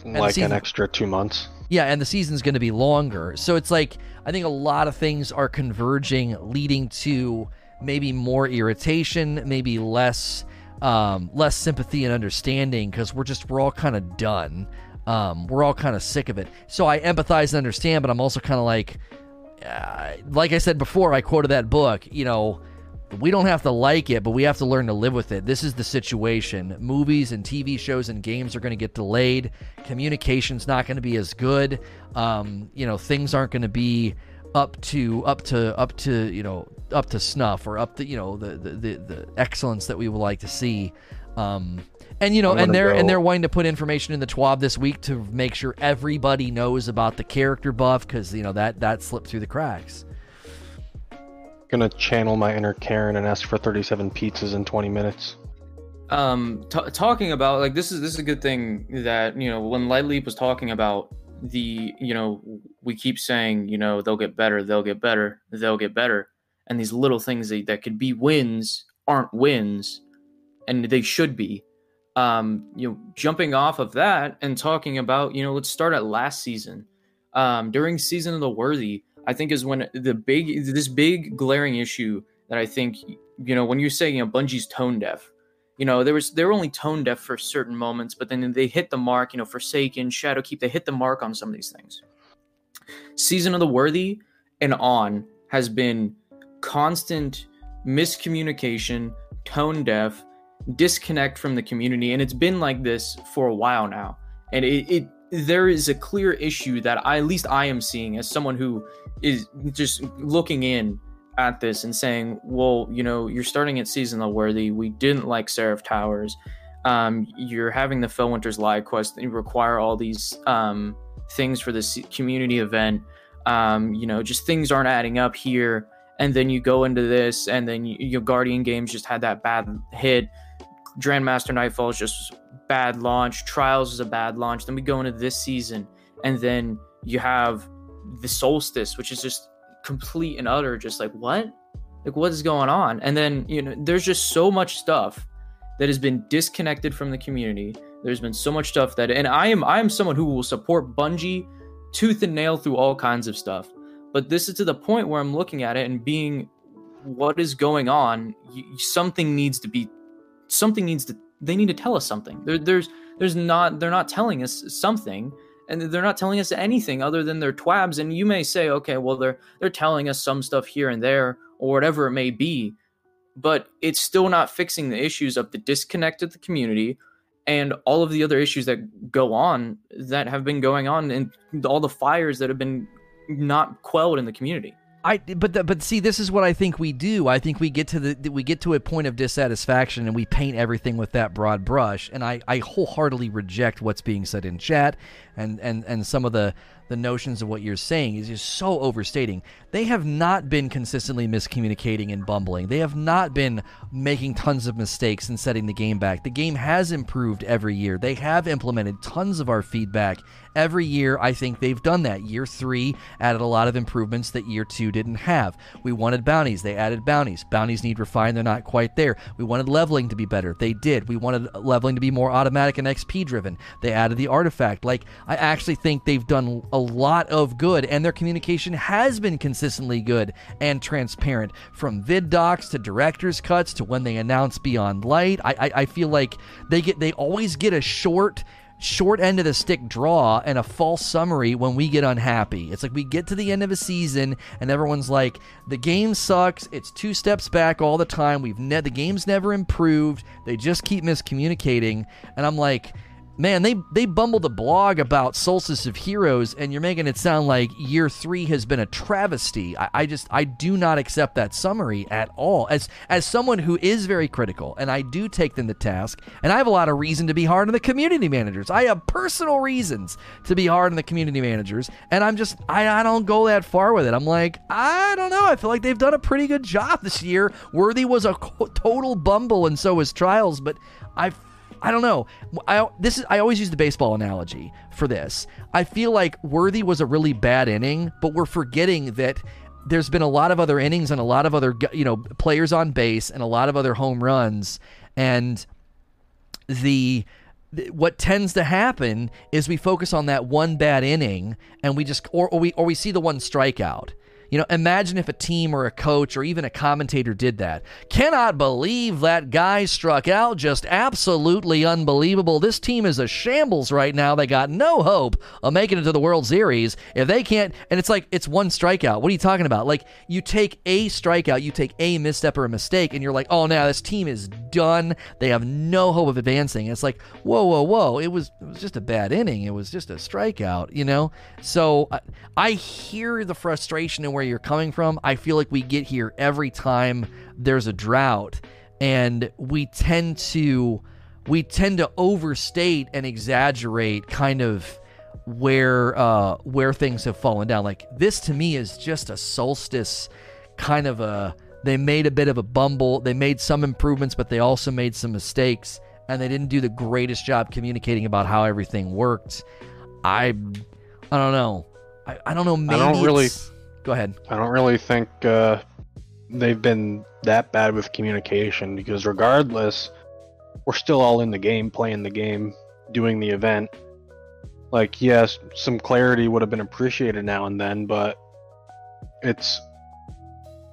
Like season- an extra two months. Yeah, and the season's going to be longer. So it's like I think a lot of things are converging, leading to maybe more irritation, maybe less um, less sympathy and understanding because we're just we're all kind of done. Um, we're all kind of sick of it. So I empathize and understand, but I'm also kind of like, uh, like I said before, I quoted that book. You know, we don't have to like it, but we have to learn to live with it. This is the situation. Movies and TV shows and games are going to get delayed. Communication's not going to be as good. Um, you know, things aren't going to be up to up to up to you know up to snuff or up to you know the the, the, the excellence that we would like to see. Um, and you know, and they're go- and they're wanting to put information in the TWAB this week to make sure everybody knows about the character buff because you know that that slipped through the cracks. Gonna channel my inner Karen and ask for 37 pizzas in 20 minutes. um t- talking about like this is this is a good thing that you know when Lightleap was talking about the you know we keep saying you know they'll get better they'll get better they'll get better and these little things that, that could be wins aren't wins and they should be um you know jumping off of that and talking about you know let's start at last season um during season of the worthy i think is when the big this big glaring issue that i think you know when you're saying you know bungie's tone deaf you know there was they were only tone deaf for certain moments but then they hit the mark you know forsaken shadowkeep they hit the mark on some of these things. Season of the worthy and on has been constant miscommunication tone deaf disconnect from the community and it's been like this for a while now. And it, it there is a clear issue that I, at least i am seeing as someone who is just looking in at this and saying, well, you know, you're starting at seasonal worthy. We didn't like Seraph Towers. Um, you're having the Phil Fellwinter's Lie quest. You require all these um, things for this community event. Um, you know, just things aren't adding up here. And then you go into this, and then you, your Guardian games just had that bad hit. Grandmaster Nightfall is just bad launch. Trials is a bad launch. Then we go into this season, and then you have the Solstice, which is just complete and utter just like what? Like what is going on? And then you know there's just so much stuff that has been disconnected from the community. There's been so much stuff that and i am i am someone who will support bungie tooth and nail through all kinds of stuff. But this is to the point where i'm looking at it and being what is going on? Something needs to be something needs to they need to tell us something. There, there's there's not they're not telling us something and they're not telling us anything other than their twabs and you may say okay well they're they're telling us some stuff here and there or whatever it may be but it's still not fixing the issues of the disconnect of the community and all of the other issues that go on that have been going on and all the fires that have been not quelled in the community I but the, but see this is what I think we do. I think we get to the we get to a point of dissatisfaction and we paint everything with that broad brush. And I I wholeheartedly reject what's being said in chat and and and some of the the notions of what you're saying is just so overstating. They have not been consistently miscommunicating and bumbling. They have not been making tons of mistakes and setting the game back. The game has improved every year. They have implemented tons of our feedback every year. I think they've done that. Year three added a lot of improvements that year two didn't have. We wanted bounties. They added bounties. Bounties need refined. They're not quite there. We wanted leveling to be better. They did. We wanted leveling to be more automatic and XP driven. They added the artifact. Like, I actually think they've done a lot of good, and their communication has been consistently good and transparent. From vid docs to director's cuts to when they announce Beyond Light, I, I, I feel like they get they always get a short short end of the stick draw and a false summary when we get unhappy. It's like we get to the end of a season and everyone's like, the game sucks. It's two steps back all the time. We've ne- the game's never improved. They just keep miscommunicating, and I'm like. Man, they they bumbled a blog about Solstice of Heroes, and you're making it sound like year three has been a travesty. I, I, just I do not accept that summary at all. As as someone who is very critical, and I do take them to task, and I have a lot of reason to be hard on the community managers. I have personal reasons to be hard on the community managers, and I'm just I, I don't go that far with it. I'm like I don't know. I feel like they've done a pretty good job this year. Worthy was a total bumble, and so was Trials, but I I don't know. I this is I always use the baseball analogy for this. I feel like Worthy was a really bad inning, but we're forgetting that there's been a lot of other innings and a lot of other you know players on base and a lot of other home runs and the what tends to happen is we focus on that one bad inning and we just or, or we or we see the one strikeout you know, imagine if a team or a coach or even a commentator did that. Cannot believe that guy struck out. Just absolutely unbelievable. This team is a shambles right now. They got no hope of making it to the World Series if they can't. And it's like, it's one strikeout. What are you talking about? Like, you take a strikeout, you take a misstep or a mistake, and you're like, oh, now this team is done. They have no hope of advancing. it's like, whoa, whoa, whoa. It was, it was just a bad inning. It was just a strikeout, you know? So I, I hear the frustration and where where you're coming from. I feel like we get here every time there's a drought, and we tend to we tend to overstate and exaggerate kind of where uh, where things have fallen down. Like this to me is just a solstice kind of a. They made a bit of a bumble. They made some improvements, but they also made some mistakes, and they didn't do the greatest job communicating about how everything worked. I, I don't know. I, I don't know. Maybe I don't really. Go ahead. I don't really think uh, they've been that bad with communication because, regardless, we're still all in the game, playing the game, doing the event. Like, yes, some clarity would have been appreciated now and then, but it's.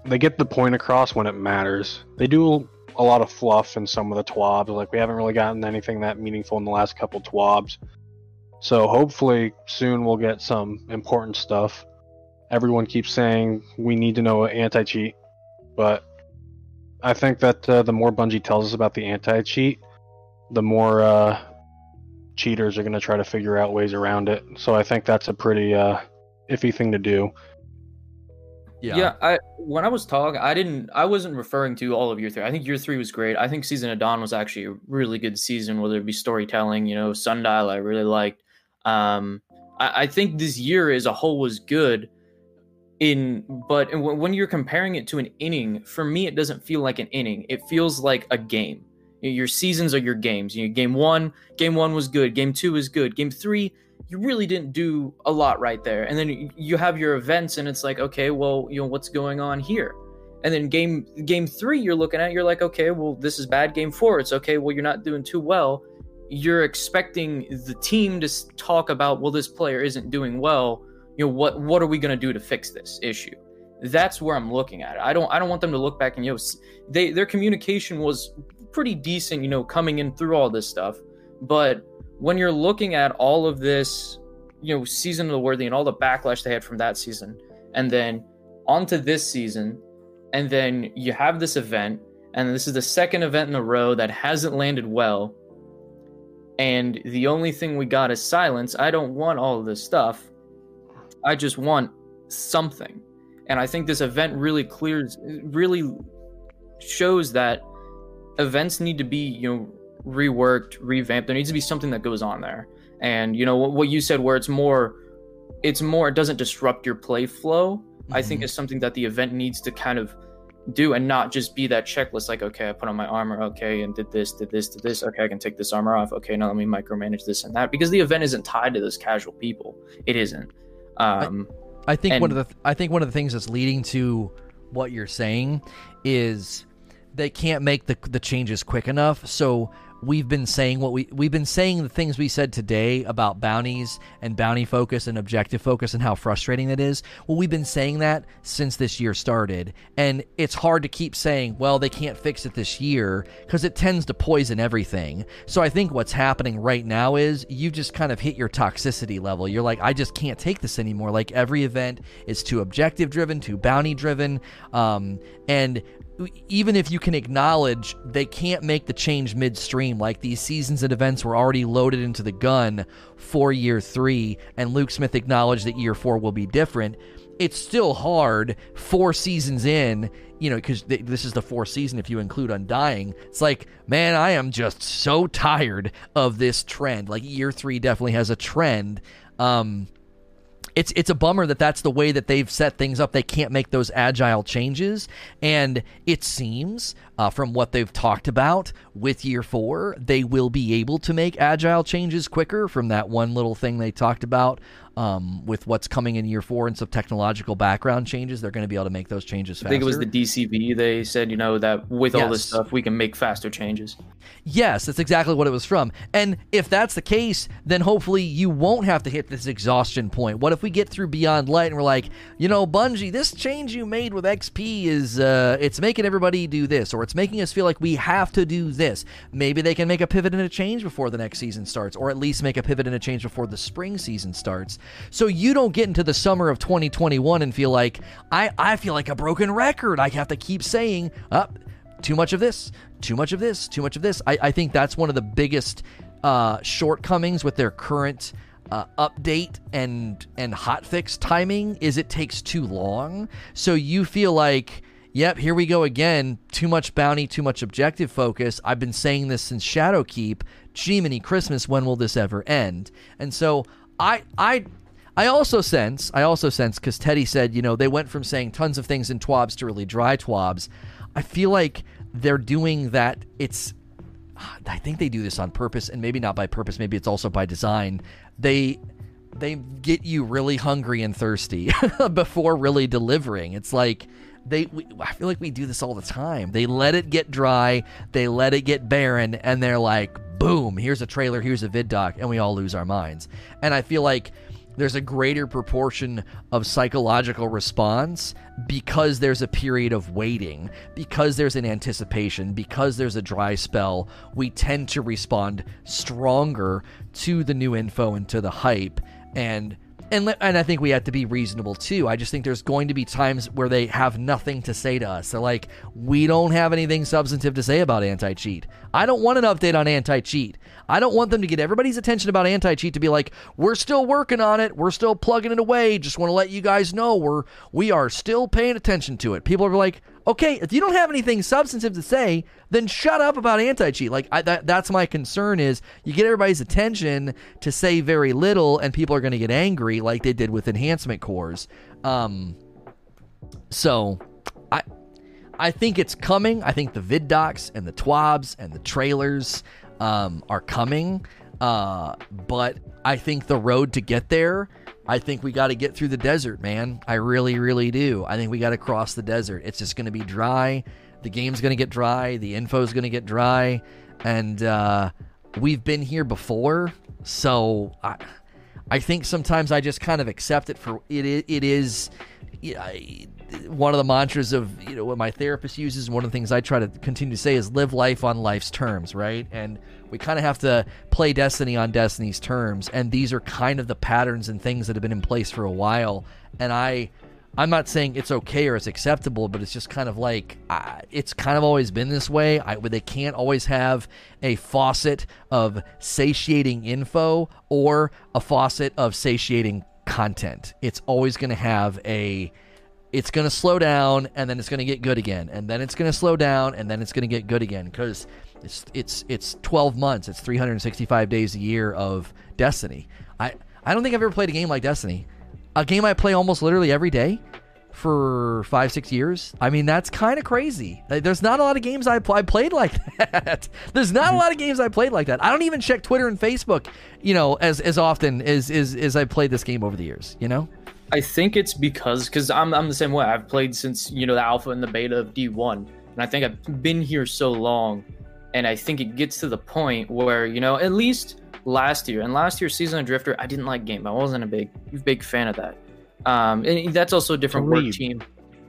They get the point across when it matters. They do a lot of fluff in some of the TWABs. Like, we haven't really gotten anything that meaningful in the last couple TWABs. So, hopefully, soon we'll get some important stuff everyone keeps saying we need to know anti cheat, but I think that uh, the more Bungie tells us about the anti cheat, the more uh, cheaters are going to try to figure out ways around it. So I think that's a pretty uh, iffy thing to do. Yeah. yeah, I when I was talking, I didn't, I wasn't referring to all of year three. I think year three was great. I think season of Dawn was actually a really good season, whether it be storytelling, you know, Sundial, I really liked. Um, I, I think this year as a whole was good in but when you're comparing it to an inning for me it doesn't feel like an inning. It feels like a game. Your seasons are your games. You know, game one game one was good. Game two is good. Game three you really didn't do a lot right there. And then you have your events and it's like okay well you know what's going on here? And then game game three you're looking at you're like okay well this is bad. Game four it's okay. Well you're not doing too well. You're expecting the team to talk about well this player isn't doing well you know what what are we going to do to fix this issue? That's where i'm looking at it. I don't i don't want them to look back and you know they their communication was pretty decent you know coming in through all this stuff. But when you're looking at all of this you know season of the worthy and all the backlash they had from that season and then onto this season and then you have this event and this is the second event in a row that hasn't landed well and the only thing we got is silence i don't want all of this stuff I just want something. And I think this event really clears, really shows that events need to be, you know, reworked, revamped. There needs to be something that goes on there. And, you know, what, what you said, where it's more, it's more, it doesn't disrupt your play flow, mm-hmm. I think mm-hmm. is something that the event needs to kind of do and not just be that checklist like okay i put on my armor okay and did this did this did this okay i can take this armor off okay now let me micromanage this and that because the event isn't tied to those casual people it isn't um, I, I think and, one of the I think one of the things that's leading to what you're saying is they can't make the the changes quick enough. So we've been saying what we we've been saying the things we said today about bounties and bounty focus and objective focus and how frustrating that is. Well, we've been saying that since this year started, and it's hard to keep saying, "Well, they can't fix it this year" because it tends to poison everything. So I think what's happening right now is you just kind of hit your toxicity level. You're like, "I just can't take this anymore." Like every event is too objective driven, too bounty driven, um, and even if you can acknowledge they can't make the change midstream, like these seasons and events were already loaded into the gun for year three, and Luke Smith acknowledged that year four will be different. It's still hard four seasons in, you know, because th- this is the fourth season if you include Undying. It's like, man, I am just so tired of this trend. Like year three definitely has a trend. Um, it's it's a bummer that that's the way that they've set things up. They can't make those agile changes, and it seems uh, from what they've talked about with year four, they will be able to make agile changes quicker. From that one little thing they talked about um, with what's coming in year four and some technological background changes, they're going to be able to make those changes faster. I think it was the DCV. They said, you know, that with all this stuff, we can make faster changes. Yes, that's exactly what it was from. And if that's the case, then hopefully you won't have to hit this exhaustion point. What if we get through Beyond Light and we're like, you know, Bungie, this change you made with XP is uh it's making everybody do this or it's making us feel like we have to do this. Maybe they can make a pivot and a change before the next season starts or at least make a pivot and a change before the spring season starts. So you don't get into the summer of 2021 and feel like I I feel like a broken record. I have to keep saying, up too much of this, too much of this, too much of this. I, I think that's one of the biggest uh, shortcomings with their current uh, update and and hotfix timing is it takes too long. So you feel like, yep, here we go again. Too much bounty, too much objective focus. I've been saying this since Shadowkeep. Jiminy Christmas, when will this ever end? And so I I I also sense, I also sense, because Teddy said, you know, they went from saying tons of things in TWABs to really dry TWABs. I feel like they're doing that. It's, I think they do this on purpose, and maybe not by purpose. Maybe it's also by design. They, they get you really hungry and thirsty before really delivering. It's like they. We, I feel like we do this all the time. They let it get dry, they let it get barren, and they're like, boom, here's a trailer, here's a vid doc, and we all lose our minds. And I feel like there's a greater proportion of psychological response because there's a period of waiting, because there's an anticipation, because there's a dry spell. We tend to respond stronger to the new info and to the hype. And and and I think we have to be reasonable too. I just think there's going to be times where they have nothing to say to us. They're like, we don't have anything substantive to say about anti cheat. I don't want an update on anti cheat. I don't want them to get everybody's attention about anti cheat to be like, we're still working on it, we're still plugging it away. Just want to let you guys know we're we are still paying attention to it. People are like, okay, if you don't have anything substantive to say, then shut up about anti-cheat. Like I, that, that's my concern is you get everybody's attention to say very little, and people are going to get angry, like they did with enhancement cores. Um, so I, I think it's coming. I think the vid docs and the twabs and the trailers um, are coming. Uh, but I think the road to get there, I think we got to get through the desert, man. I really, really do. I think we got to cross the desert. It's just going to be dry. The game's going to get dry. The info's going to get dry. And uh, we've been here before. So I, I think sometimes I just kind of accept it for it. i- It is. you know, one of the mantras of you know what my therapist uses one of the things i try to continue to say is live life on life's terms right and we kind of have to play destiny on destiny's terms and these are kind of the patterns and things that have been in place for a while. And i i'm not saying it's okay or it's acceptable but it's just kind of like it's kind of always been this way. I, they can't always have a faucet of satiating info or a faucet of satiating content. It's always going to have a it's going to slow down and then it's going to get good again and then it's going to slow down and then it's going to get good again. Because it's it's it's 12 months. It's 365 days a year of destiny. I i don't think i've ever played a game like destiny. A game i play almost literally every day for five six years. I mean that's kind of crazy. Like, there's not a lot of games I, pl- I played like that. There's not a mm-hmm. lot of games i played like that. I don't even check twitter and facebook you know as as often as as, as i played this game over the years you know? I think it's because because I'm I'm the same way. I've played since you know the alpha and the beta of D1, and I think I've been here so long, and I think it gets to the point where you know at least last year and last year's season of Drifter, I didn't like game. I wasn't a big big fan of that. Um, and that's also a different work team.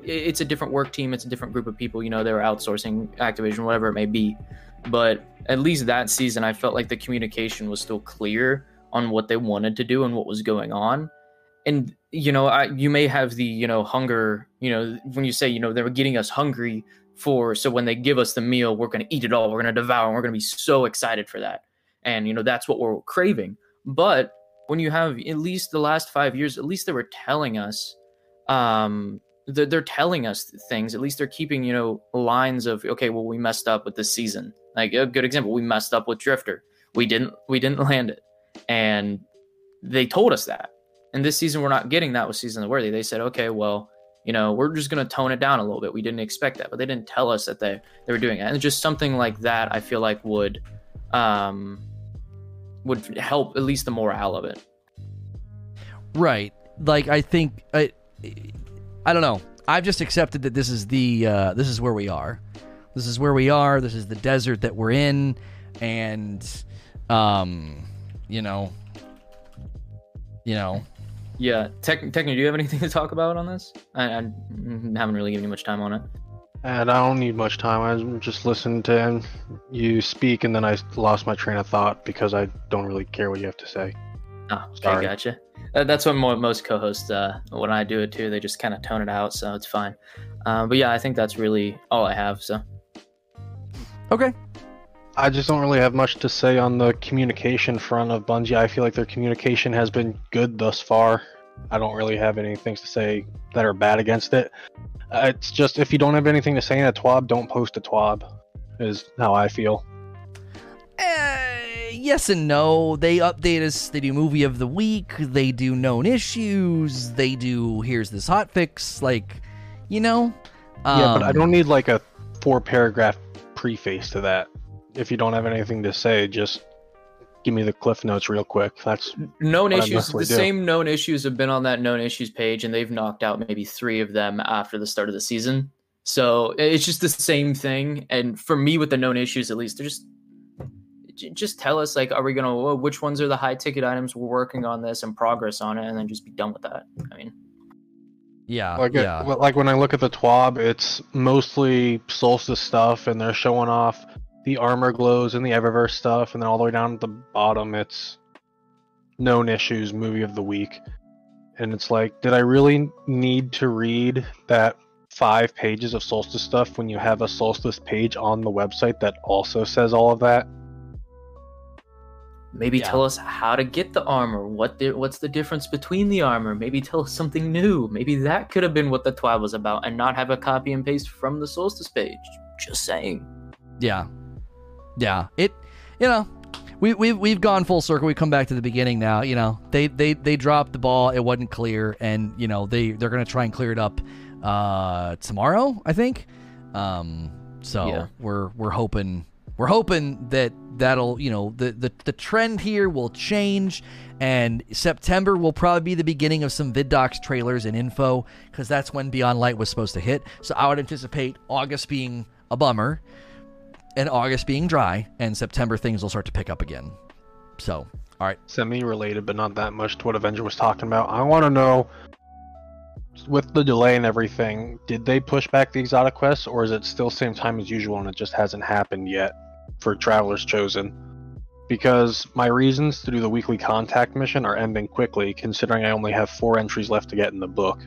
It's a different work team. It's a different group of people. You know, they were outsourcing Activision, whatever it may be. But at least that season, I felt like the communication was still clear on what they wanted to do and what was going on and you know I, you may have the you know hunger you know when you say you know they were getting us hungry for so when they give us the meal, we're going to eat it all, we're going to devour, and we're going to be so excited for that. And you know that's what we're craving. But when you have at least the last five years, at least they were telling us, um, they're, they're telling us things. At least they're keeping you know lines of okay, well we messed up with this season. Like a good example, we messed up with Drifter. We didn't we didn't land it, and they told us that. And this season we're not getting that with season of worthy. They said okay, well you know we're just going to tone it down a little bit. We didn't expect that, but they didn't tell us that they they were doing it. And just something like that, I feel like would um would help at least the morale of it. Right. Like I think I I don't know. I've just accepted that this is the uh, this is where we are. This is where we are. This is the desert that we're in, and um, you know, you know. Yeah, Tech, Techno, do you have anything to talk about on this? I, I haven't really given you much time on it. And I don't need much time. I just listened to you speak, and then I lost my train of thought because I don't really care what you have to say. Oh, okay, Sorry. gotcha. Uh, that's what mo- most co-hosts, uh, when I do it too, they just kind of tone it out, so it's fine. Um, but yeah, I think that's really all I have. So Okay. I just don't really have much to say on the communication front of Bungie. I feel like their communication has been good thus far. I don't really have any things to say that are bad against it. Uh, it's just if you don't have anything to say in a TWAB, don't post a TWAB, is how I feel. Uh, yes and no. They update us. They do movie of the week. They do known issues. They do here's this hot fix. Like, you know. yeah, but I Um, don't need like a four paragraph preface to that. If you don't have anything to say, just give me the cliff notes real quick. That's known issues, the do. same known issues have been on that known issues page, and they've knocked out maybe three of them after the start of the season. So it's just the same thing. And for me, with the known issues, at least, they're just just tell us like, are we gonna which ones are the high ticket items we're working on this and progress on it, and then just be done with that. I mean, Yeah. like yeah. it, like when I look at the TWAB, it's mostly Solstice stuff, and they're showing off the armor glows and the Eververse stuff, and then all the way down at the bottom, it's known issues movie of the week, and it's like, did I really need to read that five pages of Solstice stuff when you have a Solstice page on the website that also says all of that? maybe Yeah. tell us how to get the armor. What the, what's the difference between the armor? Maybe tell us something new. Maybe that could have been what the TWAB was about, and not have a copy and paste from the Solstice page. Just saying. Yeah. Yeah. It you know, we we've we've gone full circle. We come back to the beginning now, you know. They they they dropped the ball, it wasn't clear, and you know, they they're gonna try and clear it up uh tomorrow, I think. Um so Yeah. we're we're hoping we're hoping that that'll you know the, the the trend here will change and september will probably be the beginning of some viddocs trailers and info because that's when beyond light was supposed to hit so i would anticipate august being a bummer and August being dry, and September things will start to pick up again. So, all right, Semi-related, but not that much to what Avenger was talking about. I want to know, with the delay and everything, did they push back the exotic quests, or is it still same time as usual and it just hasn't happened yet for Travelers Chosen? Because my reasons to do the weekly contact mission are ending quickly, considering I only have four entries left to get in the book.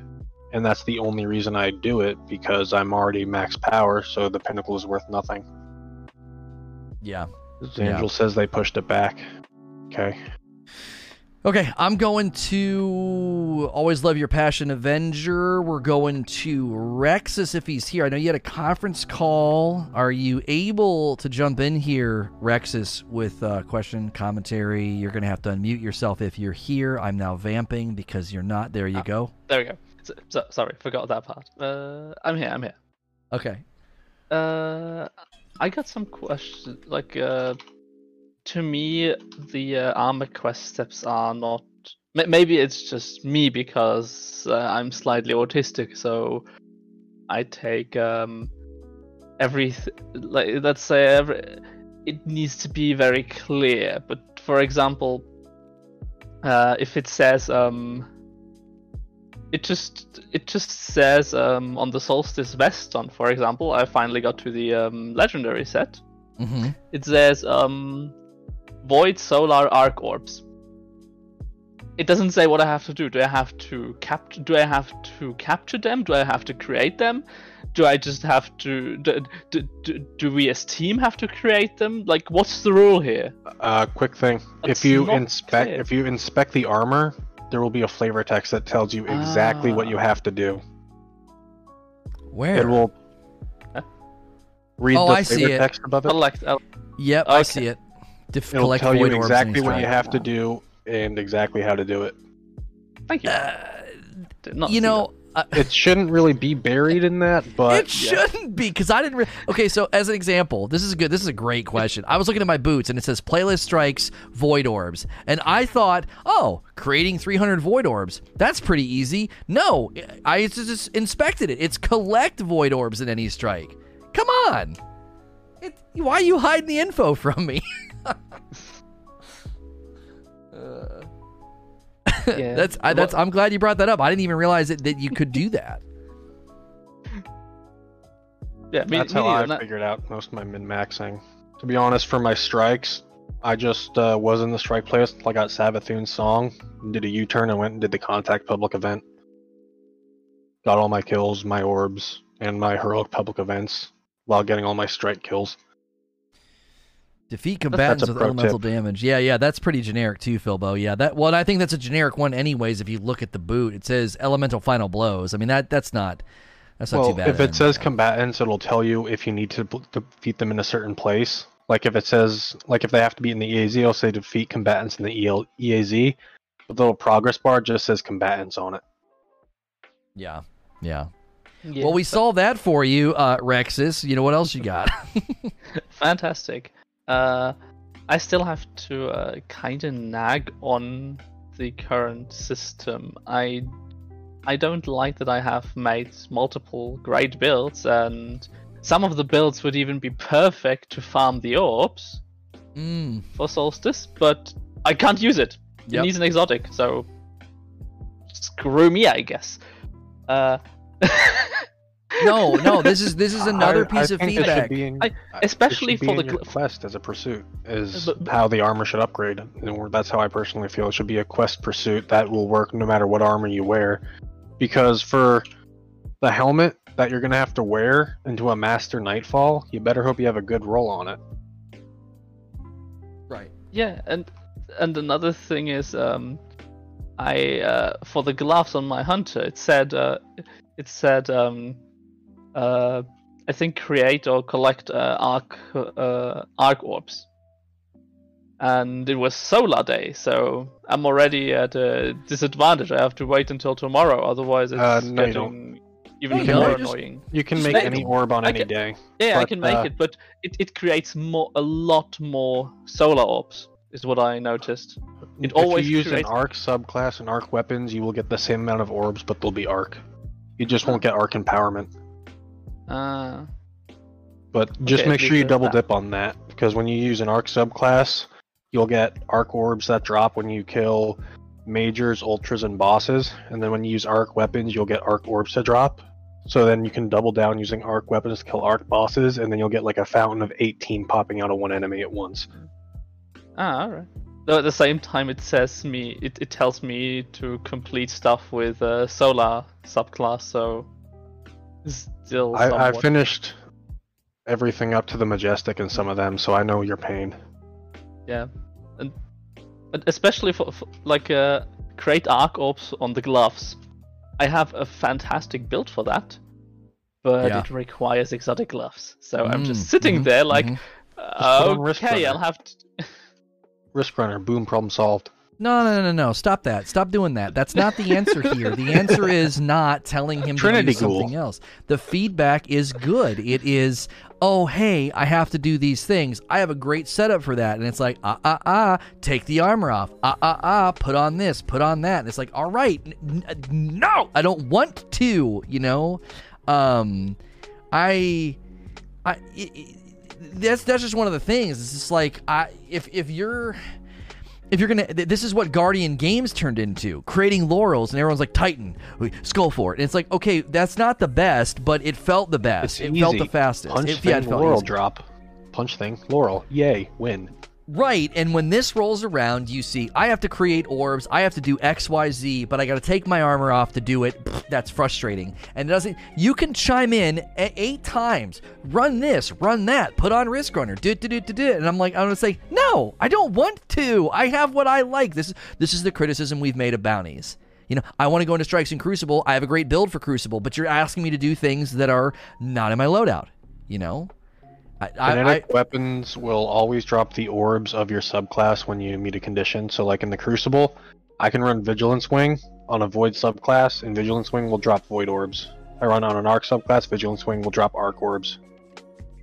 And that's the only reason I do it, because I'm already max power, so the pinnacle is worth nothing. Yeah, Angel says they pushed it back. Okay. okay. I'm going to always love your passion, Avenger. We're going to Rexus if he's here. I know you had a conference call. Are you able to jump in here, Rexus, with uh, question commentary? You're going to have to unmute yourself if you're here. I'm now vamping because you're not. There you Ah. go. There we go. So, so, sorry, forgot that part. Uh, I'm here. I'm here. Okay. Uh, I got some questions. Like, uh, to me, the uh, armor quest steps are not. ma- Maybe it's just me because uh, I'm slightly autistic, so I take um every like let's say every it needs to be very clear. But for example, uh, if it says um it just it just says um, on the solstice western for example i finally got to the um, legendary set Mm-hmm. it says um, void solar arc orbs it doesn't say what i have to do do i have to cap do i have to capture them do i have to create them do I just have to? Do, do, do, do we as team have to create them? Like, what's the rule here? Uh, quick thing: That's if you inspect, clear. if you inspect the armor, there will be a flavor text that tells you exactly what you Ah. have to do. Where? It will read Oh, the I see flavor it. text above it. Collect. uh, Yep, I see it. Def- It'll collect tell you exactly what you have to do and exactly how to do it. Thank you. Uh, you see know, uh, It shouldn't really be buried in that, but it shouldn't be because I didn't. Re- okay, so as an example, this is good. This is a great question. I was looking at my boots and it says playlist strikes void orbs, and I thought, oh, creating 300 void orbs. That's pretty easy. No, I just just inspected it. It's collect void orbs in any strike. Come on. It, why are you hiding the info from me? Yeah. that's I, that's. I'm glad you brought that up. I didn't even realize that, that you could do that. Yeah, me, that's me how I. Not- figured out most of my min maxing. To be honest, for my strikes, I just uh, was in the strike playlist. I got Savathûn's song, did a U turn, and went and did the contact public event. Got all my kills, my orbs, and my heroic public events while getting all my strike kills. Defeat That's combatants with elemental tip. damage. Yeah, yeah, that's pretty generic too, Philbo. Yeah, that. Well, I think that's a generic one, anyways. If you look at the boot, it says elemental final blows. I mean, that that's not that's not well, too bad. if it then. says combatants, it'll tell you if you need to b- defeat them in a certain place. Like if it says, like if they have to be in the EAZ, it'll say defeat combatants in the EL- EAZ. But the little progress bar just says combatants on it. yeah, yeah. yeah, Well, we solved that for you, uh, Rexus. You know what else you got? fantastic. Uh, I still have to uh, kind of nag on the current system. I I don't like that I have made multiple great builds, and some of the builds would even be perfect to farm the orbs mm, for Solstice, but I can't use it. It needs an exotic, so screw me, I guess. Uh, no, no. This is this is another I- piece I of think it should feedback. in- I- especially for the quest as a pursuit is But- but- how the armor should upgrade. And that's how I personally feel. It should be a quest pursuit that will work no matter what armor you wear. Because for the helmet that you're gonna have to wear into a Master Nightfall, you better hope you have a good roll on it. Right. Yeah, and and another thing is, um, I uh, for the gloves on my hunter, it said uh, it said um, uh, I think create or collect uh, arc uh, arc orbs, and it was solar day, so I'm already at a disadvantage. I have to wait until tomorrow, otherwise it's Uh, no, getting even You more wait. annoying. You can make any orb on I any can- day. Yeah, I can make uh, it, but it, it creates more a lot more solar orbs, is what I noticed. It if always you use creates- an arc subclass and arc weapons, you will get the same amount of orbs, but they'll be arc. You just won't get arc empowerment. Uh, But just Okay, make sure you double that- dip on that because when you use an arc subclass, you'll get arc orbs that drop when you kill majors, ultras, and bosses. And then when you use arc weapons, you'll get arc orbs to drop. So then you can double down using arc weapons to kill arc bosses, and then you'll get like a fountain of 18 popping out of one enemy at once. ah, alright. Though at the same time, it says me, it, it tells me to complete stuff with uh, solar subclass, so still. I, I finished everything up to the majestic and some of them, so I know your pain. Yeah, and, and especially for, for like uh, create arc orbs on the gloves. I have a fantastic build for that, but Yeah. it requires exotic gloves. So I'm Mm, just sitting mhm, there like, mhm. put okay. I'll have to. Risk runner, boom, problem solved. No, no, no, no, no. Stop that. Stop doing that. That's not the answer here. The answer is not telling him Trinity to do something Ghoul. else. The feedback is good. It is, oh, hey, I have to do these things. I have a great setup for that. And it's like, ah, ah, ah, take the armor off. Ah, ah, ah, put on this, put on that. And it's like, all right, n- n- no, I don't want to, you know? Um, I, I, i i that's, that's just one of the things. It's just like, I, if, if you're, if you're gonna th- this is what guardian games turned into creating laurels and everyone's like titan Skullfort and it's like okay that's not the best but it felt the best It's it felt the fastest Punch it, thing, yeah, it laurel easy. drop. Punch thing, laurel. Yay, win. Right, and when this rolls around, you see I have to create orbs, I have to do X, Y, Z, but I got to take my armor off to do it. Pfft, That's frustrating. And it doesn't. You can chime in eight times, run this, run that, put on Risk Runner, do do do do do, and I'm like, I'm gonna say no, I don't want to. I have what I like. This is this is the criticism we've made of bounties. You know, I want to go into Strikes and Crucible. I have a great build for Crucible, but you're asking me to do things that are not in my loadout. You know, I, I, I Kinetic weapons will always drop the orbs of your subclass when you meet a condition. So, like in the Crucible, I can run Vigilance Wing on a Void subclass, and Vigilance Wing will drop Void orbs. I run on an Arc subclass, Vigilance Wing will drop Arc orbs.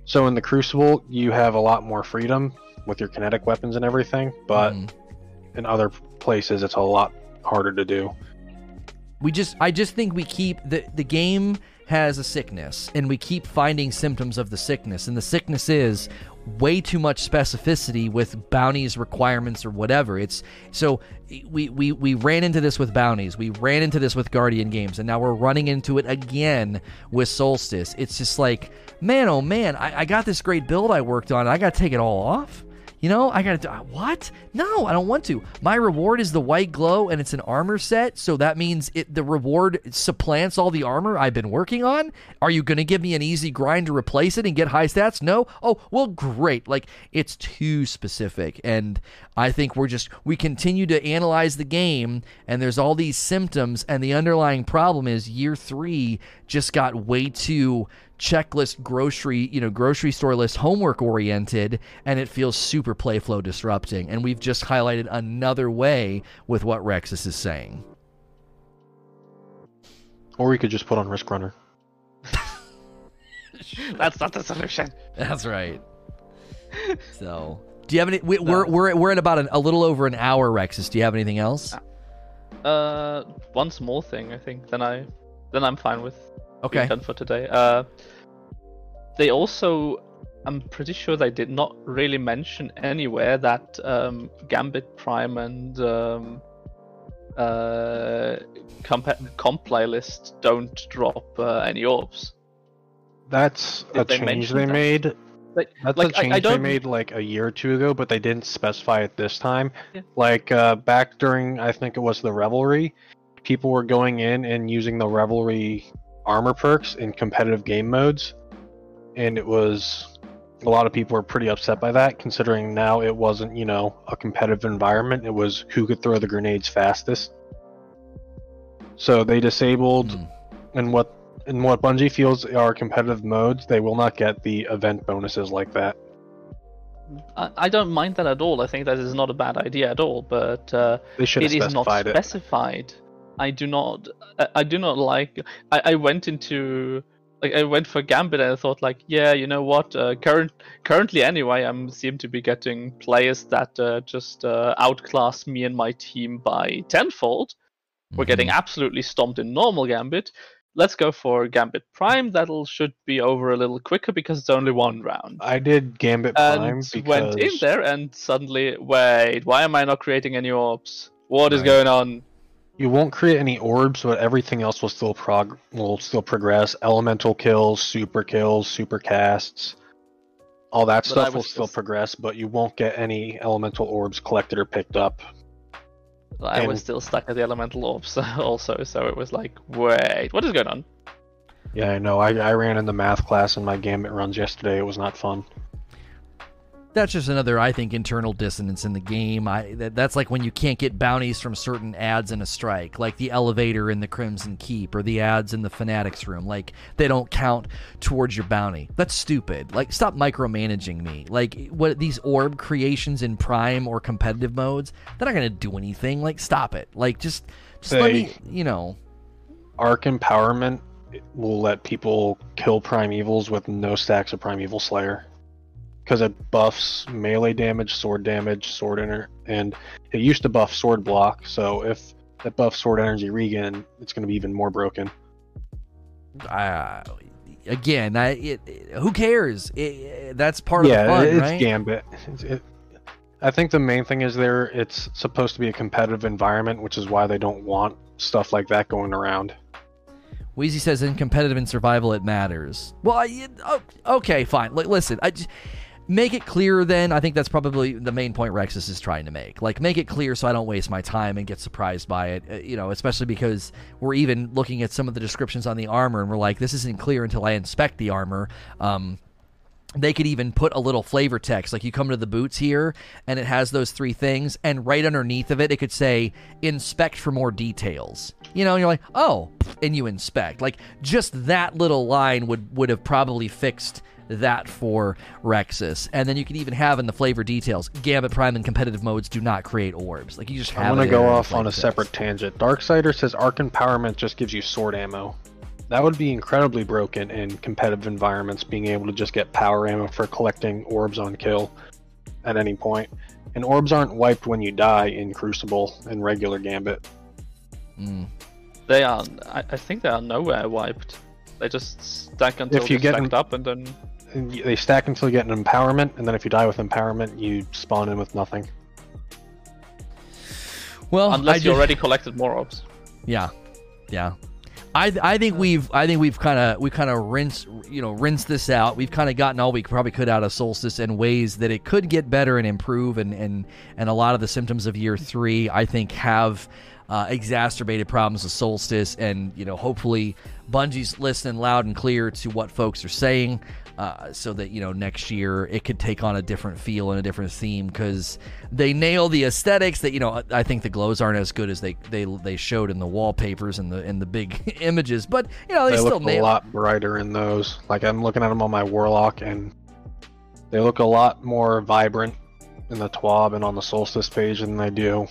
So, in the Crucible, you have a lot more freedom with your kinetic weapons and everything, but Mhm. in other places, it's a lot harder to do. we just I just think we keep the the game has a sickness and we keep finding symptoms of the sickness and the sickness is way too much specificity with bounties requirements or whatever. It's so we, we we ran into this with bounties. We ran into this with guardian games and now we're running into it again with solstice. It's just like man oh man i, I got this great build i worked on i gotta take it all off you know, I gotta do what? No, I don't want to. My reward is the white glow, and it's an armor set, so that means it the reward supplants all the armor I've been working on. Are you gonna give me an easy grind to replace it and get high stats? No. Oh, well, great. Like it's too specific, and I think we're just we continue to analyze the game, and there's all these symptoms, and the underlying problem is year three just got way too checklist grocery you know grocery store list homework oriented and it feels super playflow disrupting and we've just highlighted another way with what rexus is saying Or we could just put on Risk Runner. That's not the solution. that's right so do you have any we, we're, we're we're at about an, a little over an hour rexus do you have anything else Uh, one small thing I think. Then I, then I'm fine with being okay done for today. Uh, they also, I'm pretty sure they did not really mention anywhere that um, Gambit Prime and um, uh, comp comp playlist don't drop uh, any orbs. That's Did a they change they that? made. Like, That's like a I, change I they made like a year or two ago, but they didn't specify it this time. Yeah. Like uh, back during, I think it was the Revelry, people were going in and using the Revelry armor perks in competitive game modes, and it was a lot of people were pretty upset by that, considering now it wasn't, you know, a competitive environment. It was who could throw the grenades fastest. So they disabled Hmm. and what and what Bungie feels are competitive modes, they will not get the event bonuses like that. I, I don't mind that at all. I think that is not a bad idea at all. But uh, They should have it is not specified it. I do not. I, I do not like. I, I went into like I went for Gambit and I thought like, yeah, you know what? Uh, current currently anyway, I'm seem to be getting players that uh, just uh, outclass me and my team by tenfold. We're getting Mm-hmm. absolutely stomped in normal Gambit. Let's go for Gambit Prime. That'll should be over a little quicker because it's only one round. I did Gambit Prime and because went in there and suddenly, wait, why am I not creating any orbs? What is Right. going on? You won't create any orbs, but everything else will still prog will still progress. Elemental kills, super kills, super casts, all that But stuff will still progress, but you won't get any elemental orbs collected or picked up. I was still stuck at the elemental orbs also, so it was like, wait, what is going on? Yeah, I know. I, I ran in the math class in my Gambit runs yesterday. It was not fun. That's just another i think internal dissonance in the game. I that, that's like when you can't get bounties from certain ads in a strike like the elevator in the crimson keep or the ads in the fanatics room. Like they don't count towards your bounty. That's stupid. Like stop micromanaging me. Like what these orb creations in prime or competitive modes they're not gonna do anything. Like stop it. Like just just let me you know. Arc Empowerment will let people kill Primevals with no stacks of Primeval Slayer. Because it buffs melee damage, sword damage, sword enter, and it used to buff sword block, so if it buffs sword energy regen, it's going to be even more broken. uh, again I, it, it- who cares it, that's part of the fun it's right Gambit. It's- it- I think the main thing is there it's supposed to be a competitive environment, which is why they don't want stuff like that going around. Wheezy says in competitive and survival it matters. Well, I, oh, okay, fine. Li- listen, I just, make it clear then i think that's probably the main point rexus is trying to make. Like make it clear so i don't waste my time and get surprised by it uh, you know especially because we're even looking at some of the descriptions on the armor and we're like this isn't clear until i inspect the armor. Um, they could even put a little flavor text like you come to the boots here and it has those three things and right underneath of it it could say inspect for more details. You know and you're like oh and you inspect. Like just that little line would would have probably fixed that for Rexus. And then you can even have in the flavor details, Gambit Prime and competitive modes do not create orbs. Like you just have I'm gonna go off on a this. separate tangent. Darksider says arc empowerment just gives you sword ammo. That would be incredibly broken in competitive environments, being able to just get power ammo for collecting orbs on kill at any point. And orbs aren't wiped when you die in Crucible and regular Gambit. Mm. They are. I, I think they are nowhere wiped. They just stack until If you they're get stacked an- up, and then And y- They stack until you get an empowerment, and then if you die with empowerment, you spawn in with nothing. Well, unless I you just- already collected more orbs. Yeah, yeah. I I think we've I think we've kind of we kind of rinse you know rinsed this out. We've kind of gotten all we probably could out of Solstice in ways that it could get better and improve, and and and a lot of the symptoms of year three I think have. Uh, exacerbated problems with Solstice, and you know, hopefully, Bungie's listening loud and clear to what folks are saying, uh, so that you know next year it could take on a different feel and a different theme because they nail the aesthetics. That you know, I think the glows aren't as good as they they they showed in the wallpapers and the in the big images, but you know they, They, still look a lot brighter in those. Like I'm looking at them on my Warlock, and they look a lot more vibrant in the TWAB and on the Solstice page than they do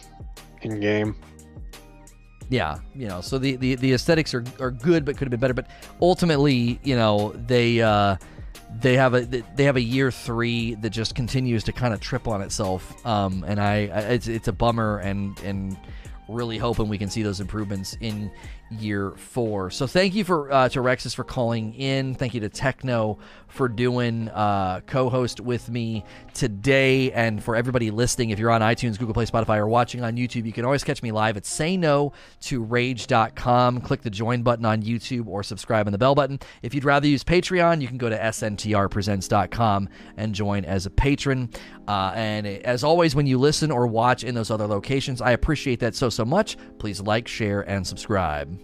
in game. Yeah, you know, so the, the, the aesthetics are, are good, but could have been better. But ultimately, you know, they uh, they have a they have a year three that just continues to kind of trip on itself. Um, and I, it's it's a bummer, and and really hoping we can see those improvements in year four. So thank you for uh, to Rexus for calling in. Thank you to Techno for doing uh, co-host with me today, and for everybody listening. If you're on iTunes, Google Play, Spotify, or watching on YouTube, you can always catch me live at say no to rage.com. Click the join button on YouTube or subscribe on the bell button. If you'd rather use Patreon, you can go to sntrpresents.com and join as a patron. Uh, and as always, when you listen or watch in those other locations, I appreciate that so, so much. Please like, share, and subscribe.